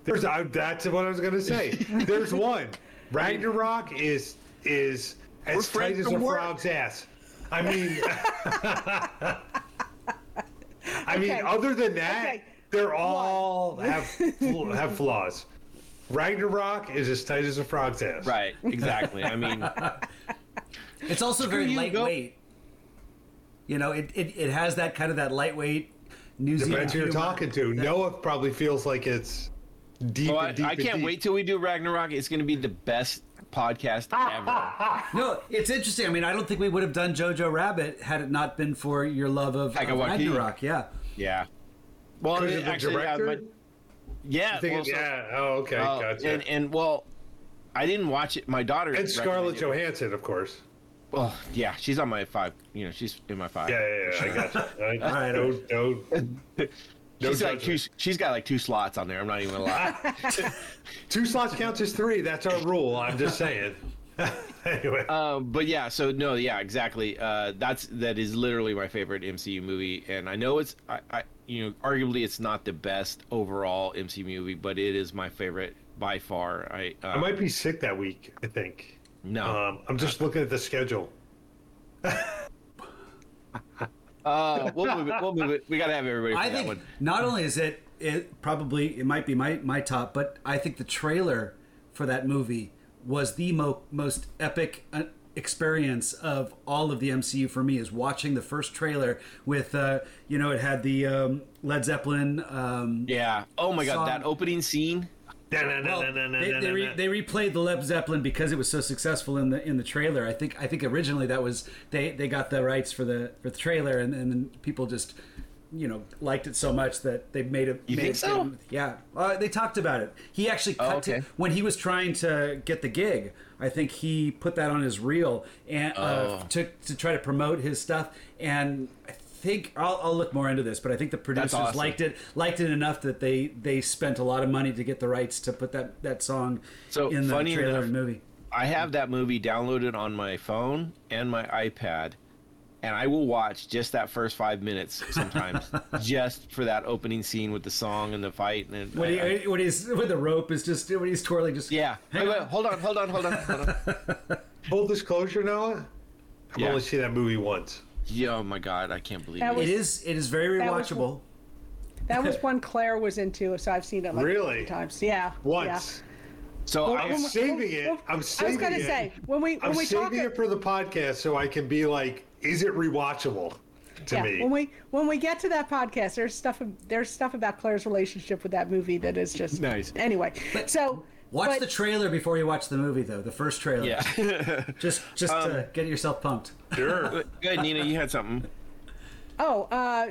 There's I, that's what I was gonna say. There's one. Ragnarok is is as We're tight as a work. frog's ass. I mean, I mean, Okay. other than that, Okay. they're all have fl- have flaws. Ragnarok is as tight as a frog's ass. Right. Exactly. I mean, It's also very you, go- lightweight. You know, it, it, it has that kind of that lightweight New Zealand. Depends who you're humor. talking to. Noah probably feels like it's deep well, I, deep. I can't deep. wait till we do Ragnarok. It's going to be the best podcast ever. No, it's interesting. I mean, I don't think we would have done Jojo Rabbit had it not been for your love of, of Ragnarok. Yeah. yeah. Well, it of the actually, yeah, but- yeah. I think well, it- so- yeah. Oh, okay. uh, gotcha. And and well, I didn't watch it. My daughter and Scarlett. Johansson, of course. Well, yeah, she's on my five. You know, she's in my five. Yeah, yeah, yeah. I got you. I, right. no, no, no she's like two. She's got like two slots on there. I'm not even gonna lie. Two slots counts as three. That's our rule. I'm just saying. anyway, um, but yeah, so no, yeah, exactly. Uh, that's that is literally my favorite MCU movie, and I know it's, I, I, you know, arguably it's not the best overall MCU movie, but it is my favorite by far. I, uh, I might be sick that week. I think. no, Um, I'm just looking at the schedule. Uh, we'll move it. We'll move it. We gotta have everybody for I that think one. not only is it it probably it might be my my top, but I think the trailer for that movie was the mo- most epic uh, experience of all of the MCU for me. Is watching the first trailer with uh, you know it had the um, Led Zeppelin. Um, Yeah. Oh my god, Song. that opening scene. Well, they, they, re, they replayed the Led Zeppelin because it was so successful in the in the trailer. I think I think originally that was they, they got the rights for the for the trailer and, and then people just you know liked it so much that they made it. You made think it- so? Yeah, uh, they talked about it. He actually cut Oh, okay. to, when he was trying to get the gig. I think he put that on his reel and uh, Oh. to to try to promote his stuff. And I think I'll, I'll look more into this, but I think the producers awesome. liked it liked it enough that they they spent a lot of money to get the rights to put that that song So, in the trailer enough- and movie. I have that movie downloaded on my phone and my iPad, and I will watch just that first five minutes sometimes, just for that opening scene with the song and the fight. And When, I- I- he, when he's when the rope is just when he's twirling, just yeah, wait, wait, hold on, hold on, hold on, hold on. Full disclosure, Noah. I've Yeah. only seen that movie once. Yeah, oh my god, I can't believe That it. It is it is very That was- rewatchable. That was one Claire was into, so I've seen it like Really? three times. Yeah. Once. So Well, I, I'm when saving it. I'm I was saving gonna it. say when we when I'm we talk saving it for the podcast so I can be like, is it rewatchable to yeah, me? when we when we get to that podcast, there's stuff there's stuff about Claire's relationship with that movie that is just Nice. Anyway, so Watch but- the trailer before you watch the movie, though. The first trailer. yeah. Just just Um, to get yourself pumped. sure. Good, Nina, you had something. Oh, uh,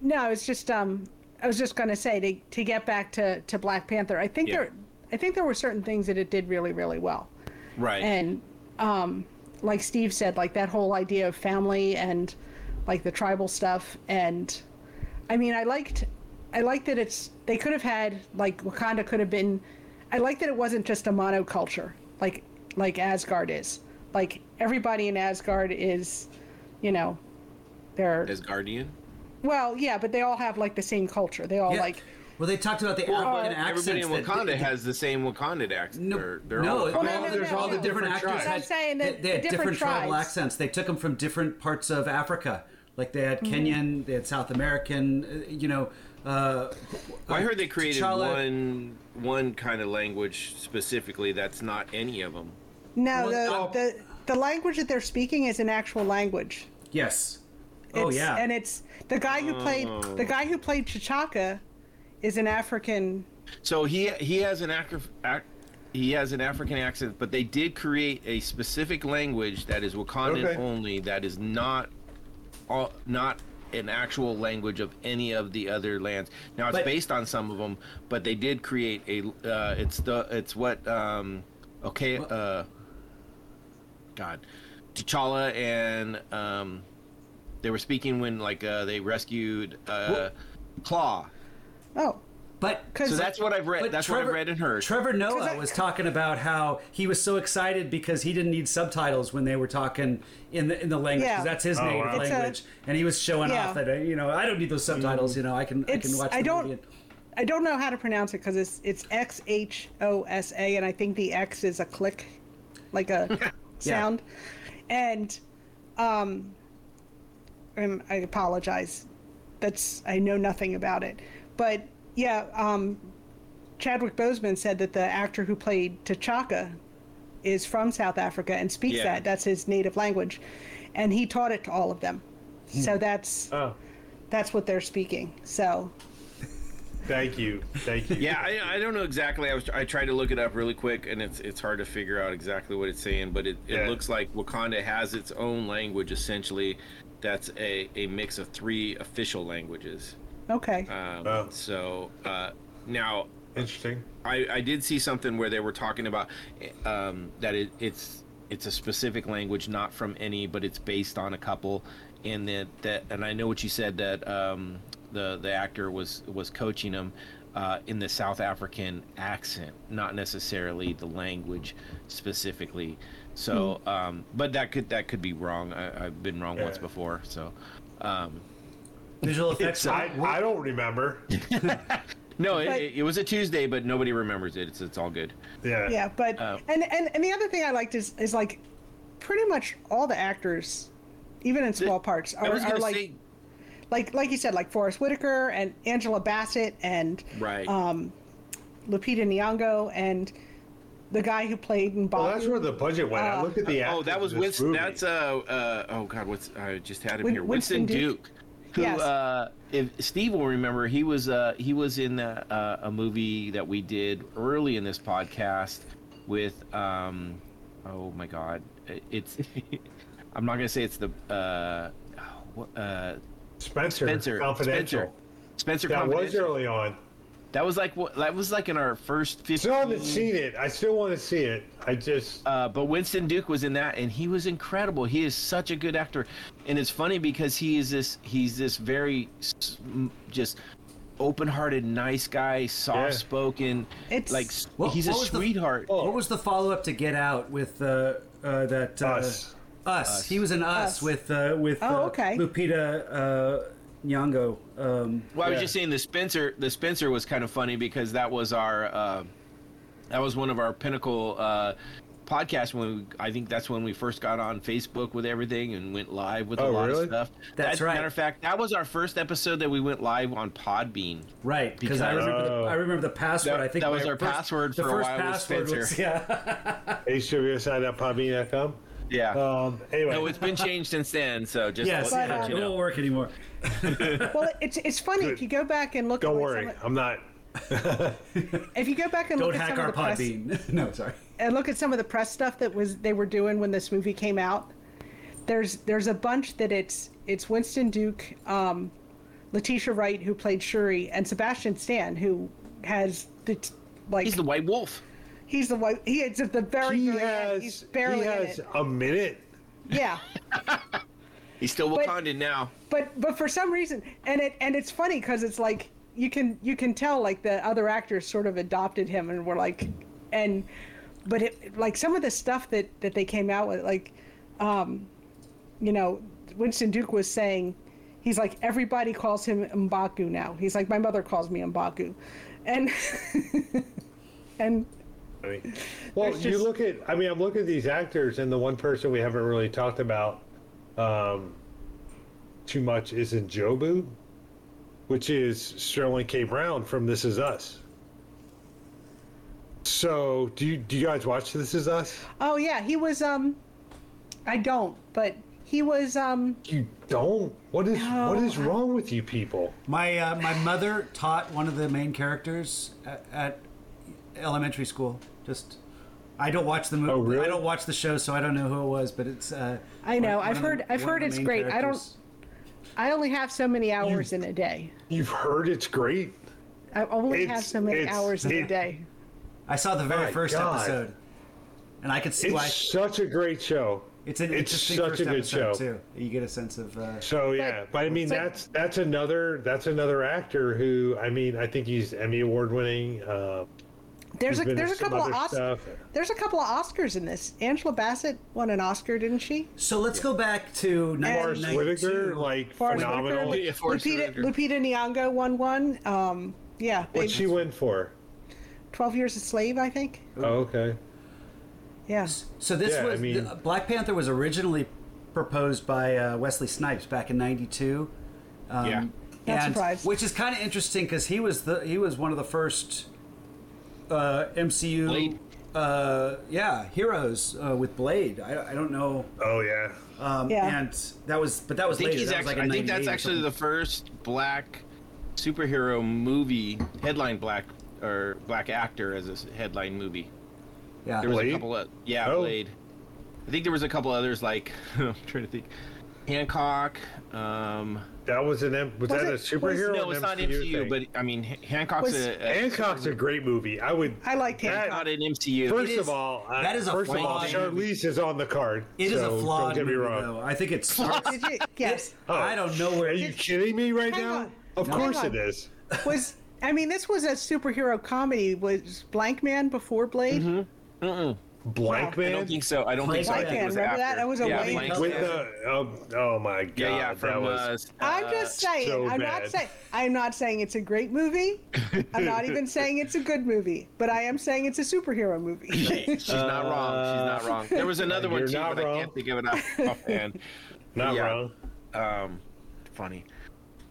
no, it's just um, I was just gonna say to to get back to to Black Panther. I think Yeah. there, I think there were certain things that it did really really well, Right. and um, like Steve said, like that whole idea of family and like the tribal stuff, and I mean, I liked, I liked that it's they could have had like Wakanda could have been, I like that it wasn't just a monoculture like like Asgard is, like everybody in Asgard is, you know, they're Asgardian. well, yeah, but they all have like the same culture. They all Yeah. like well, they talked about the Well, African accents. everybody in that- Wakanda has the same Wakanda accent. No, They're, they're no, all well, no, no, there's no, all the no. different Different actors. Had, I'm saying they, that they had different, different tribal accents. They took them from different parts of Africa. Like they had Kenyan, they had South American. uh, You know, uh, Well, I heard they created T'Challa- one one kind of language specifically that's not any of them. no, Well, the the the language that they're speaking is an actual language. Yes. Oh yeah. and it's the guy who played Oh. the guy who played T'Chaka is an African. So he he has an actor ac- he has an African accent, but they did create a specific language that is Wakandan Okay. only. That is not all, not an actual language of any of the other lands. Now it's But- based on some of them, but they did create a. Uh, it's the it's what um okay uh God T'Challa and um they were speaking when like uh, they rescued uh Klaue. Oh, but So that's what I've read. But That's what I've read and heard. Trevor Noah I- was talking about how he was so excited because he didn't need subtitles when they were talking in the in the language. 'cause Yeah. that's his Oh, native wow. It's a- language, and he was showing Yeah. off that uh, you know I don't need those subtitles. You know I can I can watch. The I don't movie and- I don't know how to pronounce it because it's it's X H O S A and I think the X is a click, like a sound, and um, um, I apologize. That's I know nothing about it, but yeah, um, Chadwick Boseman said that the actor who played T'Chaka is from South Africa and speaks Yeah. that. That's his native language, and he taught it to all of them. So that's Oh, that's what they're speaking. So thank you, thank you. Yeah, I, I don't know exactly. I was I tried to look it up really quick, and it's it's hard to figure out exactly what it's saying. But it, it Yeah. looks like Wakanda has its own language essentially. That's a, a mix of three official languages. Okay. Um, Oh. So uh, now Interesting. I, I did see something where they were talking about um, that it, it's it's a specific language, not from any, but it's based on a couple. And that, that and I know what you said that um, the the actor was was coaching him uh, in the South African accent, not necessarily the language specifically. So, um, but that could that could be wrong. I, I've been wrong once before. So, um, visual effects. I, I don't remember. no, it, But- it, it was a Tuesday, but nobody remembers it. It's it's all good. Yeah. yeah, but Oh. and, and and the other thing I liked is is like pretty much all the actors, even in small parts, are, are like say like like you said, like Forest Whitaker and Angela Bassett and right. um, Lupita Nyong'o and the guy who played in Bob. Well, that's where the budget went. I Uh, looked at the. Oh, that was in Winston. movie. That's uh, uh, oh God, what's I just had him Win- here. Winston, Winston Duke. Duke. Who, Yes. uh, if Steve will remember, he was uh, he was in uh, uh, a movie that we did early in this podcast with um, oh my God, it's I'm not gonna say it's the uh, uh, Spencer. Spencer. Confidential. Spencer. Spencer. That was early on. That was like what? That was like in our first 15. Still haven't seen it. I still want to see it. I just Uh, but Winston Duke was in that, and he was incredible. He is such a good actor, and it's funny because he is this. He's this very just open-hearted, nice guy, soft-spoken. It's- like s- What- he's a what was the- sweetheart. What was the follow up to Get Out with uh, uh, that uh, Us. Us. He was in Us, Us. with uh, with Oh, uh, okay. Lupita uh, Nyong'o. Um, Well, I was Yeah. just saying the Spencer. The Spencer was kind of funny because that was our. Uh, that was one of our pinnacle uh, podcasts when we, I think that's when we first got on Facebook with everything and went live with a Oh, lot really? of stuff. That's That- right. Matter of fact, that was our first episode that we went live on Podbean. right, because I Because- remember the, Oh. I remember the password. That- I think that was our first- password the for a first while was password Spencer. yeah. https.podbean.com. Yeah. Um, anyway, no, it's been changed since then. So just yes, let- But, yeah, it you know. won't work anymore. well, it's it's funny Good. if you go back and look. don't at like worry. some of- I'm not. if you go back and Don't look at some our of the press, Podbean. no, sorry. and look at some of the press stuff that was they were doing when this movie came out. There's there's a bunch that it's it's Winston Duke, um, Letitia Wright who played Shuri, and Sebastian Stan who has the t- like He's the White Wolf. He's the one he is at the very He very end. has. He's He barely in has it. a minute. Yeah. He's still But- Wakandan now. but but for some reason and it and it's funny because it's like you can you can tell like the other actors sort of adopted him and were like and but it like some of the stuff that that they came out with like um you know winston duke was saying he's like everybody calls him mbaku now he's like my mother calls me mbaku and and I mean, well, There's you look at. I mean, I'm looking at these actors, and the one person we haven't really talked about um, too much is N'Jobu, which is Sterling K. Brown from This Is Us. So, do you do you guys watch This Is Us? oh yeah he was um i don't but he was um You don't. What is what is wrong with you people? My uh, my mother taught one of the main characters at, at elementary school. Just I don't watch the movie. Oh, really? I don't watch the show, so I don't know who it was. But it's. Uh, I know, one- I've one of the- heard- I've heard it's main great. I don't- i only have so many hours in a day You've heard it's great. i only have so many it's- hours in a day I saw the very My first God. episode, and I could see It's why. such a great show. It's an it's such a good show. too. You get a sense of. Uh, So yeah, but I mean but- that's that's another that's another actor who I mean I think he's Emmy award winning. Uh, There's he's a there's a couple of other Os- stuff. there's a couple of Oscars in this. Angela Bassett won an Oscar, didn't she? so let's go back to Forest 1992. Whitaker, like Forest phenomenal. Whitaker, Yeah, Forest Lupita, Whitaker. Lupita Nyong'o won one. Um, yeah, What'd she win for? Twelve Years a Slave, I think. Oh, okay. Yeah. So this Yeah, I was mean- the- Black Panther was originally proposed by uh, Wesley Snipes back in '92. Um, Yeah. Not and- surprised. Which is kind of interesting because he was the he was one of the first uh, MCU. Blade. Uh, yeah, heroes uh, with Blade. I, I don't know. Oh yeah. Um, Yeah. And that was, but that was I think later. he's That was actually. like I think that's actually the first black superhero movie headline black or black actor as a headline movie. Yeah. There was Blade? a couple of yeah, Oh. Blade. I think there was a couple others like I'm trying to think. Hancock. Um, That was an M- was, Was that a it- superhero? no, it's an not MCU MCU, thing? but I mean Hancock's Was- a, a Hancock's a great movie. I would. I liked that- Hancock. not an MCU. First It is- of all, uh, that is a first of all, flawed Charlize is on the card. It is so a flawed Don't get me movie, wrong. though. I think it's starts. You? Yes. Oh, I don't know where. Are you kidding me right now? on. Of No. course Hang it on. is. Was I mean this was a superhero comedy? Was Blankman before Blade? Mm-mm. Blank Wow. I don't think so. I don't think so. I Blank think it Man, was remember that? after. That was a yeah, Wayne Blank With Man. the oh, oh my god, yeah, yeah, that from was uh, I'm just saying. so I'm bad. not saying. I'm not saying it's a great movie. I'm not even saying it's a good movie. But I am saying it's a superhero movie. She's not wrong. She's not wrong. There was another one You're too, not but I can't think of it offhand. not yeah. wrong. um, funny.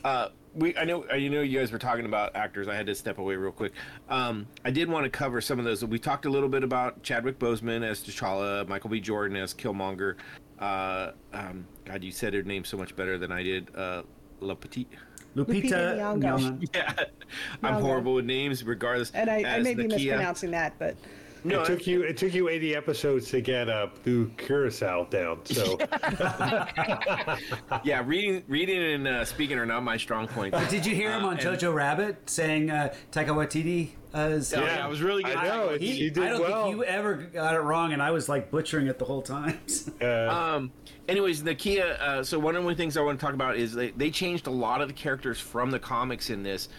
Uh, we I know I know you guys were talking about actors. I had to step away real quick. Um, I did want to cover some of those. We talked a little bit about Chadwick Boseman as T'Challa, Michael B. Jordan as Killmonger. Uh, um, God, you said her name so much better than I did. Uh, La Petite. Lupita Lupita Nyong'o. Nyong'o. Yeah, I'm Nyong'o. horrible with names, regardless. and I, I as may be Nakia. mispronouncing that, but No, it took you it took you 80 episodes to get uh, Blue Curaçao down. So yeah, reading, reading, and uh, speaking are not my strong points. Did you hear him on and- Jojo Rabbit saying uh, Taika Waititi? Uh, is- Oh, yeah, it was really good. I know I- it's, you did I don't well. think you ever got it wrong, and I was like butchering it the whole time. uh, Um. Anyways, Nakia. Uh, so one of the things I want to talk about is they, they changed a lot of the characters from the comics in this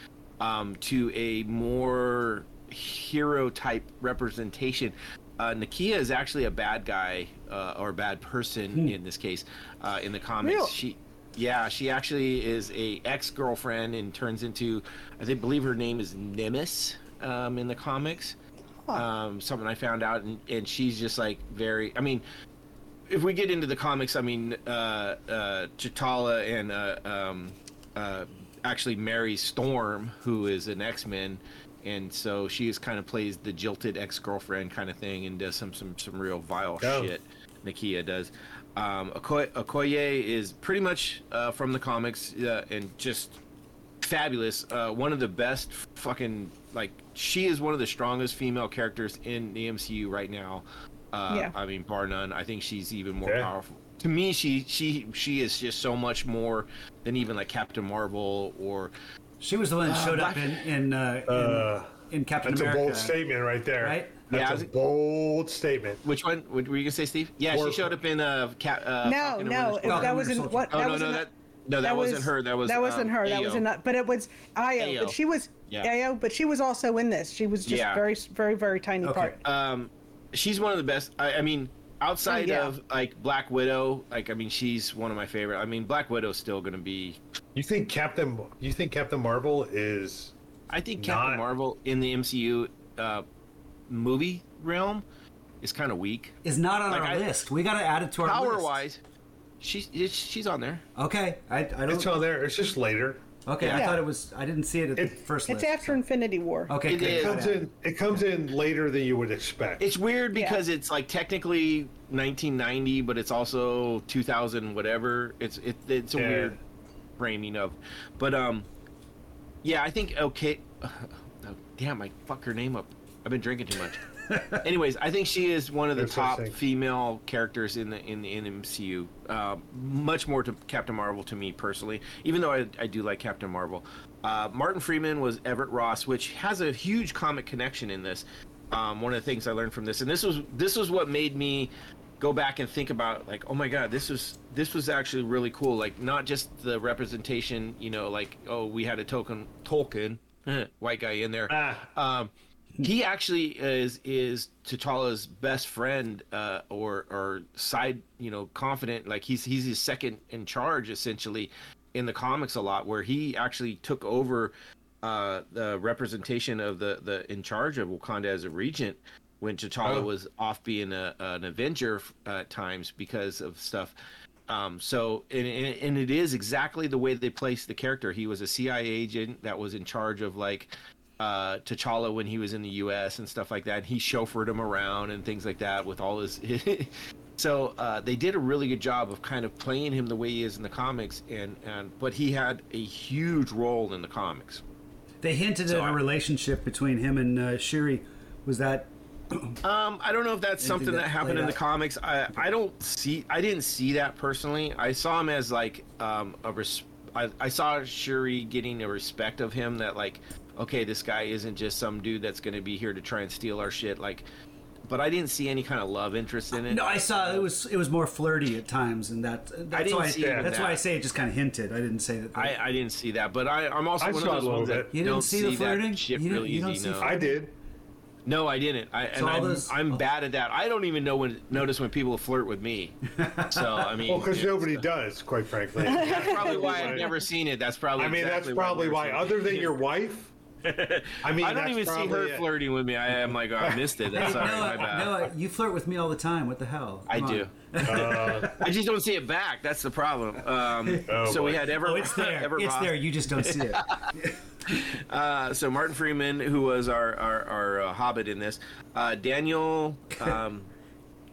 um, to a more hero type representation. Uh, Nakia is actually a bad guy uh, or a bad person in this case uh, in the comics. Really? She, yeah, she actually is a ex girlfriend and turns into, I think, believe her name is Nemesis um, in the comics. Um, something I found out, and, and she's just like very. I mean, if we get into the comics, I mean, uh, uh, T'Challa and uh, um, uh, actually marries Storm, who is an X Men, and so she is kind of plays the jilted ex girlfriend kind of thing, and does some some some real vile Oh. shit. Nakia does. Um, Okoye, Okoye is pretty much uh, from the comics uh, and just fabulous. Uh, one of the best fucking like she is one of the strongest female characters in the MCU right now. Uh, Yeah. I mean, bar none. I think she's even more Yeah. powerful. To me, she she she is just so much more than even like Captain Marvel or she was the one that showed up in in, uh, in, uh, in Captain that's a bold statement right there. Right? That's Yeah, I a was- bold statement. which one? What were you gonna say, Steve? Yeah, Or- she showed up in uh, Cap. Uh, No, Falcon and no, Winter it- Soldier. Falcon that Winter wasn't Soldier. what. Oh that no, was no, in- that no, that, wasn't her. That was that wasn't um, her. That was Ayo. in. But it was Io. Ayo. But she was Yeah. Ayo. But she was also in this. She was just Yeah. very, very, very tiny Okay. part. um she's one of the best I, I mean outside Oh, yeah. of like black widow like i mean she's one of my favorite i mean black widow's still gonna be You think Captain? You think Captain Marvel is? i think captain marvel in the mcu uh movie realm is kind of weak Is not on Like, our I- list. We got to add it to our list. power list. wise she's she's on there Okay, I, I don't. It's on there. It's just later. Okay, I Yeah. thought it was. I didn't see it at the It- first It's list. after Infinity War. Okay, It good. is. It comes in. It comes in later than you would expect. it's weird Yeah. because it's like technically 1990 but it's also 2000 whatever it's it, it's a Yeah. weird framing of but um yeah i think okay oh, damn i fuck her name up i've been drinking too much anyways i think she is one of the top female characters in the in the in mcu uh, much more to captain marvel to me personally even though i, I do like captain marvel. Uh, martin freeman was everett ross which has a huge comic connection in this. Um, one of the things i learned from this and this was this was what made me go back and think about like oh my god this was this was actually really cool. Like not just the representation you know like oh we had a token tolkien white guy in there. Ah. um, he actually is is T'Challa's best friend uh, or or side you know confident like he's he's his second in charge essentially in the comics a lot where he actually took over uh, the representation of the the in charge of Wakanda as a regent when T'Challa Oh. was off being a, an Avenger uh, at times because of stuff. Um, so and, and and it is exactly the way they placed the character. He was a CIA agent that was in charge of like uh, T'Challa when he was in the U.S. and stuff like that. He chauffeured him around and things like that with all his. so uh, they did a really good job of kind of playing him the way he is in the comics, and and but he had a huge role in the comics. They hinted So at a I- relationship between him and uh, Shuri. Was that? Um, I don't know if that's something that that happened in the comics. I I don't see. I didn't see that personally. I saw him as like um a res- I, I saw Shuri getting a respect of him that like okay this guy isn't just some dude that's going to be here to try and steal our shit like but I didn't see any kind of love interest in it. No, I saw it was it was more flirty at times, and that that's didn't why see even that's why. I say it just kind of hinted. I didn't say that. I, I didn't see that, but I, I'm also I one saw of those little ones that. You didn't don't see the that flirting? shit You don't- really you don't easy. see No. flirting? I did. no, I didn't. I, and So all I'm, those- I'm oh. bad at that. I don't even know when notice when people flirt with me. So I mean, Well, because yeah, nobody so- does, quite frankly. That's probably why I've never seen it. That's probably. I mean, exactly that's probably I've why. Other than your wife, I mean, I don't even see her it. flirting with me. I am like, oh, I missed it. That's sorry, my bad. Noah, you flirt with me all the time. What the hell? I Come on. do. Uh, I just don't see it back. That's the problem. Um, Oh, so we had Ever. Oh, it's there. Ever it's there. You just don't see it. Uh, so Martin Freeman, who was our our, our uh, Hobbit in this, uh, Daniel. Um,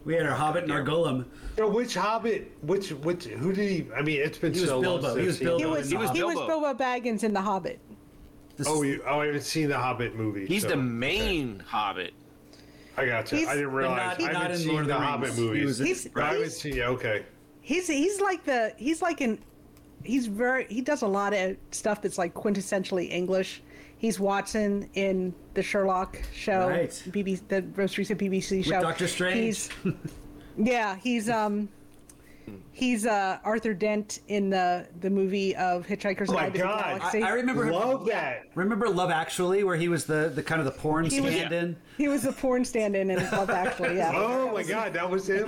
We had our Hobbit and our Gollum. so which Hobbit? Which which? Who did he? I mean, it's been He was so Bilbo. long He was Bilbo. He was He was he was Bilbo. Bilbo Baggins in The Hobbit. This Oh, you, oh, I haven't seen the Hobbit movie. he's so- the main Hobbit. I got you. He's- I didn't realize. not- I not haven't in Lord seen of the the Hobbit Rings. He movies. was in- He's- I haven't he's- seen. yeah, Okay. He's he's like the he's like an he's very he does a lot of stuff that's like quintessentially English. He's Watson in the Sherlock show, Right. BBC, the most recent BBC show. Doctor Strange. He's, yeah, he's um he's uh Arthur Dent in the the movie of Hitchhiker's Oh Guide to the God. Galaxy. I, I remember. Love Yeah. that. Remember Love Actually, where he was the, the kind of the porn He was- stand-in. He was the porn stand-in in Love Actually. Yeah. Oh my God, that was him.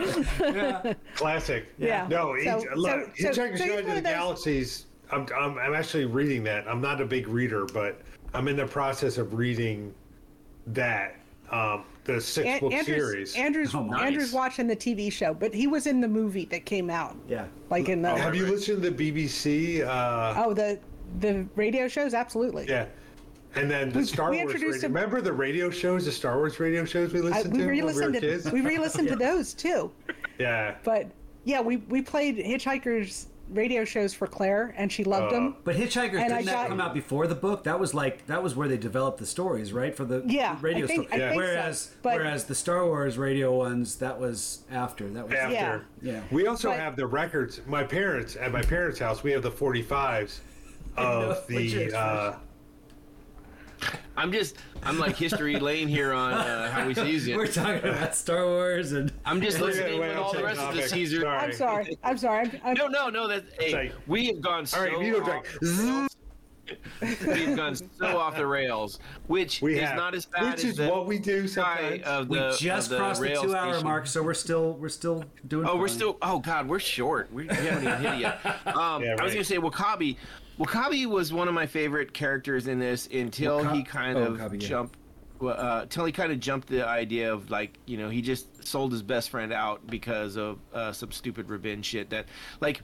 Classic. Yeah. No, he, So- look, so- so- Hitchhiker's so Guide he's to the of those- Galaxies. I'm, I'm I'm actually reading that. I'm not a big reader, but I'm in the process of reading that. Um, the six An- book Andrew's, series. Andrew's, Oh, nice. Andrew's watching the TV show, but he was in the movie that came out. Yeah. Like in the Have you listened to the BBC? Uh, oh the the radio shows absolutely. Yeah. And then the Star we Wars. Radio. him- Remember the radio shows, the Star Wars radio shows we I, listened we to when we were re-listened to kids? we re-listened to those too. yeah. But yeah, we we played Hitchhiker's radio shows for Claire, and she loved Uh, them. But Hitchhiker And didn't that got- come out before the book? That was like that was where they developed the stories, right? For the Yeah, radio I think- story. I think so. whereas But- whereas the Star Wars radio ones, that was after. That was After. Yeah. Yeah. We also But- have the records. My parents at my parents' house, we have the 45s of Which the. is- Uh, I'm just I'm like history lane here on uh, how we use it. We're talking about Star Wars and I'm just Wait, listening wait, with all the check rest of the topic. Caesar. Sorry. I'm sorry. I'm sorry. I'm, I'm, No, no, no. That hey, Sorry. we have gone so all right, you don't drink. off, we've gone so off the rails, which We is have, not as bad which as is the what we do guy sometimes. of we just of the crossed the two hour station. mark, so we're still we're still doing. Oh, we're still. Oh God, we're short. We, we haven't even hit it yet. Um, Yeah, I was gonna say W'Kabi. W'Kabi was one of my favorite characters in this until Waka- he kind oh, of W'Kabi, yeah. jumped. Uh, until he kind of jumped the idea of like you know he just sold his best friend out because of uh, some stupid revenge shit that like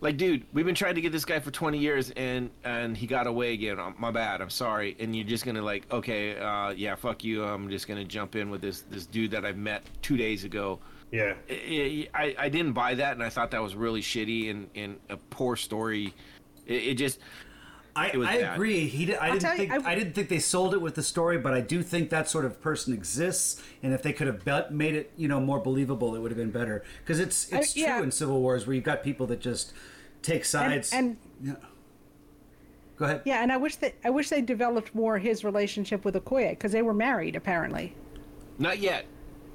like dude we've been trying to get this guy for 20 years and and he got away again Oh, my bad i'm sorry and you're just gonna like okay uh yeah fuck you i'm just gonna jump in with this this dude that i met two days ago yeah. I, I, I didn't buy that, and I thought that was really shitty and, and a poor story. It, it just I, It I agree. He did, I didn't tell you, think I, I- didn't think they sold it with the story, but I do think that sort of person exists. And if they could have bet, made it, you know, more believable, it would have been better. Because it's it's yeah. true in civil wars where you've got people that just take sides. and yeah. Go ahead. yeah, and I wish that I wish they developed more his relationship with Okoye because they were married apparently. not yet.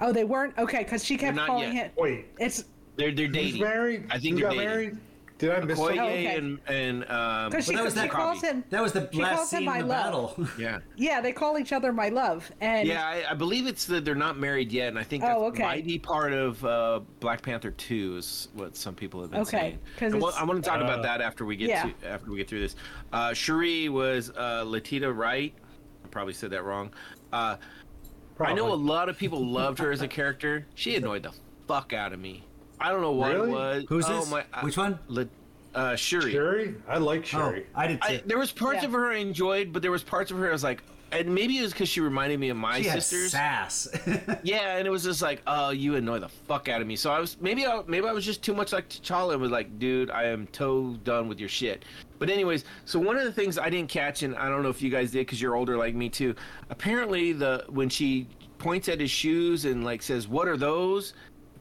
Oh, they weren't okay because she kept not calling yet. him. Wait, It's They're they're who's dating. married? I think Who they're got dating. married? Did I miss Okoye something? Okay. and and um. because she, that was she that calls copy. him. That was the She last calls him scene my in the love. battle. Yeah. Yeah, they call each other my love, and Yeah, I, I believe it's that they're not married yet, and I think that Oh, okay. might be part of uh, Black Panther Two, is what some people have been saying. Okay, saying. 'cause And well, it's- I want to talk Uh, about that after we get Yeah. to after we get through this. Uh, Shuri was uh, Latita Wright. I probably said that wrong. Uh, I know a Probably. lot of people loved her as a character. She annoyed the fuck out of me. I don't know what Really? it was. Who's oh, this? My, I- Which one? Le- uh, Shuri. Sherry? I like Oh, Sherry. I did I, there was parts Yeah. of her I enjoyed, but there was parts of her I was like, and maybe it was because she reminded me of my she had sisters. sass. Yeah, and it was just like, oh, you annoy the fuck out of me. So I was maybe I maybe I was just too much like T'Challa and was like, dude, I am toe done with your shit. But anyways, so one of the things I didn't catch, and I don't know if you guys did because you're older like me too. Apparently, the when she points at his shoes and like says, "What are those?"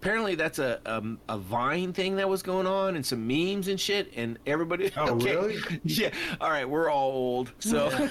Apparently, that's a a, a Vine thing that was going on and some memes and shit, and everybody. Oh, okay. really? Yeah. All right, we're all old, so.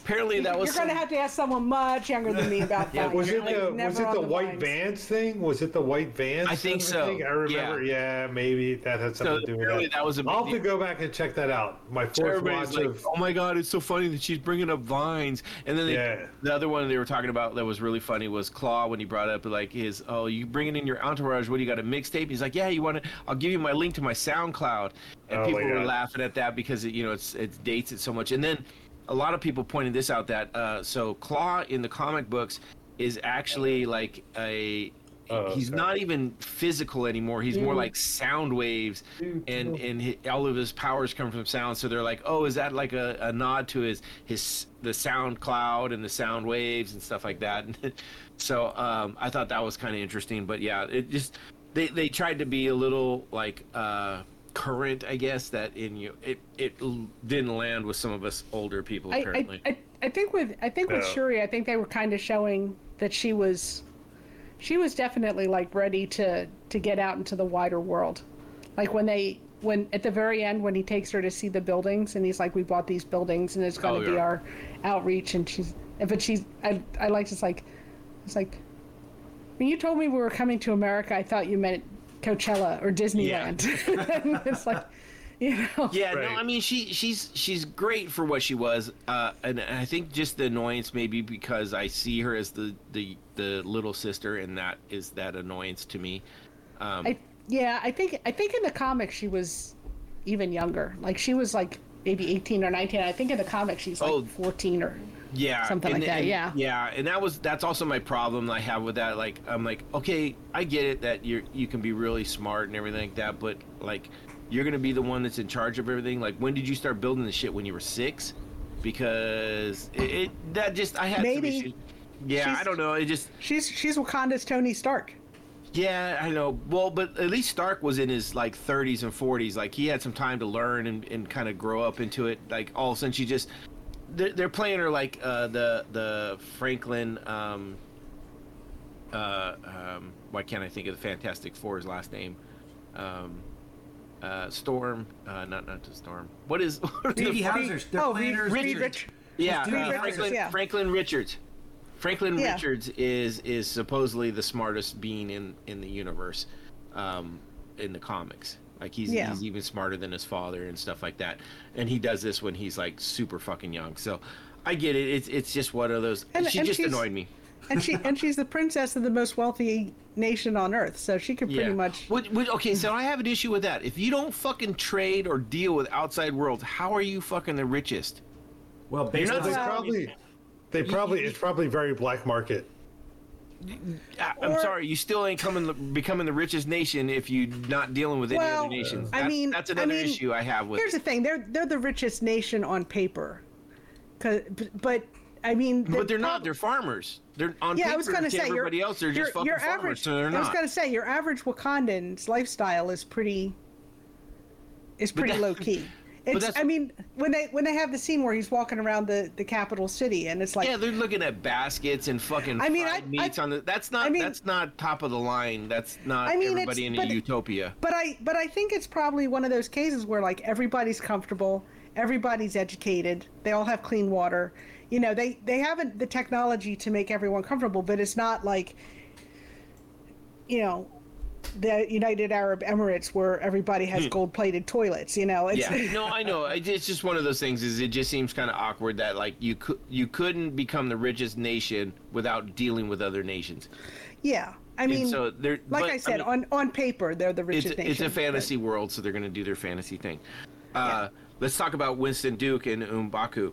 apparently, that was. you're going to have to ask someone much younger than me about Yeah, that. Was it Like, the was it on the white vines. vans thing? Was it the white vans? I think so. thing? I remember. Yeah. maybe that had something So to do with apparently that. that was a big I'll have to go back and check that out. My fourth Everybody's watch like, of "Oh my god, it's so funny that she's bringing up vines." And then they, Yeah. the other one they were talking about that was really funny was Klaue when he brought up like his, "Oh, you bringing in your entourage? What do you got a mixtape?" He's like, "Yeah, you want to? I'll give you my link to my SoundCloud." And Oh people were laughing at that because it, you know it's it dates it so much. And then a lot of people pointed this out that uh, so Klaue in the comic books is actually like a Oh, he's okay. not even physical anymore. He's more like sound waves, and and hi all of his powers come from sound. So they're like, oh, is that like a, a nod to his his the sound cloud and the sound waves and stuff like that? so um, I thought that was kind of interesting. But yeah, it just they they tried to be a little like uh, current, I guess. That in you it it didn't land with some of us older people I, apparently. I, I, I think with I think with Yeah. Shuri, I think they were kind of showing that she was she was definitely like ready to to get out into the wider world. Like when they when at the very end when he takes her to see the buildings and he's like we bought these buildings and it's going Oh, to be yeah. our outreach and she's but she's I I like it's like it's like when you told me we were coming to America I thought you meant Coachella or Disneyland. it's like you know Yeah, Right. no, I mean she she's she's great for what she was, uh, and I think just the annoyance maybe because I see her as the the the little sister, and that is that annoyance to me. Um, I yeah, I think I think in the comics she was even younger. Like she was like maybe 18 or 19. I think in the comics she's like Oh. 14 or yeah, something and- like that, and- yeah. yeah, and that was that's also my problem I have with that. Like I'm like, okay, I get it that you're you can be really smart and everything like that, but like you're gonna be the one that's in charge of everything. Like when did you start building the shit when you were six? Because it, it that just I had Maybe. issues. Yeah, She's- I don't know. It just she's she's Wakanda's Tony Stark. Yeah, I know. Well, but at least Stark was in his like 30s and 40s. Like he had some time to learn and, and kind of grow up into it. Like all of a sudden, she just they're, they're playing her like uh, the the Franklin. Um, uh, um, why can't I think of the Fantastic Four's last name? Um, uh, Storm. Uh, not not the Storm. What is? what is Phoebe the- Hauser. They're oh, playing her Reed Richard. Rich. yeah, uh, Richards, Franklin, yeah. Franklin Richards. Franklin Yeah. Richards is is supposedly the smartest being in in the universe, um, in the comics. Like he's Yeah. he's even smarter than his father and stuff like that. And he does this when he's like super fucking young. So I get it. It's it's just one of those. And- she and just annoyed me. And she and she's the princess of the most wealthy nation on earth, so she could pretty yeah. much Would, would, okay, so I have an issue with that. If you don't fucking trade or deal with outside worlds, how are you fucking the richest? Well, based on They probably, they probably, it's probably very black market. I- I'm Or- sorry, you still ain't coming becoming the richest nation if you're not dealing with any Well, other nations. I mean- that's I another mean, issue I have with. Here's the thing: they're they're the richest nation on paper, 'Cause- but, I mean, the but they're not. They're farmers. They're on Yeah, paper I was to say everybody else. They're just fucking farmers. average. so they're not. I was going to say your average Wakandan's lifestyle is pretty is pretty that- low key. It's, I mean, when they when they have the scene where he's walking around the, the capital city, and it's like, yeah, they're looking at baskets and fucking I mean, I- meats I- on the. That's not. I mean- that's not top of the line. That's not I mean, everybody in a but- utopia. But I but I think it's probably one of those cases where like everybody's comfortable, everybody's educated, they all have clean water. You know, they they haven't the technology to make everyone comfortable, but it's not like you know, the United Arab Emirates where everybody has gold-plated toilets, you know. It's Hmm. Yeah, no, I know. It's just one of those things. Is it just seems kind of awkward that like you could you couldn't become the richest nation without dealing with other nations. yeah. I And mean, so they're like but, I said, mean, on on paper they're the it's, richest it's nation. a but- fantasy world, so they're going to do their fantasy thing. Uh, Let's talk about Winston Duke and M'Baku.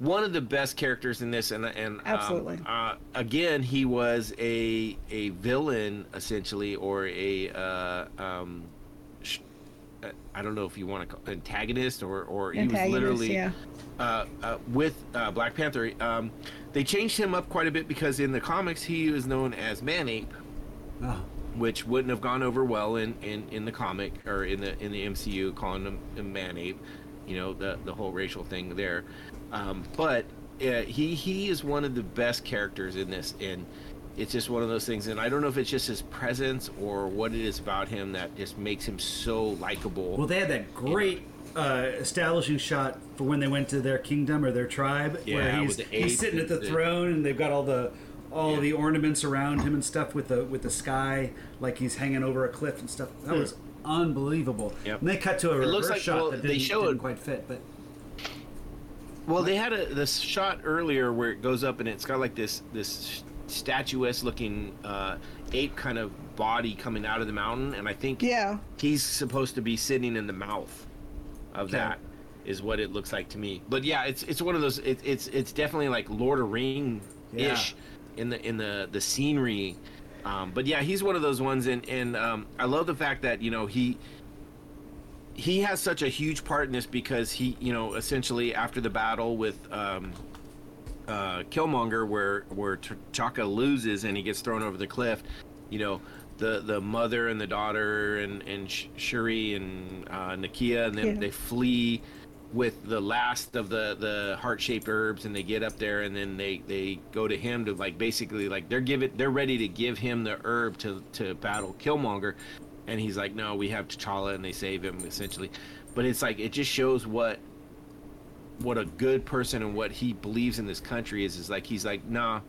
One of the best characters in this, and and um, Absolutely. uh, again, he was a a villain essentially, or a uh, um, sh- uh, I don't know if you want to call antagonist, or or he was literally yeah. uh, uh, with uh, Black Panther. Um, they changed him up quite a bit because in the comics he was known as Man-Ape Oh, which wouldn't have gone over well in, in, in the comic or in the in the MCU, calling him a man you know the the whole racial thing there. Um, but uh, he he is one of the best characters in this, and it's just one of those things. And I don't know if it's just his presence or what it is about him that just makes him so likable. well, they had that great uh, establishing shot for when they went to their kingdom or their tribe, where he's he's sitting at the the- throne and they've got all the all Yeah. the ornaments around him and stuff with the with the sky, like he's hanging over a cliff and stuff. That was unbelievable. Yep. And they cut to a It reverse like- shot well, that they didn't, show didn't quite fit, but Well, they had a this shot earlier where it goes up and it's got like this this statuesque looking uh, ape kind of body coming out of the mountain, and I think Yeah. he's supposed to be sitting in the mouth of that is what it looks like to me. But yeah, it's it's one of those. It, it's it's definitely like Lord of Ring ish in the in the the scenery. Um, but yeah, he's one of those ones, and and um, I love the fact that you know he he has such a huge part in this because he you know essentially after the battle with um, uh, Killmonger where where T'Chaka loses and he gets thrown over the cliff, you know the the mother and the daughter and and Shuri and uh, Nakia and then Yeah. they flee with the last of the the heart shaped herbs, and they get up there, and then they they go to him to like basically like they're give it they're ready to give him the herb to to battle Killmonger, and he's like, no, we have T'Challa, and they save him essentially, but it's like it just shows what what a good person and what he believes in this country is is like he's like nah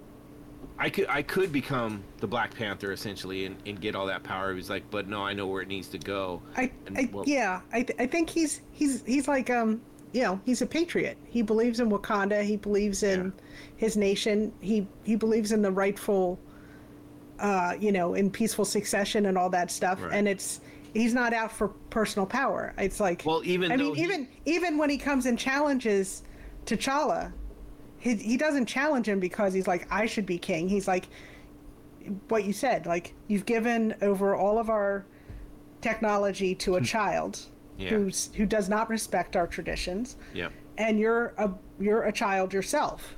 I could I could become the Black Panther essentially and, and get all that power. He's like, but no, I know where it needs to go. I, And, I well- yeah, I, th- I think he's he's he's like um you know he's a patriot. He believes in Wakanda. He believes in his nation. He he believes in the rightful, uh, you know, in peaceful succession and all that stuff. Right. And it's he's not out for personal power. It's like Well, even I mean he- even even when he comes and challenges T'Challa, he he doesn't challenge him because he's like I should be king. He's like what you said. Like you've given over all of our technology to a child Yeah. who's who does not respect our traditions Yeah. and you're a you're a child yourself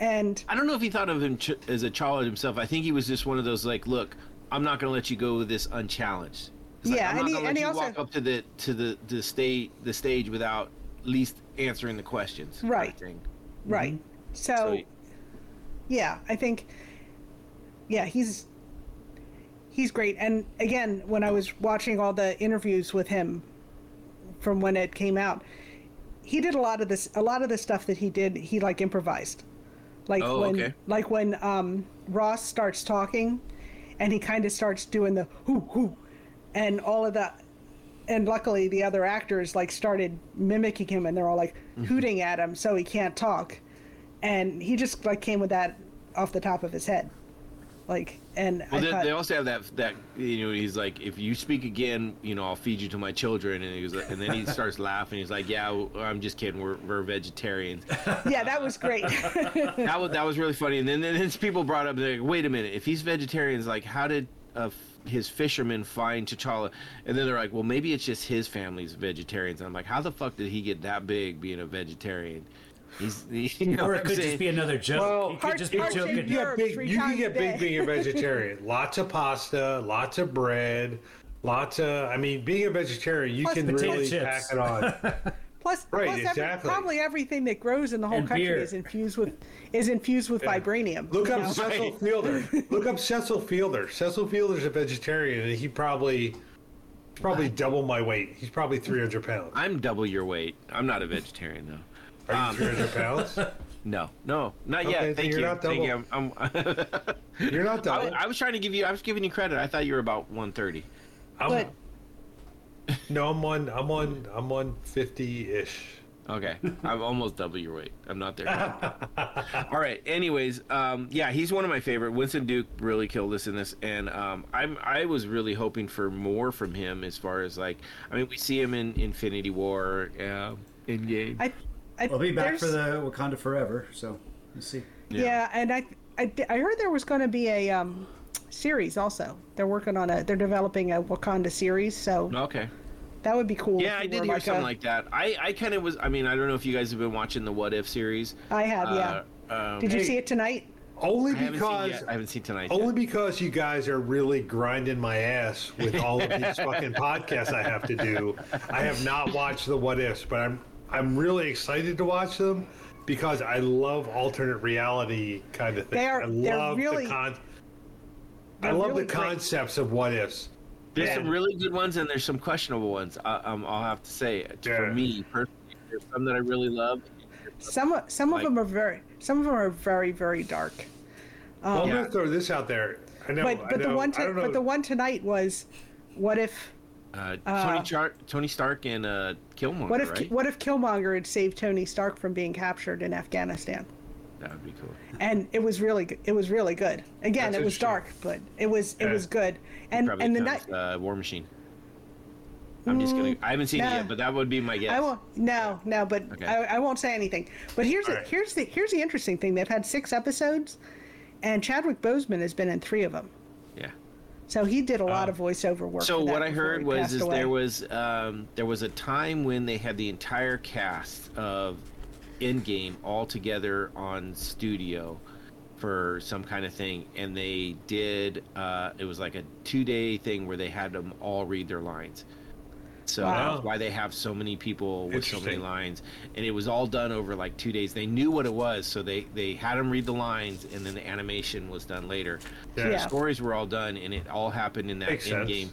and I don't know if he thought of him ch- as a child himself. I think he was just one of those like, look, I'm not going to let you go with this unchallenged. It's like, Yeah, I'm and not he- gonna let and he also- walk up to the to the the stage the stage without at least answering the questions. kind of Right. thing. right mm-hmm. so, So yeah i think yeah he's he's great and again when i was watching all the interviews with him from when it came out he did a lot of this a lot of the stuff that he did he like improvised like Oh, when okay. like when um ross starts talking and he kind of starts doing the whoo whoo and all of that and luckily the other actors like started mimicking him and they're all like Mm-hmm. hooting at him so he can't talk and he just like came with that off the top of his head like and Well, they, thought, they also have that that you know he's like if you speak again you know I'll feed you to my children. And he was like, and then he starts laughing. He's like yeah I'm just kidding. We're, we're vegetarians. Yeah that was great. That was that was really funny. And then, then people brought up they're like wait a minute. If he's vegetarians like how did uh, his fishermen find T'Challa? And then they're like well maybe it's just his family's vegetarians. I'm like how the fuck did he get that big being a vegetarian he's you know Or it could just be another joke. Well, he could just be heart-shaped joking. You Herbs get big. You can get big being a vegetarian. lots of pasta, lots of bread, lots of. I mean, being a vegetarian, you Plus can really chips. pack it on. plus, Right, plus every, exactly. probably everything that grows in the whole And country beer. is infused with is infused with vibranium Look up know? Cecil Fielder. Look up Cecil Fielder. Cecil Fielder's a vegetarian, and he probably probably double my weight. He's probably 300 pounds. I'm double your weight I'm not a vegetarian though Are you 300 pounds? no no not Okay, yet then thank you're you not thank you double. I'm, I'm You're not double. I was trying to give you. I was giving you credit. I thought you were about 130. I'm, but no, I'm on. I'm on. I'm on 50 ish. Okay, I'm almost double your weight. I'm not there. All right. Anyways, um, yeah, he's one of my favorite. Winston Duke really killed us in this, and um, I'm I was really hoping for more from him as far as like, I mean, we see him in Infinity War, uh, in game. I, I We'll be back for the Wakanda Forever, so we'll see. Yeah. and I, I, I heard there was going to be a um, series also. They're working on a. They're developing a Wakanda series, so Okay. that would be cool. Yeah, I did hear like something a- like that. I I kind of was. I mean, I don't know if you guys have been watching the What If series. I have, yeah. Uh, um, Did you Hey. see it tonight? Only I haven't seen because yet. I haven't seen tonight. Only yet. because you guys are really grinding my ass with all of these fucking podcasts I have to do. I have not watched the what ifs, but I'm I'm really excited to watch them because I love alternate reality kind of thing. They are- I they're love really- the con- I they're love really the great. concepts of what ifs. There's some really good ones and there's some questionable ones. I, um, I'll have to say, for me personally, there's some that I really love. Some some Like- of them are very some of them are very very dark. well, I'm Yeah. gonna throw this out there. I know, But I but the one to, but the one tonight was, what if Uh, Tony, Char- Tony Stark and uh, Killmonger, what if right? what if Killmonger had saved Tony Stark from being captured in Afghanistan? That would be cool. And it was really good. It was really good. Again, That's it was dark, but it was it Yeah. was good. And and the night uh, War Machine. I'm just gonna. I haven't seen it yet, but that would be my guess. I won't. No, no, but Okay. I, I won't say anything. But here's the, right. here's the here's the interesting thing. They've had six episodes, and Chadwick Boseman has been in three of them. So he did a lot of voiceover work. So what I heard he was is away. there was um, there was a time when they had the entire cast of Endgame all together on studio for some kind of thing, and they did. Uh, it was like a two day thing where they had them all read their lines. So Wow. that's why they have so many people with so many lines, and it was all done over like two days. They knew what it was, so they they had them read the lines, and then the animation was done later. So Yeah. the Yeah. stories were all done, and it all happened in that Makes end sense. game.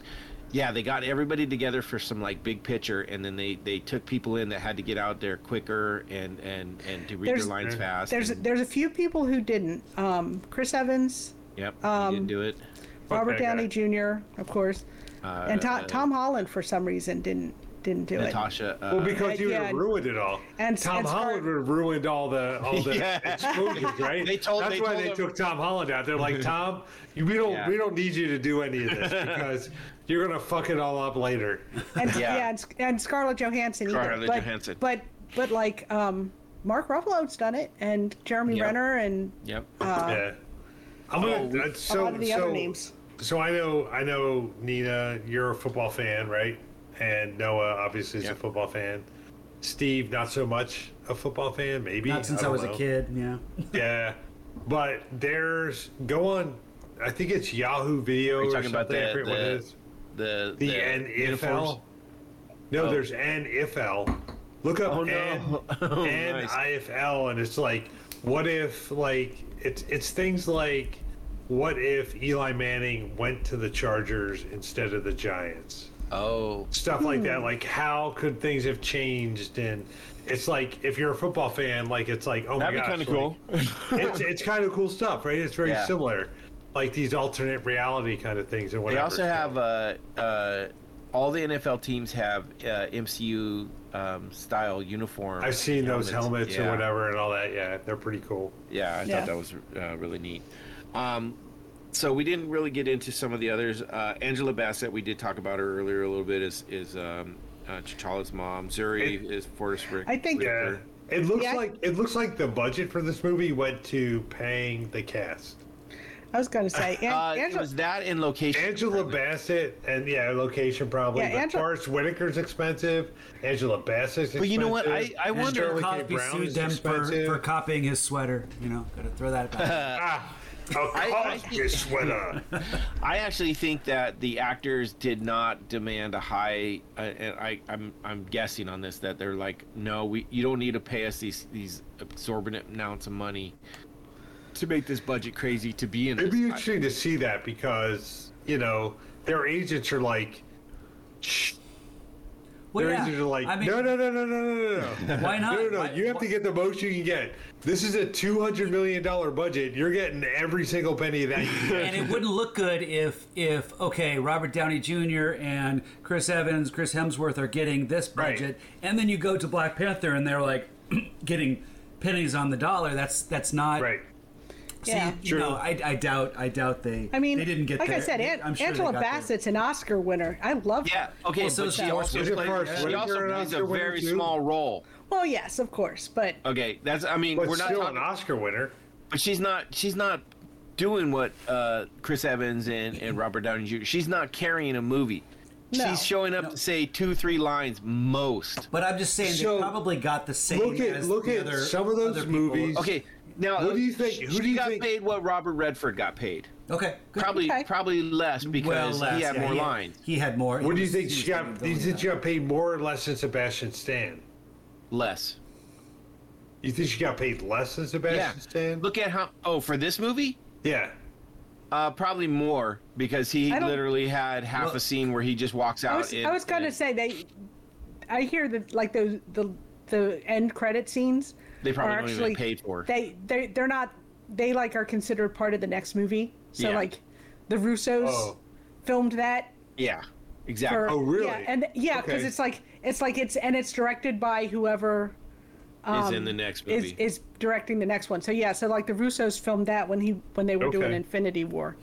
Yeah, they got everybody together for some like big picture, and then they they took people in that had to get out there quicker and and and to read There's- their lines fast. There's and- there's a few people who didn't. Um, Chris Evans, yep, he um, didn't do it. Robert that guy. Downey Jr. of course, Uh, and Tom, uh, Tom Holland for some reason didn't didn't do it. Natasha. Uh, Well, because you would yeah, have ruined it all. and- Tom and Scar- Holland would have ruined all the all the Yeah. exposures, right? They told- That's they why told they him- took Tom Holland out. They're like, Tom, you, we don't Yeah. we don't need you to do any of this because you're gonna fuck it all up later. and Yeah. yeah, and, and Scarlett Johansson either. Scarlett but, Johansson. But but like um, Mark Ruffalo's done it, and Jeremy Yep. Renner, and Yep. yeah. I'm gonna Oh, we- uh, a so lot of the so other names. So I know I know Nina, you're a football fan, right? And Noah obviously is Yeah. a football fan. Steve, not so much a football fan, maybe. Not since I, don't was know. a kid. Yeah. Yeah, but there's go on. I think it's Yahoo Video you or talking something. about I the- forget what the- it is. The The the uniforms? NFL. No, Oh. there's NFL. Look up Oh, no. N Oh, nice. NIFL, and it's like, what if like it's it's things like, what if Eli Manning went to the Chargers instead of the Giants? Oh, Stuff like that. Like, how could things have changed? And it's like, if you're a football fan, like it's like, oh my god, that'd be my kind gosh, of cool. like, it's it's kind of cool stuff, right? It's very Yeah. similar, like these alternate reality kind of things and They whatever. also have uh, uh, all the NFL teams have uh, MCU um, style uniform. I've seen those helmets Yeah. or whatever and all that. Yeah, they're pretty cool. Yeah, I Yeah. thought that was uh, really neat. Um, so we didn't really get into some of the others. Uh, Angela Bassett, we did talk about her earlier a little bit. Is is um, uh, T'Challa's mom? Zuri It- is Forest Rick. I think- Yeah, Whitaker. it looks Yeah. like it looks like the budget for this movie went to paying the cast. I was going to say, An- Uh, Angela, was that in location. Angela Bassett and yeah, location probably. Yeah, but Angela- Forest Whitaker's expensive. Angela Bassett's expensive. But you know what? I- I wonder- Sterling K. Cosby sued is them for, for copying his sweater. You know, gotta throw that back. ah, a I Cosby sweater. I actually think that the actors did not demand a high. Uh, and I, I'm I'm guessing on this that they're like, no, we you don't need to pay us these these exorbitant amounts of money to make this budget crazy to be in. It'd be interesting to see that because you know their agents are like, Shh. Well, their yeah. are like, I mean, no, no, no, no, no, no, no. Why not? No, no, no. Why- you have to get the most you can get. This is a two hundred million dollar budget. You're getting every single penny of that. You can get. and it wouldn't look good if if okay Robert Downey Jr. and Chris Evans, Chris Hemsworth are getting this Right. budget, and then you go to Black Panther and they're like getting pennies on the dollar. That's that's not right. See, Yeah. you True. know, I, I doubt I doubt they. I mean, they didn't get like there. I said, An- I'm sure Angela got there. Bassett's an Oscar winner. I love her. Yeah. Okay. Well, so but is she also plays, Forest she also an plays a very too? small role. Well, yes, of course, but Okay, that's. I mean, But we're not still talking, an Oscar winner. but she's not. She's not doing what uh, Chris Evans and, and Robert Downey Jr. She's not carrying a movie. No. She's showing up to say two, three lines most. But I'm just saying So, they probably got the same. look at- as look the at other, some of those movies. Okay, now who do you think- She, who do she you got think- paid what Robert Redford got paid. Okay, good. Probably, Okay. probably less because less, he had yeah, more he lines. He had more. What do you think she got? going Do you think she got paid more or less than Sebastian Stan? Less. You think she got paid less than Sebastian Yeah. Stan? Look at how. Oh, for this movie, Yeah. Uh, probably more because he literally had half Well- a scene where he just walks out. I was, in- I was going to in- say they. I hear that like those the the end credit scenes. They probably are don't actually, get paid for. They they they're not. They like are considered part of the next movie. So Yeah. like, the Russos Oh. filmed that Yeah, exactly. for. Oh, really? Yeah, and yeah, because Okay. it's like it's like it's and it's directed by whoever is in the next movie. um, is is directing the next one. So yeah, so like the Russos filmed that when he when they were doing Infinity War.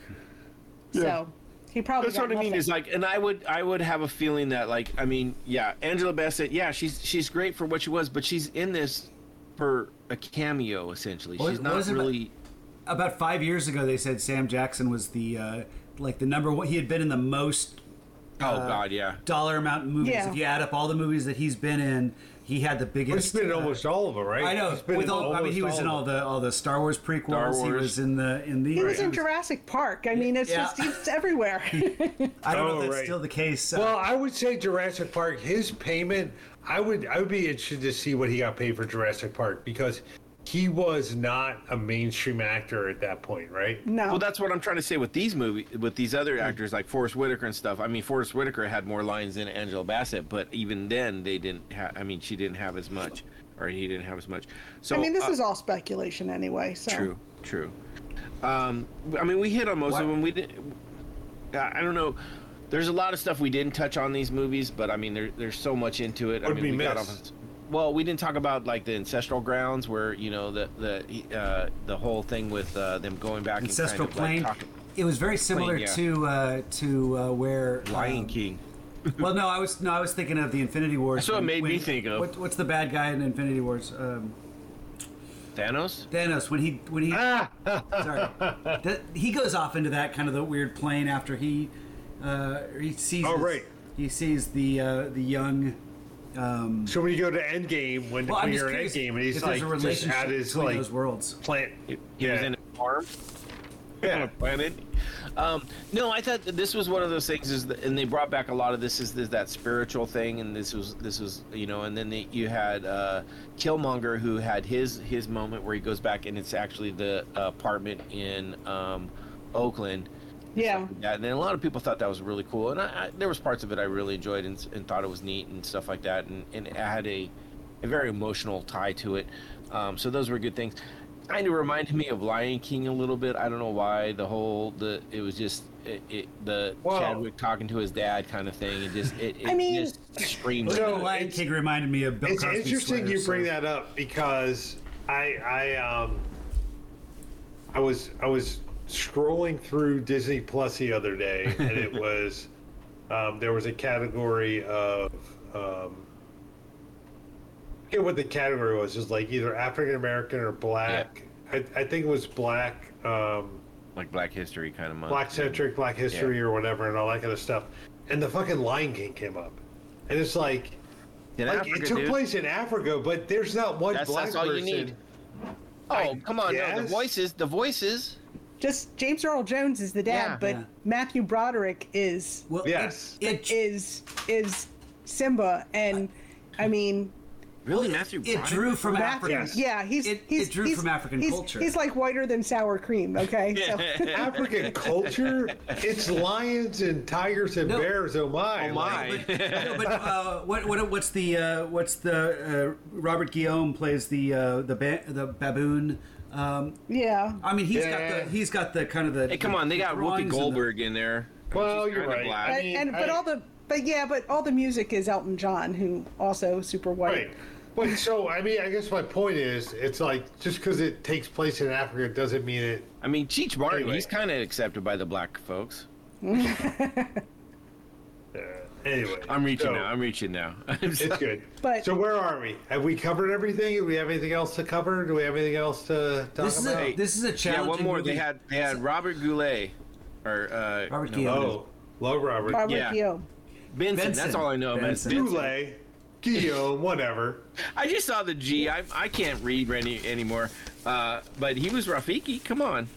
Yeah. So he probably That's got what I mean. nothing. Is like, and I would, I would have a feeling that, like, I mean, yeah, Angela Bassett, yeah, she's she's great for what she was, but she's in this for a cameo essentially. Well, she's not really. About five years ago, they said Sam Jackson was the uh, like the number one. He had been in the most Oh God, yeah. dollar amount movies. Yeah. If you add up all the movies that he's been in, he had the biggest. He's been in uh, almost all of them, right? I know. He's been With in all, I mean, he was in all the all the Star Wars prequels. Star Wars. He was in the in the. He was in Jurassic Park. I mean, it's Yeah. just it's everywhere. I don't know Oh, if that's right. still the case. Uh, Well, I would say Jurassic Park. His payment, I would, I would be interested to see what he got paid for Jurassic Park because he was not a mainstream actor at that point, right? no. Well, that's what I'm trying to say with these movie, with these other actors like Forest Whitaker and stuff. I mean, Forest Whitaker had more lines than Angela Bassett, but even then, they didn't. have I mean, she didn't have as much, or he didn't have as much. So I mean, this uh, is all speculation anyway. So True, true. Um, I mean, we hit on most What- of them. We didn't. I don't know. There's a lot of stuff we didn't touch on these movies, but I mean, there, there's so much into it. I What'd mean, we we got miss? off. Well, we didn't talk about like the ancestral grounds, where you know the the uh, the whole thing with uh, them going back ancestral and kind of, plane. like, talking, it was very similar yeah. to uh, to uh, where Lion um, King. Well, no, I was no, I was thinking of the Infinity Wars. That's what it when- made me think of. What, what's the bad guy in Infinity Wars? Um, Thanos. Thanos when he when he Ah, sorry that, he goes off into that kind of the weird plane after he uh, he sees Oh, right. he sees the uh, the young um, so when you go to Endgame, when, well when you're in curious Endgame, and he's if like a just relationship at his between like those worlds plant. He, he was Yeah. in a farm. on Yeah. a planet. Um, no, I thought that this was one of those things, is that, and they brought back a lot of this is, is that spiritual thing, and this was this was you know, and then they, you had uh, Killmonger who had his his moment where he goes back, and it's actually the apartment in um, Oakland. Yeah. Yeah, and then a lot of people thought that was really cool, and I, I, there was parts of it I really enjoyed and, and thought it was neat and stuff like that, and, and it had a, a very emotional tie to it. Um, so those were good things. Kind of reminded me of Lion King a little bit. I don't know why the whole the it was just it, it the Wow. Chadwick talking to his dad kind of thing. It just it, it I mean- just screamed. No, The Lion it's- King reminded me of Bill It's Cosby's interesting sweater, you bring so- that up because I I um I was I was scrolling through Disney Plus the other day and it was um, there was a category of um, I forget what the category was. It was like either African American or black. I, I think it was black. Um, like Black History kind of month. black centric, black history, Yeah. or whatever, and all that kind of stuff. And the fucking Lion King came up, and it's like, In like Africa, it took dude. place in Africa, but there's not one That's, black that's all person. you need. Oh I come on! No, the voices, the voices. Just James Earl Jones is the dad, Yeah. but Yeah. Matthew Broderick is Well, Yes. it, it, is is Simba, and I mean, Really, Matthew? it Broderick? drew from Matthew, African. yeah, he's It- he's it drew he's- from African he's- culture. He's like whiter than sour cream. Okay, so African culture, it's lions and tigers and No. bears. Oh my! Oh Like, my! no, but uh, what, what what's the uh, what's the uh, Robert Guillaume plays the uh, the ba- the baboon. Um, yeah. I mean, he's Yeah. got the he's got the kind of the. Hey, come on! They got Whoopi drawings and the- Goldberg in there. Well, you're right. black. I And, mean, and but I- all the but yeah, but all the music is Elton John, who also super white. right. But so I mean, I guess my point is, it's like just because it takes place in Africa doesn't mean it. I mean, Cheech Marin, Anyway. he's kind of accepted by the black folks. Anyway, I'm reaching so, now. I'm reaching now. It's good. But- so where are we? Have we covered everything? Do we have anything else to cover? Do we have anything else to talk This is about? a this is a challenge. yeah, one more. They had they had Robert Goulet, or uh, Robert no, Guillaume. oh, love Robert. Robert Yeah. Guillaume. Benson. Benson. That's all I know. man. Benson. Benson. Goulet, Guillaume, whatever. I just saw the G. I I can't read any anymore. Uh, but he was Rafiki. Come on,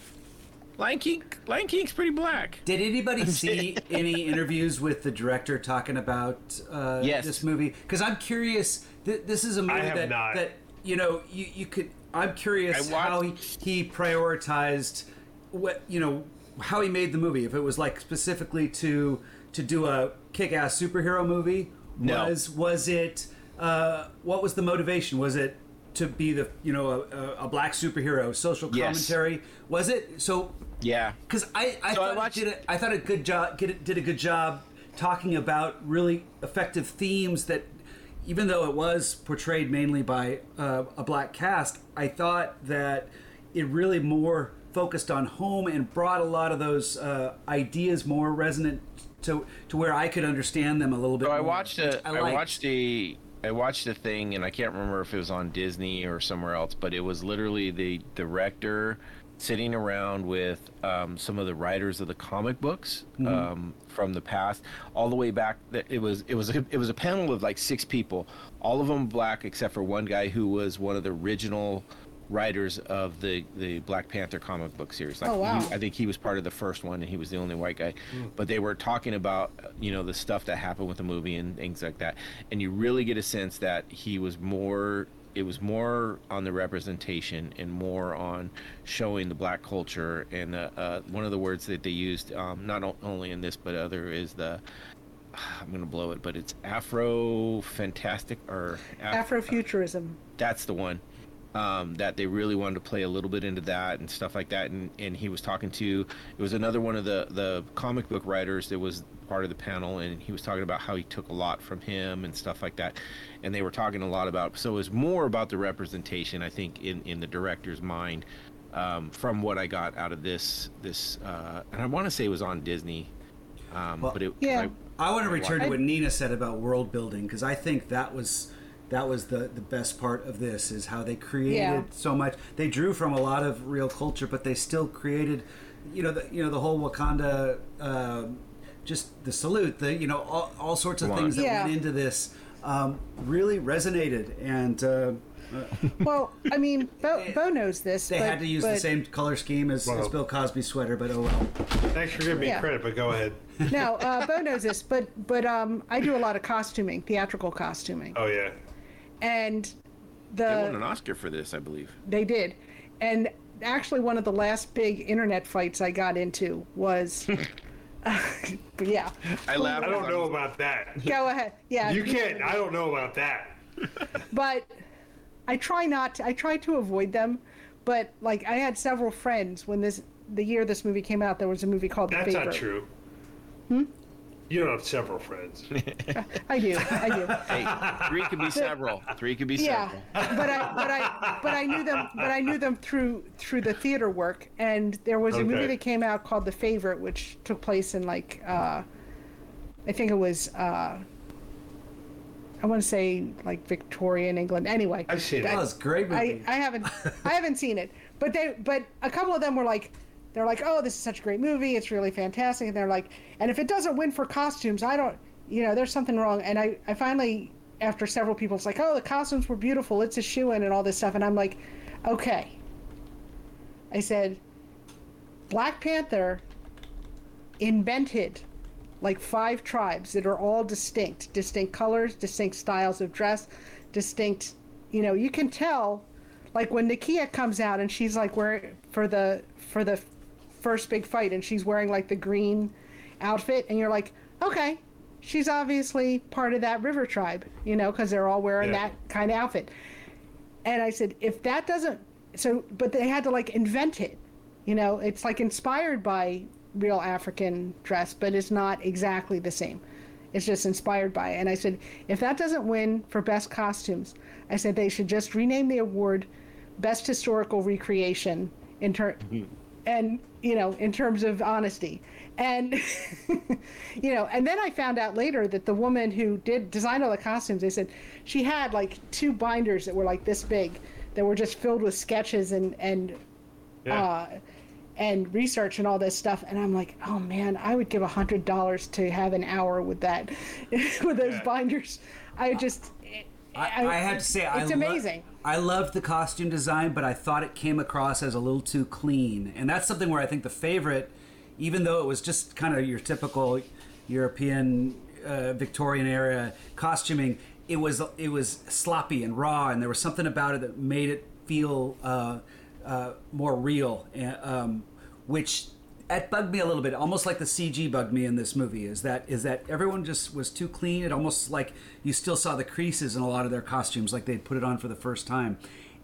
Lion King. Lion King's pretty black. Did anybody see any interviews with the director talking about uh, Yes. this movie? Because I'm curious. Th- this is a movie that, not. that you know you, you could. I'm curious I how he, he prioritized what you know how he made the movie. If it was like specifically to to do a kick-ass superhero movie, No. was was it uh, what was the motivation? Was it to be the you know a, a black superhero, social Yes. commentary? Was it so? Yeah. Because I, I So I thought watched- it did a, I thought a good job it, did a good job talking about really effective themes that even though it was portrayed mainly by uh, a black cast, I thought that it really more focused on home and brought a lot of those uh, ideas more resonant to to where I could understand them a little bit. So I watched a I, liked. watched a I watched a thing and I can't remember if it was on Disney or somewhere else, but it was literally the director sitting around with um, some of the writers of the comic books Mm-hmm. um, from the past, all the way back. That it was it was a, it was a panel of like six people, all of them black except for one guy who was one of the original writers of the the Black Panther comic book series. Like Oh, wow. he- I think he was part of the first one, and he was the only white guy. But they were talking about you know the stuff that happened with the movie and things like that, and you really get a sense that he was more. It was more on the representation and more on showing the black culture. And uh, uh, one of the words that they used, um, not o- only in this but other, is the I'm gonna blow it, but it's Afro fantastic or Af- Afrofuturism. that's the one um, that they really wanted to play a little bit into that and stuff like that. And, and he was talking to it was another one of the the comic book writers that was part of the panel, and he was talking about how he took a lot from him and stuff like that. And they were talking a lot about so it was more about the representation, I think, in in the director's mind. Um, from what I got out of this, this, uh, and I want to say it was on Disney, um, Well, but it, Yeah. I want to return to what Nina said about world building because I think that was that was the the best part of this is how they created Yeah. so much. They drew from a lot of real culture, but they still created, you know, the you know the whole Wakanda, um just the salute, the you know all, all sorts of Come on. things that Yeah. went into this um, really resonated, and uh, Well, I mean, Bo, Bo knows this. they but, had to use the same color scheme as, as Bill Cosby's sweater. But oh well. Thanks for giving me Yeah. credit, but go ahead. No, uh, Bo knows this, but but um, I do a lot of costuming, theatrical costuming, Oh yeah. And they won an Oscar for this, I believe. they did, and actually one of the last big internet fights I got into was, but yeah, I laughed. I don't know about that. go ahead, yeah, You can't. I don't know about that. but I try not to, I try to avoid them, but like I had several friends when this the year this movie came out, there was a movie called The That's not true. Hmm? You don't have several friends. I do, I do. Hey, three could be several. Three could be Yeah, several. but I but I but I knew them but I knew them through through the theater work and there was a movie that came out called The Favorite which took place in like uh I think it was uh I want to say like Victorian England anyway I've seen That it. was a great movie. I, I haven't I haven't seen it but they but a couple of them were like they're like oh this is such a great movie. It's really fantastic. And they're like and if it doesn't win for costumes I don't you know there's something wrong. And I I finally after several people it's like oh the costumes were beautiful. It's a shoe in and all this stuff. And I'm like okay. I said Black Panther invented like five tribes that are all distinct. Distinct colors distinct styles of dress distinct you know you can tell like when Nakia comes out and she's like wearing for the for the first big fight and she's wearing like the green outfit and you're like okay she's obviously part of that river tribe you know because they're all wearing Yeah. that kind of outfit and I said, if that doesn't, so, but they had to like invent it. You know, it's like inspired by real African dress, but it's not exactly the same. It's just inspired by it. And I said, if that doesn't win for best costumes, I said they should just rename the award best historical recreation in ter- mm-hmm. And you know in terms of honesty and you know and then i found out later that the woman who did design all the costumes they said she had like two binders that were like this big that were just filled with sketches and and Yeah. uh and research and all this stuff and i'm like oh man i would give a hundred dollars to have an hour with that with those Yeah. binders i just I, I have to say, I it's lo- amazing. I loved the costume design, but I thought it came across as a little too clean, and that's something where I think the favorite, even though it was just kind of your typical European uh, Victorian era costuming, it was it was sloppy and raw, and there was something about it that made it feel uh, uh, more real, and, um, which that bugged me a little bit almost like the cg bugged me in this movie is that is that everyone just was too clean it almost like you still saw the creases in a lot of their costumes like they'd put it on for the first time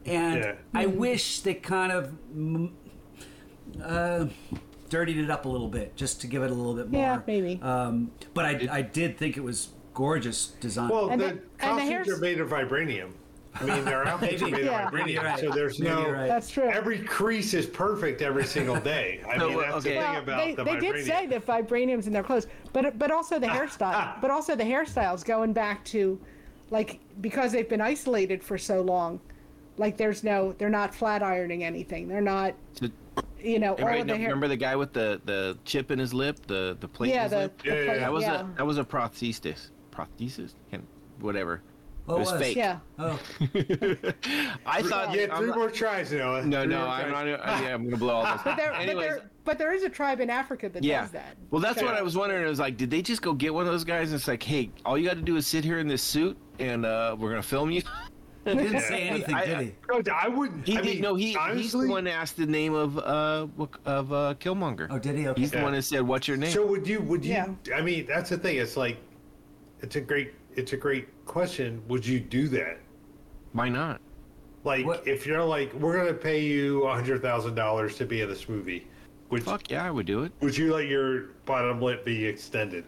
and Yeah. i wish they kind of mm, uh, dirtied it up a little bit just to give it a little bit more Yeah, maybe. um, but I, I did think it was gorgeous design Well, And the, the- and the costumes are made of vibranium. I mean, their outfits are made Yeah. of vibranium, Right. so there's Maybe no. right. that's true Every crease is perfect every single day. I No, mean, that's okay. the thing Well, about they, the they vibranium. did say that vibranium's in their clothes, but but also the hairstyle, but also the hairstyles going back to, like because they've been isolated for so long, like there's no they're not flat ironing anything. They're not. So, you know, all of the hair. remember the guy with the, the chip in his lip, the the plate in yeah, his the, lip? the Yeah, yeah, plate- yeah. That was yeah. a that was a prosthesis. Prosthesis? Can't, whatever. Oh, it was, was. fake. yeah. Oh, I thought. Yeah, I'm three not- more tries, Noah. no, Three no, I'm tries. not. Yeah, I'm gonna blow all this. But there, but there, but there is a tribe in Africa that yeah. does that. Well, that's what I was wondering. It was like, did they just go get one of those guys? And it's like, hey, all you got to do is sit here in this suit, and uh, we're gonna film you. he didn't say anything, I- did he? No, I wouldn't. He I did mean, no. He he's the one asked the name of uh of uh Killmonger. Oh, did he? Okay. He's the one that said, "What's your name?" So would you? Would you? Yeah. I mean, that's the thing. It's like, it's a great, it's a great question. Would you do that? Why not? Like, What- if you're like, we're gonna pay you a hundred thousand dollars to be in this movie, would Fuck yeah, I would do it. would you let your bottom lip be extended?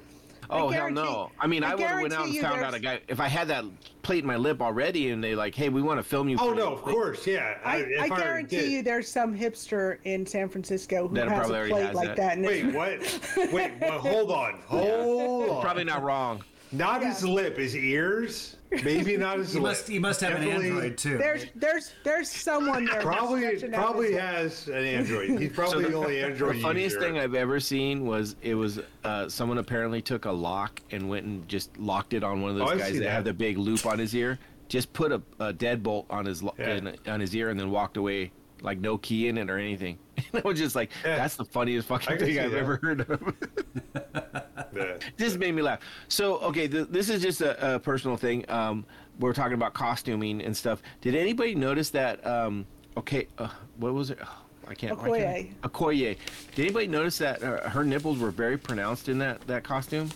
Oh hell no! I mean, I I, would have went out and you found out a guy. If I had that plate in my lip already, and they like, hey, we want to film you. Oh no, of plate," course, yeah. I, if I already guarantee did. you there's some hipster in San Francisco who That has a plate has like that. that. and Wait, what? Wait, well, hold on, hold on. Probably not wrong. Not his lip, his ears. Maybe not his He lip. must. He must have Definitely- an Android too. There's there's there's someone there. Probably, probably his- has an Android. He's probably the only Android. The funniest user. thing I've ever seen was it was uh, someone apparently took a lock and went and just locked it on one of those Oh, guys that, that. had the big loop on his ear. Just put a, a deadbolt on his lo- Yeah. in, on his ear and then walked away like no key in it or anything. And I was just like, Yeah. that's the funniest fucking can thing I've that. ever heard of. Yeah. this made me laugh. So, okay, th- this is just a, a personal thing. Um, we're talking about costuming and stuff. Did anybody notice that? Um, okay, uh, what was it? Oh, I can't. why can't Okoye. Did anybody notice that uh, her nipples were very pronounced in that that costume?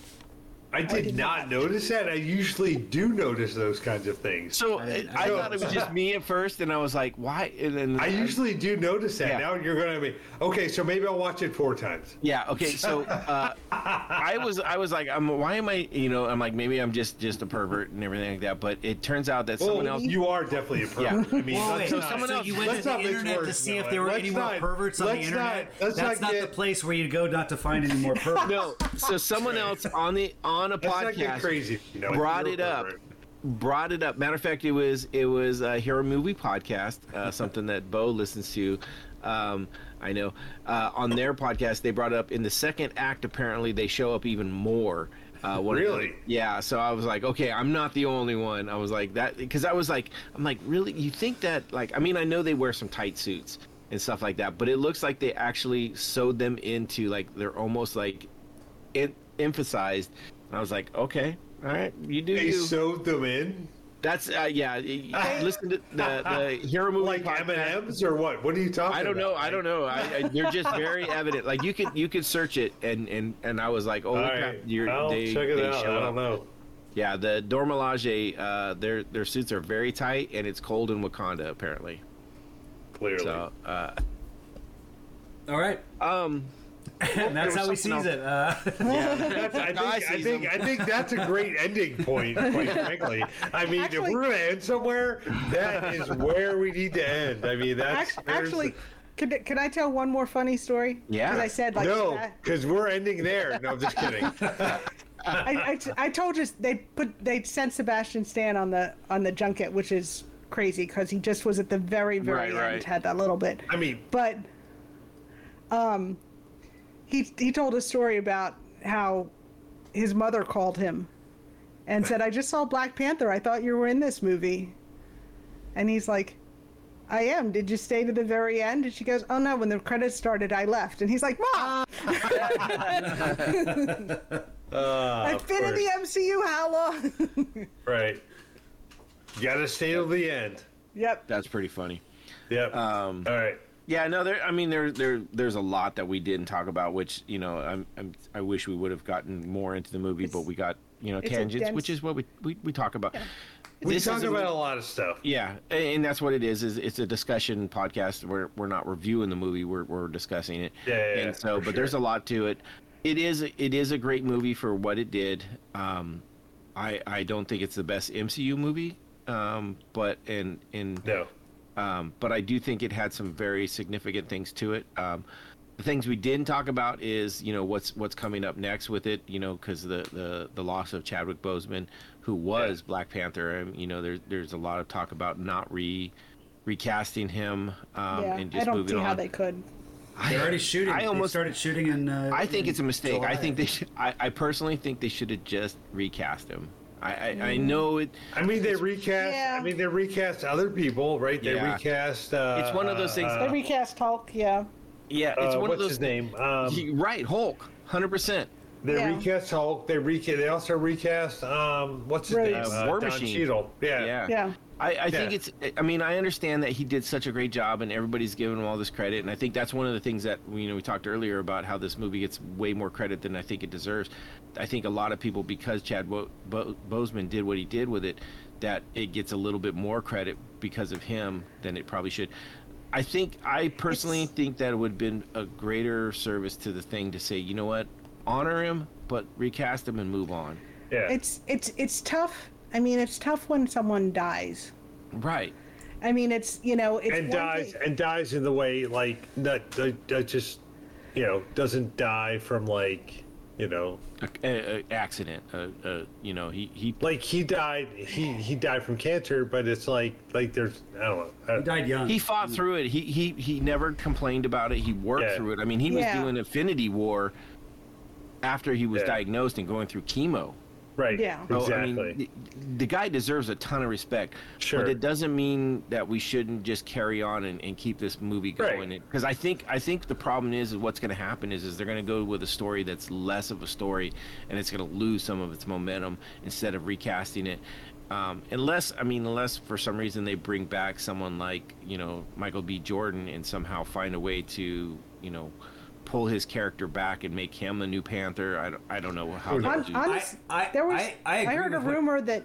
I did, did not notice that. I usually do notice those kinds of things. So I I, I I thought it was just me at first, and I was like, "Why?" And then I usually do notice that. Yeah. Now you're gonna be okay. So maybe I'll watch it four times. Yeah. Okay. So uh, I was I was like, um, why am I? You know, I'm like maybe I'm just just a pervert and everything like that. But it turns out that Well, someone else. you are definitely a pervert. I mean, Whoa, let's wait, not- someone so else- you went let's to the internet to words, see if there were Let's any more perverts on the internet? not- That's not not the place where you go not to find any more perverts. no. So someone else on the on a not get podcast crazy. You know, brought it up. pervert. brought it up. Matter of fact, it was it was a hero movie podcast, uh, something that Bo listens to. Um, I know uh, on their podcast they brought it up in the second act. Apparently, they show up even more. Uh, of the- Really? yeah. So I was like, okay, I'm not the only one. I was like that because I was like, I'm like, really? You think that? Like, I mean, I know they wear some tight suits and stuff like that, but it looks like they actually sewed them into like they're almost like it emphasized. I was like, okay, all right, you do They you. sewed them in That's uh, yeah. y- y- Listen to the the hero movie like podcast. M and M's or what? What are you talking? I don't know. about? I don't know. I, I, they're just very evident. Like you could you could search it and and and I was like, oh, All look right, how you're, I'll they, check it they out. I don't up. know. Yeah, the Dora Milaje, uh, their their suits are very tight and it's cold in Wakanda apparently. Clearly, So uh, All right, um, and that's how he was sees something it. Uh, That's, I think I I, think. I think that's a great ending point. Quite frankly, I mean, Actually- if we're gonna end somewhere, that is where we need to end. I mean, that's Act- there's Actually, could, can I tell one more funny story? Yeah. Because I said like no, because we're ending there. No, I'm just kidding. I, I, I told you they put they sent Sebastian Stan on the on the junket, which is crazy because he just was at the very very Right, end, right. had that little bit. I mean, But um, he he told a story about how his mother called him and said, "I just saw Black Panther. I thought you were in this movie." And he's like, "I am. Did you stay to the very end?" And she goes, "Oh no. When the credits started, I left." And he's like, "Mom, uh, I've of been in the MCU. How long?" right. You gotta stay till the end. yep. that's pretty funny. Yep. Um, All right. Yeah, no, there. I mean, there, there, there's a lot that we didn't talk about, which you know, I'm, I'm I wish we would have gotten more into the movie, but we got you know tangents, dense- which is what we we, we talk about. We talk is a- about a lot of stuff. Yeah, and that's what it is. Is it's a discussion podcast. We're we're not reviewing the movie. We're we're discussing it. Yeah, yeah, yeah, and so, for but there's a lot to it. It is it is a great movie for what it did. Um, I I don't think it's the best MCU movie. Um, but in in No. Um, but I do think it had some very significant things to it. Um, the things we didn't talk about is you know what's what's coming up next with it. You know because the, the the loss of Chadwick Boseman, who was Black Panther. Um, you know there's there's a lot of talk about not re recasting him um, yeah. and I don't moving see on. how they could. They're already shooting. I they almost started shooting in. Uh, I think in it's a mistake. I think they should. I, I personally think they should have just recast him. I, I, Mm. I know it. I mean, they recast. Yeah. I mean, they recast other people, right? They Yeah. recast. Uh, It's one of those things- They Uh, recast Hulk, yeah. Yeah, it's uh, one what's of those. his name? Um, He- right, Hulk, hundred percent. they Yeah. recast Hulk. They recast. They also recast. Um, what's his Rhodes. name? Uh, War Don Machine. Cheadle. Yeah. Yeah. Yeah. I, I think it's. I mean, I understand that he did such a great job, and everybody's giving him all this credit. And I think that's one of the things that you know we talked earlier about how this movie gets way more credit than I think it deserves. I think a lot of people, because Chad Bo- Bo- Boseman did what he did with it, that it gets a little bit more credit because of him than it probably should. I think I personally It's- think that it would have been a greater service to the thing to say, you know what, honor him, but recast him and move on. Yeah. It's it's it's tough. I mean, it's tough when someone dies. Right. I mean, it's you know, it's and dies thing- and dies in the way like that, that, that just you know doesn't die from like you know A, a, a accident. A, a, you know, he he like he died he he died from cancer but it's like like there's i don't know uh, He died young. He fought through it. He he he never complained about it. He worked Yeah. through it. I mean, he was Yeah. doing Infinity War after he was Yeah. diagnosed and going through chemo. Right Yeah. So, exactly I mean, the, the guy deserves a ton of respect. Sure. But it doesn't mean that we shouldn't just carry on and, and keep this movie going. Because I think I think the problem is, is what's going to happen is is they're going to go with a story that's less of a story, and it's going to lose some of its momentum instead of recasting it. Um, unless I mean, unless for some reason they bring back someone like you know Michael B. Jordan and somehow find a way to you know pull his character back and make him the new Panther. I don't, I don't know how they'll Hon- do. honest- I- I- there was. I- I agree heard a with what- rumor that.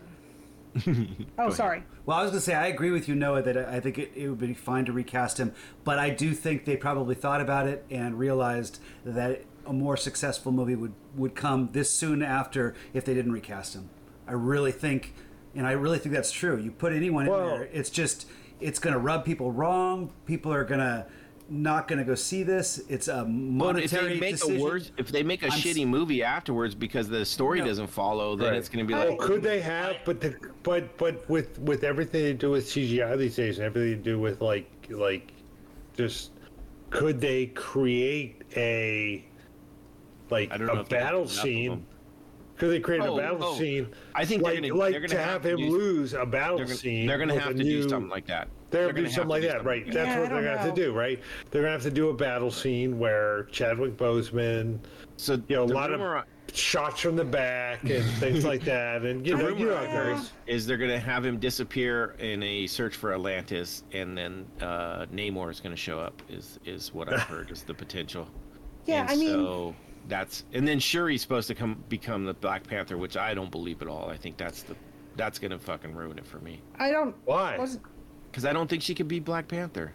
oh, sorry. Well, I was going to say I agree with you, Noah, that I think it, it would be fine to recast him, but I do think they probably thought about it and realized that a more successful movie would would come this soon after if they didn't recast him. I really think, and I really think that's true. You put anyone Well- in there, it's just it's going to rub people wrong. People are going to not going to go see this. It's a But monetary if they make decision. a worse, if they make a I'm s- shitty movie afterwards because the story No. doesn't follow, then Right. it's going to be I- like, well could they have but the but but with with everything they do with cgi these days and everything they do with like like just could they create a like I don't a if battle scene them. could they create Oh, a battle oh. scene I think they're like, gonna- like they're gonna to have have, to him do- lose a battle they're gonna, scene they're gonna have a to do something like that. They're, They're gonna do something like do that, something. right? That's Yeah, I what they're gonna have to do, right? They're gonna have to do a battle scene where Chadwick Boseman, So you know, a lot rumor of shots from the back and things like that, and you the know, you know how it is, goes. is they're going to have him disappear in a search for Atlantis, and then uh, Namor is going to show up. Is is what I've heard is the potential. Yeah, And I mean, so that's and then Shuri's supposed to come become the Black Panther, which I don't believe at all. I think that's the that's going to fucking ruin it for me I don't. Why? Wasn't- because I don't think she could be Black Panther.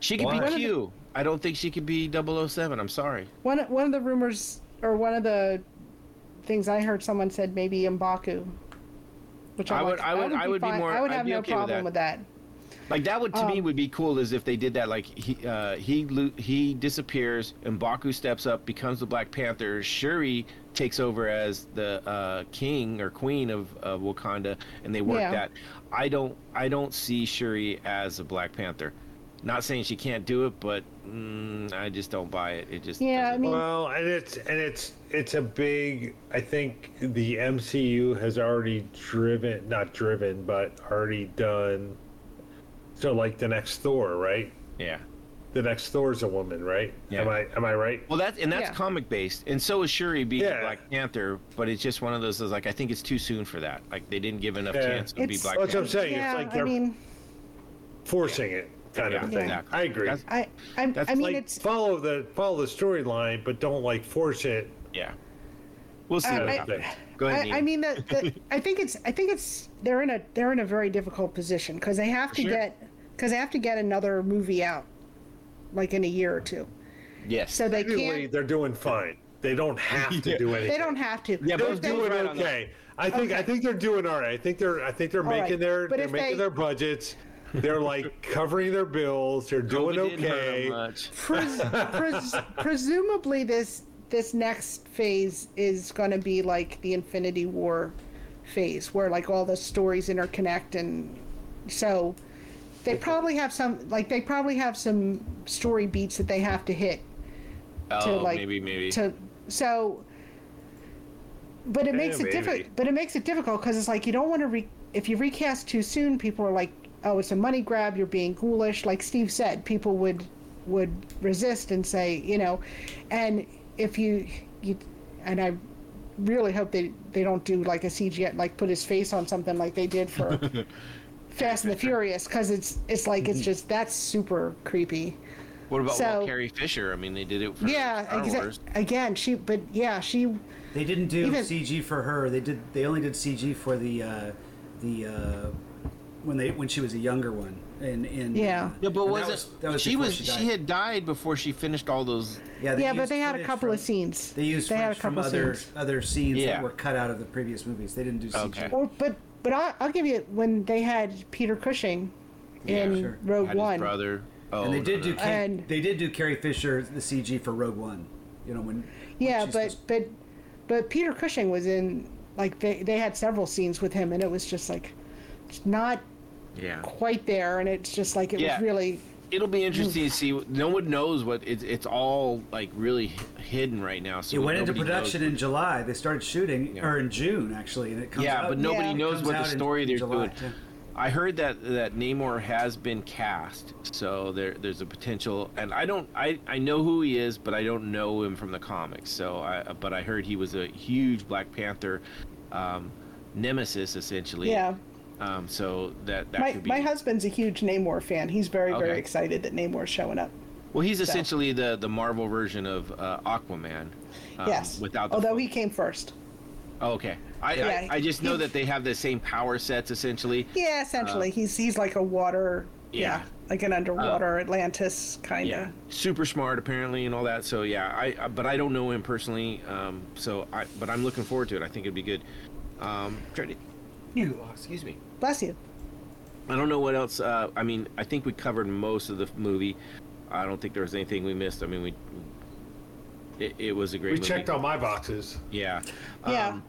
She could Why? be Q. I don't think she could be 007. I'm sorry. One one of the rumors or one of the things I heard someone said maybe M'Baku. Which I I'm would- like, I would- I would be fine- more- I would I'd have no okay with problem that. with that. Like that would to me Um, would be cool is if they did that. Like he uh, he lo- he disappears and Baku steps up, becomes the Black Panther. Shuri takes over as the uh, king or queen of, of Wakanda, and they work Yeah. that. I don't I don't see Shuri as a Black Panther. Not saying she can't do it, but mm, I just don't buy it. It just Yeah, I mean- Well, and it's and it's it's a big. I think the MCU has already driven, not driven, but already done. So, like the next Thor, right? yeah. The next Thor's a woman, right? Yeah. Am I am I right? Well, that's and that's Yeah. comic based, and so is Shuri being Yeah. a Black Panther. But it's just one of those. is Like I think it's too soon for that. Like they didn't give enough Yeah. chance to be It's- Black That's what I'm saying. yeah, it's like I they're mean, forcing it, kind Yeah, of thing. exactly. I agree. That's- I I, That's I mean like it's follow the follow the storyline, but don't like force it. Yeah. We'll see I- what I- happens. Go ahead. I, I mean the, the I think it's I think it's they're in a they're in a very difficult position because they have to Sure. get because they have to get another movie out like in a year or two. yes. So they Anyway, can't they're doing fine. They don't have to do anything. they don't have to. Yeah, They're but They- doing right on okay. I think I Okay. think they're doing all right. I think they're I think they're right. making their But they're if making they- their budgets. They're like covering their bills. They're doing COVID didn't hurt okay. much. Pres- pres- presumably this this next phase is going to be like the Infinity War phase, where like all the stories interconnect, and so they probably have some like they probably have some story beats that they have to hit Oh, like maybe, maybe. to so but it eh, makes it difficult but it makes it difficult because it's like you don't want to re- if you recast too soon people are like oh it's a money grab you're being ghoulish like steve said people would would resist and say you know and if you you and i really hope they they don't do like a cgi like put his face on something like they did for fast and the furious because it's it's like it's just that's super creepy what about so- well, Carrie Fisher? I mean, they did it for yeah Star exa- Wars. again she but yeah she They didn't do Even- CG for her. They did. They only did CG for the uh, the uh, when they when she was a younger one. And and Yeah. Yeah, but was that it? that was she was. She, died. had died before she finished all those. Yeah, yeah, but they had a footage couple of scenes. They used They had a footage from couple other scenes. other scenes Yeah. that were cut out of the previous movies. They didn't do CG. Okay. Or but but I'll, I'll give you when they had Peter Cushing in sure. Rogue Had his One. brother. Oh, And they did no, do no. Ca- And- they did do Carrie Fisher the CG for Rogue One. You know when. when Yeah, she's but supposed- but but Peter Cushing was in like they they had several scenes with him, and it was just like it's not Yeah. quite there, and it's just like it Yeah. was really It'll be interesting to see. No one knows what it's. It's all like really hidden right now. So it went into nobody knows production in July. They started shooting, Yeah. or in June actually, and it comes Yeah, out. but nobody Yeah. knows what the story in they're July, doing. yeah. I heard that that Namor has been cast, so there there's a potential. And I don't, I I know who he is, but I don't know him from the comics. So I, but I heard he was a huge Black Panther um, nemesis, essentially. yeah. Um, so that that My could be. my husband's a huge Namor fan. He's very very excited that Namor's showing up. well, he's essentially the the Marvel version of uh, Aquaman. um, yes, Without the although he came first. Oh, okay. I, Yeah, I I just know he- that they have the same power sets essentially. Yeah, essentially, he's he's like a water. Yeah, Yeah. like an underwater Atlantis kind of. Yeah, super smart apparently and all that. So yeah, I, I but I don't know him personally. Um, so I but I'm looking forward to it. I think it'd be good. Um, try to, you, oh, excuse me. Bless you. I don't know what else. Uh, I mean, I think we covered most of the movie. I don't think there was anything we missed. I mean, we. It, it was a great. We movie. checked all my boxes. Yeah. Yeah. Um,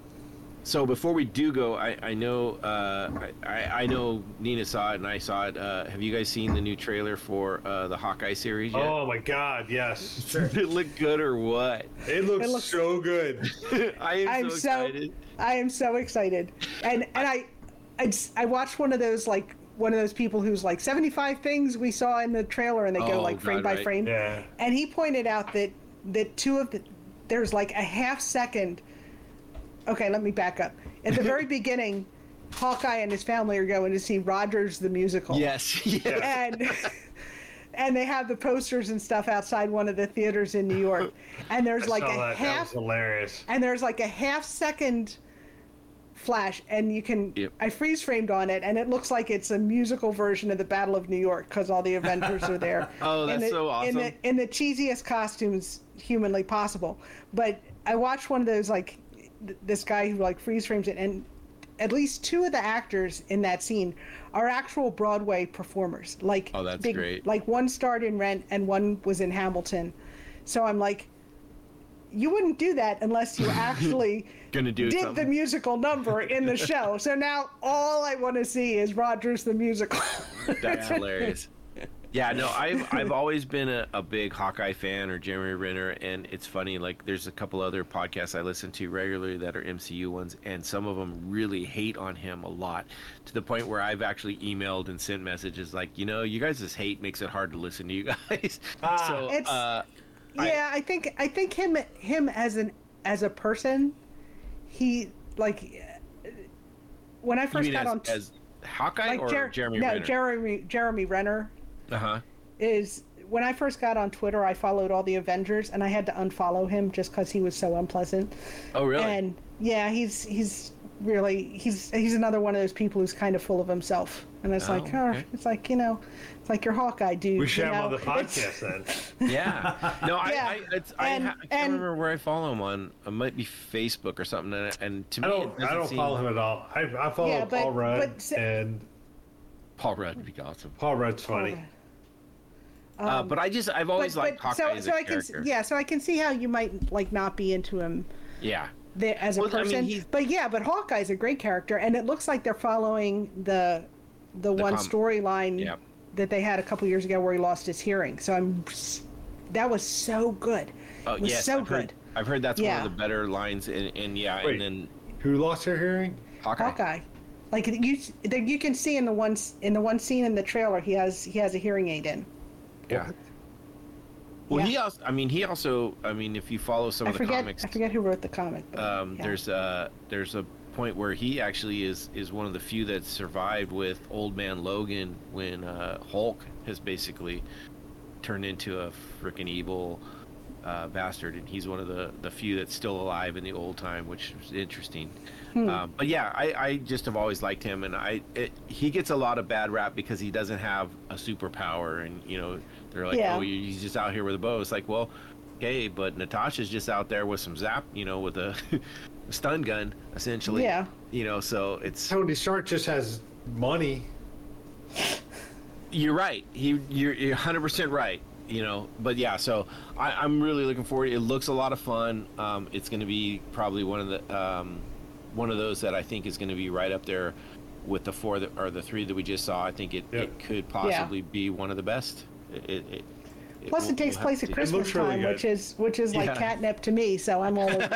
so before we do go, I, I know uh, I, I I know Nina saw it and I saw it. Uh, have you guys seen the new trailer for uh, the Hawkeye series yet? Oh my god, yes. Did it look good or what? It looks, It looks- so good. I am I'm so so, excited. I am so excited, and and I, I, I watched one of those like one of those people who's like 75 things we saw in the trailer, and they go Oh, like frame God, by right. frame. Yeah. And he pointed out that that two of the there's like a half second. Okay, let me back up. At the very beginning, Hawkeye and his family are going to see Rogers the musical. Yes. yes. and and they have the posters and stuff outside one of the theaters in New York, and there's like a that. That was half hilarious. and there's like a half second flash and you can Yep. i freeze framed on it and it looks like it's a musical version of the battle of new york because all the avengers are there Oh, that's the, so in the, in the cheesiest costumes humanly possible but i watched one of those like th- this guy who like freeze frames it and at least two of the actors in that scene are actual broadway performers like Oh, that's great. like one starred in rent and one was in hamilton so i'm like you wouldn't do that unless you actually Gonna do did the musical number in the show. So now all I want to see is Rogers the musical. That's hilarious. Yeah, no, I've I've always been a, a big Hawkeye fan or Jeremy Renner, and it's funny. Like, there's a couple other podcasts I listen to regularly that are MCU ones, and some of them really hate on him a lot, to the point where I've actually emailed and sent messages like, you know, you guys' hate makes it hard to listen to you guys. Ah. so, It's- uh, yeah, I think I think him him as an as a person, he like when I you first mean got as, on t- as Hawkeye like or Jer- Jeremy no Renner? Jeremy Jeremy Renner uh huh. is when I first got on Twitter, I followed all the Avengers, and I had to unfollow him just because he was so unpleasant. Oh, really? And yeah, he's he's really he's he's another one of those people who's kind of full of himself, and it's Oh, like, oh, okay. it's like you know, it's like your Hawkeye dude. We should you have him on know? the It's- podcast then. Yeah. No, I, Yeah. I, it's, I, And- ha- I can't and- remember where I follow him on. It might be Facebook or something. And, and to I me, it don't. I don't seem- follow him at all. I, I follow Yeah, but- Paul Rudd, but and Paul Rudd would be awesome. Paul Rudd's funny. Uh, but I just, I've always liked Hawkeye so as so a I can character. yeah, so I can see how you might like not be into him Yeah. there as a Well, I mean, person. but yeah, but Hawkeye's a great character, and it looks like they're following the the, one storyline Yep. that they had a couple years ago where he lost his hearing. So I'm that was so good. Oh, it was yes, so I've good. Heard, I've heard that's Yeah. one of the better lines, and, and yeah, Wait. and then Who lost her hearing? Hawkeye. Hawkeye. Like you, that you can see in the one in the one scene in the trailer, he has he has a hearing aid in. Yeah. Well, Yeah. he also. I mean, he also. I mean, if you follow some I of the forget comics, I forget who wrote the comic. But, um, yeah. there's a there's a point where he actually is is one of the few that survived with Old Man Logan when uh, Hulk has basically turned into a freaking evil uh, bastard, and he's one of the the few that's still alive in the old time, which is interesting. Hmm. Um, but yeah, I, I just have always liked him, and I it, he gets a lot of bad rap because he doesn't have a superpower, and you know they're like, Yeah. oh, he's just out here with a bow. It's like, well, okay, but Natasha's just out there with some zap, you know, with a stun gun, essentially. Yeah. You know, so it's Tony Stark just has money. you're right. He you're you're 100 percent right. You know, but yeah. So I, I'm really looking forward. It looks a lot of fun. Um, it's going to be probably one of the um, one of those that I think is going to be right up there with the four that, or the three that we just saw. I think it, Yep. it could possibly be one of the best. It, it, it, Plus, we'll- it takes place at. Christmas looks really time, good. which is which is like Yeah. catnip to me. So I'm all over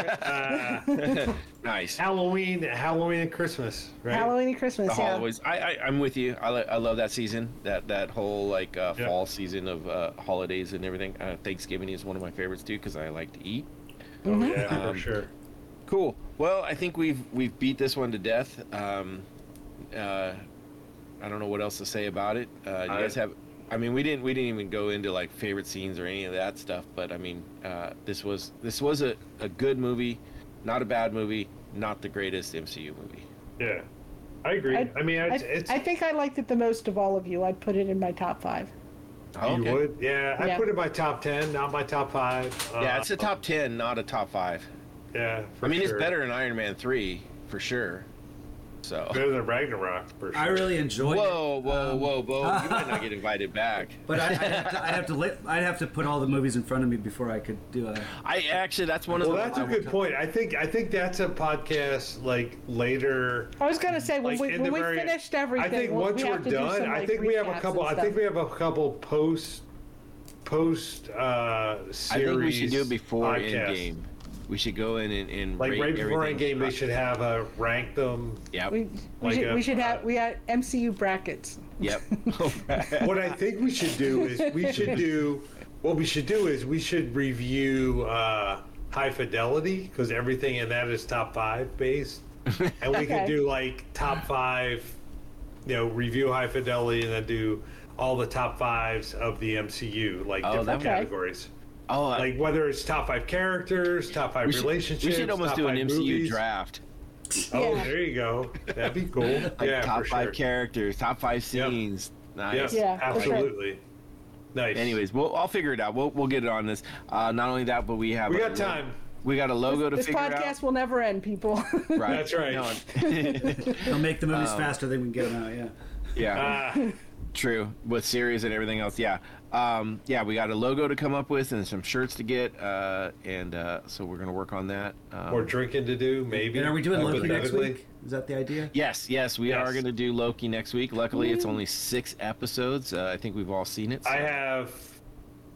it. Nice. Halloween, Halloween and Christmas, right? Halloween and Christmas. The Yeah. holidays. I, I I'm with you. I, I love that season. That that whole like uh, Yeah. fall season of uh, holidays and everything. Uh, Thanksgiving is one of my favorites too because I like to eat. Oh, yeah, Um, for sure. Cool. Well, I think we've we've beat this one to death. Um, uh, I don't know what else to say about it. Uh, you I- guys have. I mean, we didn't we didn't even go into like favorite scenes or any of that stuff. But I mean, uh, this was this was a, a good movie, not a bad movie, not the greatest MCU movie. Yeah, I agree. I, I- mean, I, it's, it's I think I liked it the most of all of you. I'd put it in my top five. Oh, you okay. would. Yeah, I Yeah. put it in my top ten, not my top five. Yeah, Uh, it's a top ten, not a top five. Yeah, for I mean, sure. it's better than Iron Man three for sure. So. Better than Ragnarok for sure. I really enjoyed Whoa, it. whoa, Um, whoa, whoa! You might not get invited back. But I, I'd, have to, I'd have to li- I'd have to put all the movies in front of me before I could do a. I actually, that's one of the Well, the. that's a good point. I think I think that's a podcast like later. I was gonna say when Like we in when we very, finished everything. I think we'll- once we we're have do done, some, I think we have a couple. I think we have a couple post post uh series. I think we should do it before podcasts. Endgame. We should go in and, and Like rate right before everything. Endgame, they should have a rank them. Yeah, We, we Like should a- we should have uh, we had MCU brackets. Yep. what I think we should do is we should do what we should do is we should review uh, High Fidelity because everything in that is top five based, and we could do like top five, you know, review High Fidelity and then do all the top fives of the MCU, like Oh, different that would- categories. Oh, I- Like whether it's top five characters, top five we should, relationships. we should almost top do an five MCU movies. draft. Oh, Yeah. there you go. That'd be cool. Like yeah, top for five sure. characters, top five scenes. Yeah, Nice. Yeah, for sure. absolutely. Nice. Anyways, we'll I'll figure it out. We'll we'll get it on this. Uh, not only that, but we have we a- got time. We got a logo to This figure podcast will never end, people. Right. That's right. No, They'll make the movies Um, faster than we can get them out. Yeah. yeah. Ah. True. With series and everything else, yeah. Um, yeah, we got a logo to come up with and some shirts to get, uh, and uh, so we're gonna work on that. Um, More drinking to do, maybe. And are we doing Loki next week? Is that the idea? yes, yes, we are gonna do Loki next week. Luckily, it's only six episodes. Uh, I think we've all seen it. so- I have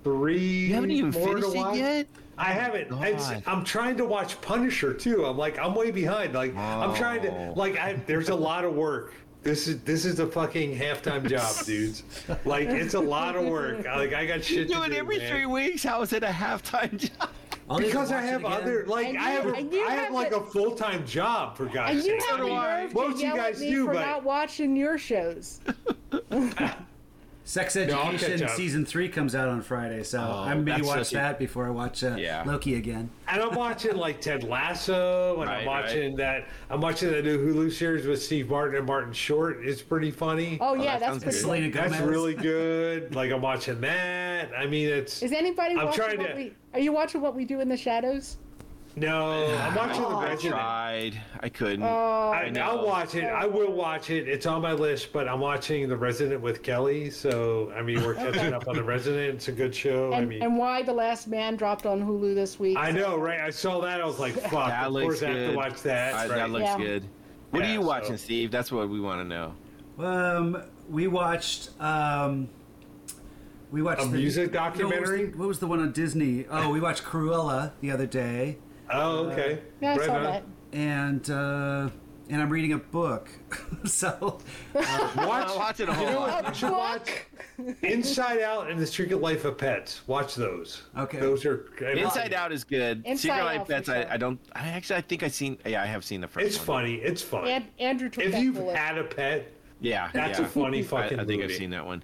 three. You haven't even finished it yet. I haven't. It's, I'm trying to watch Punisher too. I'm like, I'm way behind. Like, I'm trying to. Oh. Like, I, there's a lot of work. This is this is a fucking halftime job, dudes. Like, it's a lot of work. Like, I got shit You do to it do, every man. three weeks. How is it a halftime job? I'll Because I have other like And I have a, I have have like the- a full time job for God's and you sake. have I the mean, nerve to most of you guys at me do, for but not watching your shows. Sex Education catch up. season three comes out on Friday, so I may that's watch such a- that before I watch uh, Yeah. Loki again. And I'm watching like Ted Lasso, and Right, I'm right. watching that. I'm watching that new Hulu series with Steve Martin and Martin Short. It's pretty funny. Oh, yeah, that that's sounds pretty good. good. That's really good. Like I'm watching that. I mean, it's Is anybody I'm watching trying what to- we? Are you watching what we do in the shadows? No. I'm watching the I Resident. tried. I couldn't. Oh, I, know. I'll watch it. I will watch it. It's on my list, but I'm watching The Resident with Kelly. So I mean, we're catching up on The Resident. It's a good show. I and, mean, and why the last man dropped on Hulu this week? I know, right? I saw that. I was like, fuck. that of looks course, I have good. to watch that. I- right. That looks Yeah. good. What Yeah, are you so- watching, Steve? That's what we want to know. Um, we watched. Um, we watched A the- music no, what was the- documentary? what, was the, one on Disney? Oh, we watched Cruella the other day, Oh, okay. Yeah, I Right saw on. that. and uh, and I'm reading a book. so Watch, watching a you know lot. what? You should watch Inside Out and The Secret Life of Pets. Watch those. Okay. Those are Inside Out is good. Inside Secret Out Life for Pets, sure. I, I don't. I actually, I think I seen. Yeah, I have seen the first It's one. funny. It's funny. And Andrew took if that you've bullet. had a pet, Yeah, That's yeah. a funny I, fucking I think movie. I've seen that one.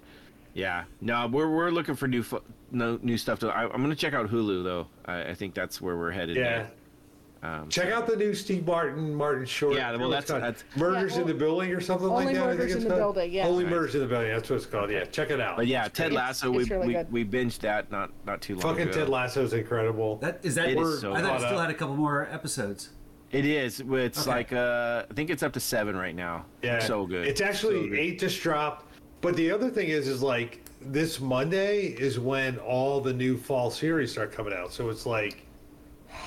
Yeah, no, we're we're looking for new fu- no new stuff. To I, I'm gonna check out Hulu though. I, I think that's where we're headed. yeah. Um, Check out the new Steve Martin, Martin Short. Yeah, well, that's- that's- Murders Yeah, in the Building or something like that. I Murders in the called. Building, yeah. Only Right. Murders in the Building. That's what it's called. Yeah, check it out. But yeah, Ted Lasso, it's we, really we, good. we binged that not not too long Fucking ago. Ted Lasso is incredible. that is that. It is so I thought caught it still up. had a couple more episodes. It is. It's Okay. like uh, I think it's up to seven right now. Yeah, so good. It's actually So good. eight just dropped. But the other thing is, is like this Monday is when all the new fall series start coming out. So it's like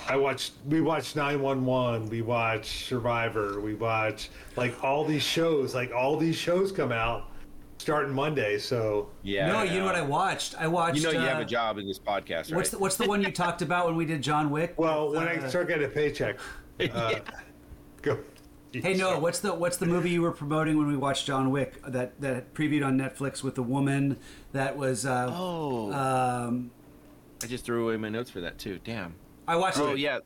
I watched, we watched nine one one, we watch Survivor, we watch like all these shows. Like all these shows come out starting Monday. So Yeah. no, you know what I watched? I watched. You know you uh, have a job in this podcast, right? What's the, what's the one you talked about when we did John Wick? well, With, when uh, I start getting a paycheck, uh, go. Hey Noah, what's the what's the movie you were promoting when we watched John Wick that that previewed on Netflix with the woman that was uh, oh, um I just threw away my notes for that too. Damn. I watched it Oh it. yeah.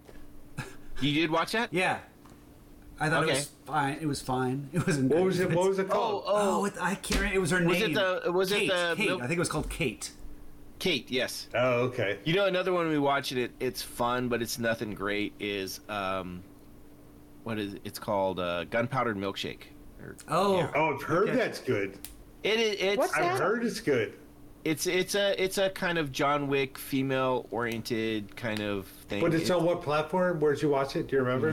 You did watch that? Yeah. I thought it was fine. It was fine. It wasn't What was it? What was it called? Oh, it, I can't. remember. It was her Was it name. the- was it the Kate. milk- I think it was called Kate. Kate. Yes. Oh, okay. You know another one we watched it. It's fun, but it's nothing great. Is um, what is it? it's called? Uh, Gunpowdered Milkshake. Or- Oh, Yeah. Oh, I've heard Okay. that's good. It is. It's What's I've that? heard it's good. it's it's a it's a kind of John Wick female oriented kind of thing. But it's It- on what platform? Where'd you watch it? Do you remember?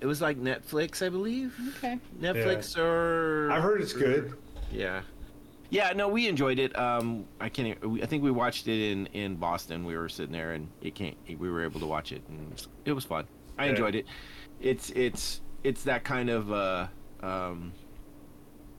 It was like Netflix, I believe. Okay. Netflix or I've heard it's good. Yeah. Yeah, no, we enjoyed it. Um, I can't. I think we watched it in in Boston. We were sitting there, and it can't. We were able to watch it, and it was, it was fun. I Yeah. enjoyed it. It's it's it's that kind of uh, um,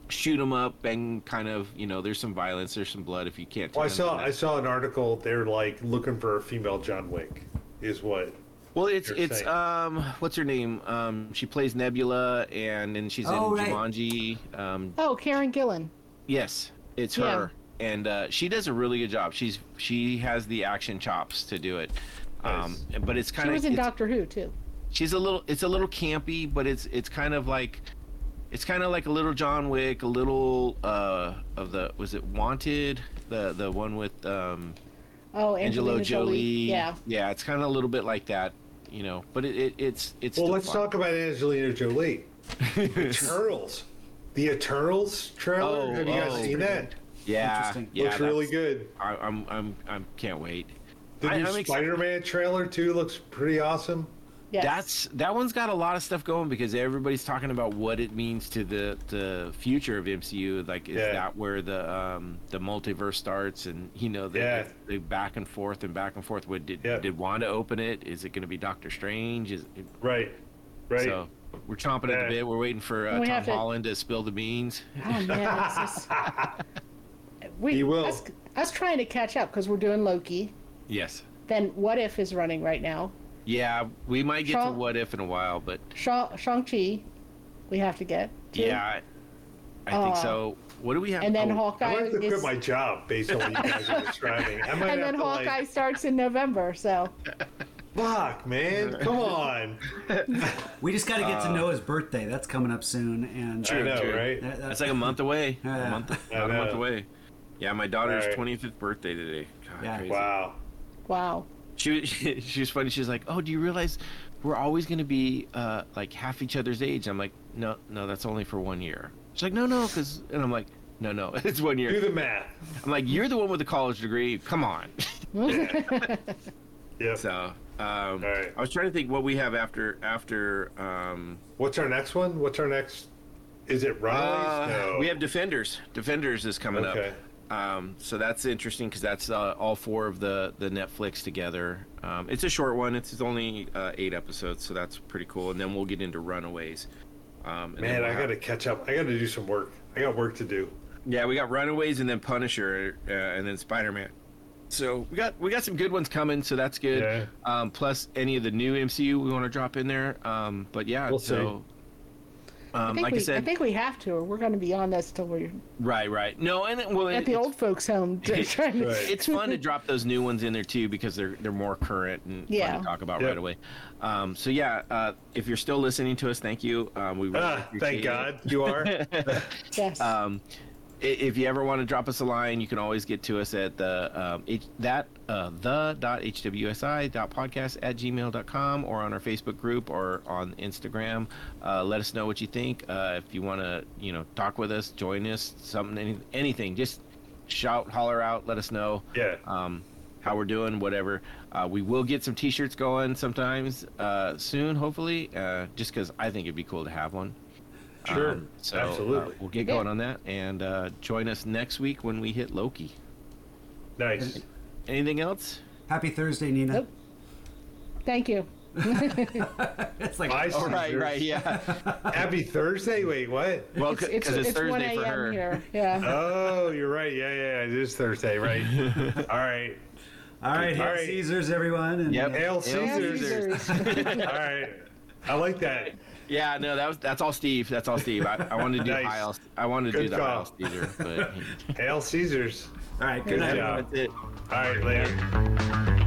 shoot 'em up and kind of you know. There's some violence. There's some blood. If you can't. Well, I saw I saw an article. They're like looking for a female John Wick. Is what? Well, it's it's saying. um, what's her name? Um, she plays Nebula, and then she's Oh, in right. Jumanji. Um, Oh, Karen Gillan. Yes, it's Yeah. her, and uh, she does a really good job. She's she has the action chops to do it. Um, but it's She kind of she was in Doctor Who too. She's a little it's a little campy, but it's it's kind of like it's kind of like a little John Wick, a little uh, of the was it Wanted, the the one with um, Oh, Angelo Angelina Jolie. Yeah. yeah, it's kind of a little bit like that, you know. But it, it it's it's Well, let's fun. talk about Angelina Jolie. Eternals. The Eternals trailer. Oh, Have you guys oh. seen that? Yeah, Interesting. yeah, Looks really good. I, I'm I'm I'm can't wait. The I- new Spider-Man trailer too looks pretty awesome. Yes. That's that one's got a lot of stuff going because everybody's talking about what it means to the the future of MCU. Like, is Yeah. that where the um the multiverse starts? And you know, the, Yeah. the back and forth and back and forth. What did Yeah. did Wanda open it? Is it going to be Doctor Strange? Is it, Right. Right. so? We're chomping at the bit. We're waiting for uh, We Tom to- Holland to spill the beans. Oh man, it's just... we, He will. Us, us trying to catch up because we're doing Loki. Yes. Then What If is running right now. Yeah, we might get to what if in a while, but Shang Chi, we have to get. to. yeah, I, I think Uh, so. What do we have? And then oh, I Hawkeye might have to quit is, my job based on what you guys are describing. I might and then Hawkeye like, starts in November. So fuck, man, come on. we just got to Uh, get to Noah's birthday. That's coming up soon, and I know, true. right? that- that- It's like a month away. Yeah. A month, I not a month away. Yeah, my daughter's Alright. 25th birthday today. God, Yeah. crazy. Wow. wow. She, she she was funny. She was like, "Oh, do you realize we're always going to be uh, like half each other's age?" I'm like, "No, no, that's only for one year." She's like, "No, no, because," and I'm like, "No, no, it's one year." Do year." the math. I'm like, "You're the one with the college degree. Come on." yeah. so, um, Alright. I was trying to think what we have after after. Um, What's our next one? What's our next? Is it Runaways? uh, no. We have Defenders. Defenders is coming Okay. up. Um, so that's interesting because that's uh, all four of the the Netflix together. Um, it's a short one. It's only uh, eight episodes, so that's pretty cool. And then we'll get into Runaways. Um, and Man, we'll I have- got to catch up. I got to do some work. I got work to do. Yeah, we got Runaways and then Punisher uh, and then Spider Man. So we got we got some good ones coming, so that's good. Yeah. Um, plus any of the new MCU we want to drop in there. Um, but yeah, We'll so I um, think, like we, I said, I think we have to, or we're going to be on this till we're right, right. No, and it, well, at the old folks' home. to try to- Right. it's fun to drop those new ones in there too because they're they're more current and fun Yeah. to talk about Yep. right away. Um, so yeah, uh, if you're still listening to us, thank you. Um, we really Ah, appreciate thank it. God you are. Yes. Um, i- if you ever want to drop us a line, you can always get to us at the um, H, that uh, the dot hwsi dot podcast at gmail.com or on our Facebook group or on Instagram. Uh, let us know what you think. Uh, if you want to, you know, talk with us, join us, something, any, anything, just shout, holler out, let us know. Yeah. Um, how we're doing, whatever. Uh, we will get some T-shirts going sometimes uh, soon, hopefully. Uh, just because I think it'd be cool to have one. Sure. Um, so Absolutely. Uh, we'll get going on that and uh, join us next week when we hit Loki. nice. Anything else? Happy Thursday, Nina. Nope. Thank you. It's like Bye, Oh, right, right, yeah. Happy Thursday. Wait, what? Well, It's, because it's, it's, it's 1 Thursday for a.m. her. here. Yeah. Oh, you're right. Yeah, yeah, it is Thursday, right? All right. all right, All hail right. Caesars, everyone. And, Yep. uh, Hail Hail Caesars. Caesars. All right. I like that. Yeah, no, that was that's all Steve. That's all Steve. I, I wanted to do Nice. Heil. I wanted to do Good the call. Heil Caesar, but Hail Caesars. all right, good Good night. job. that's it. All right, later.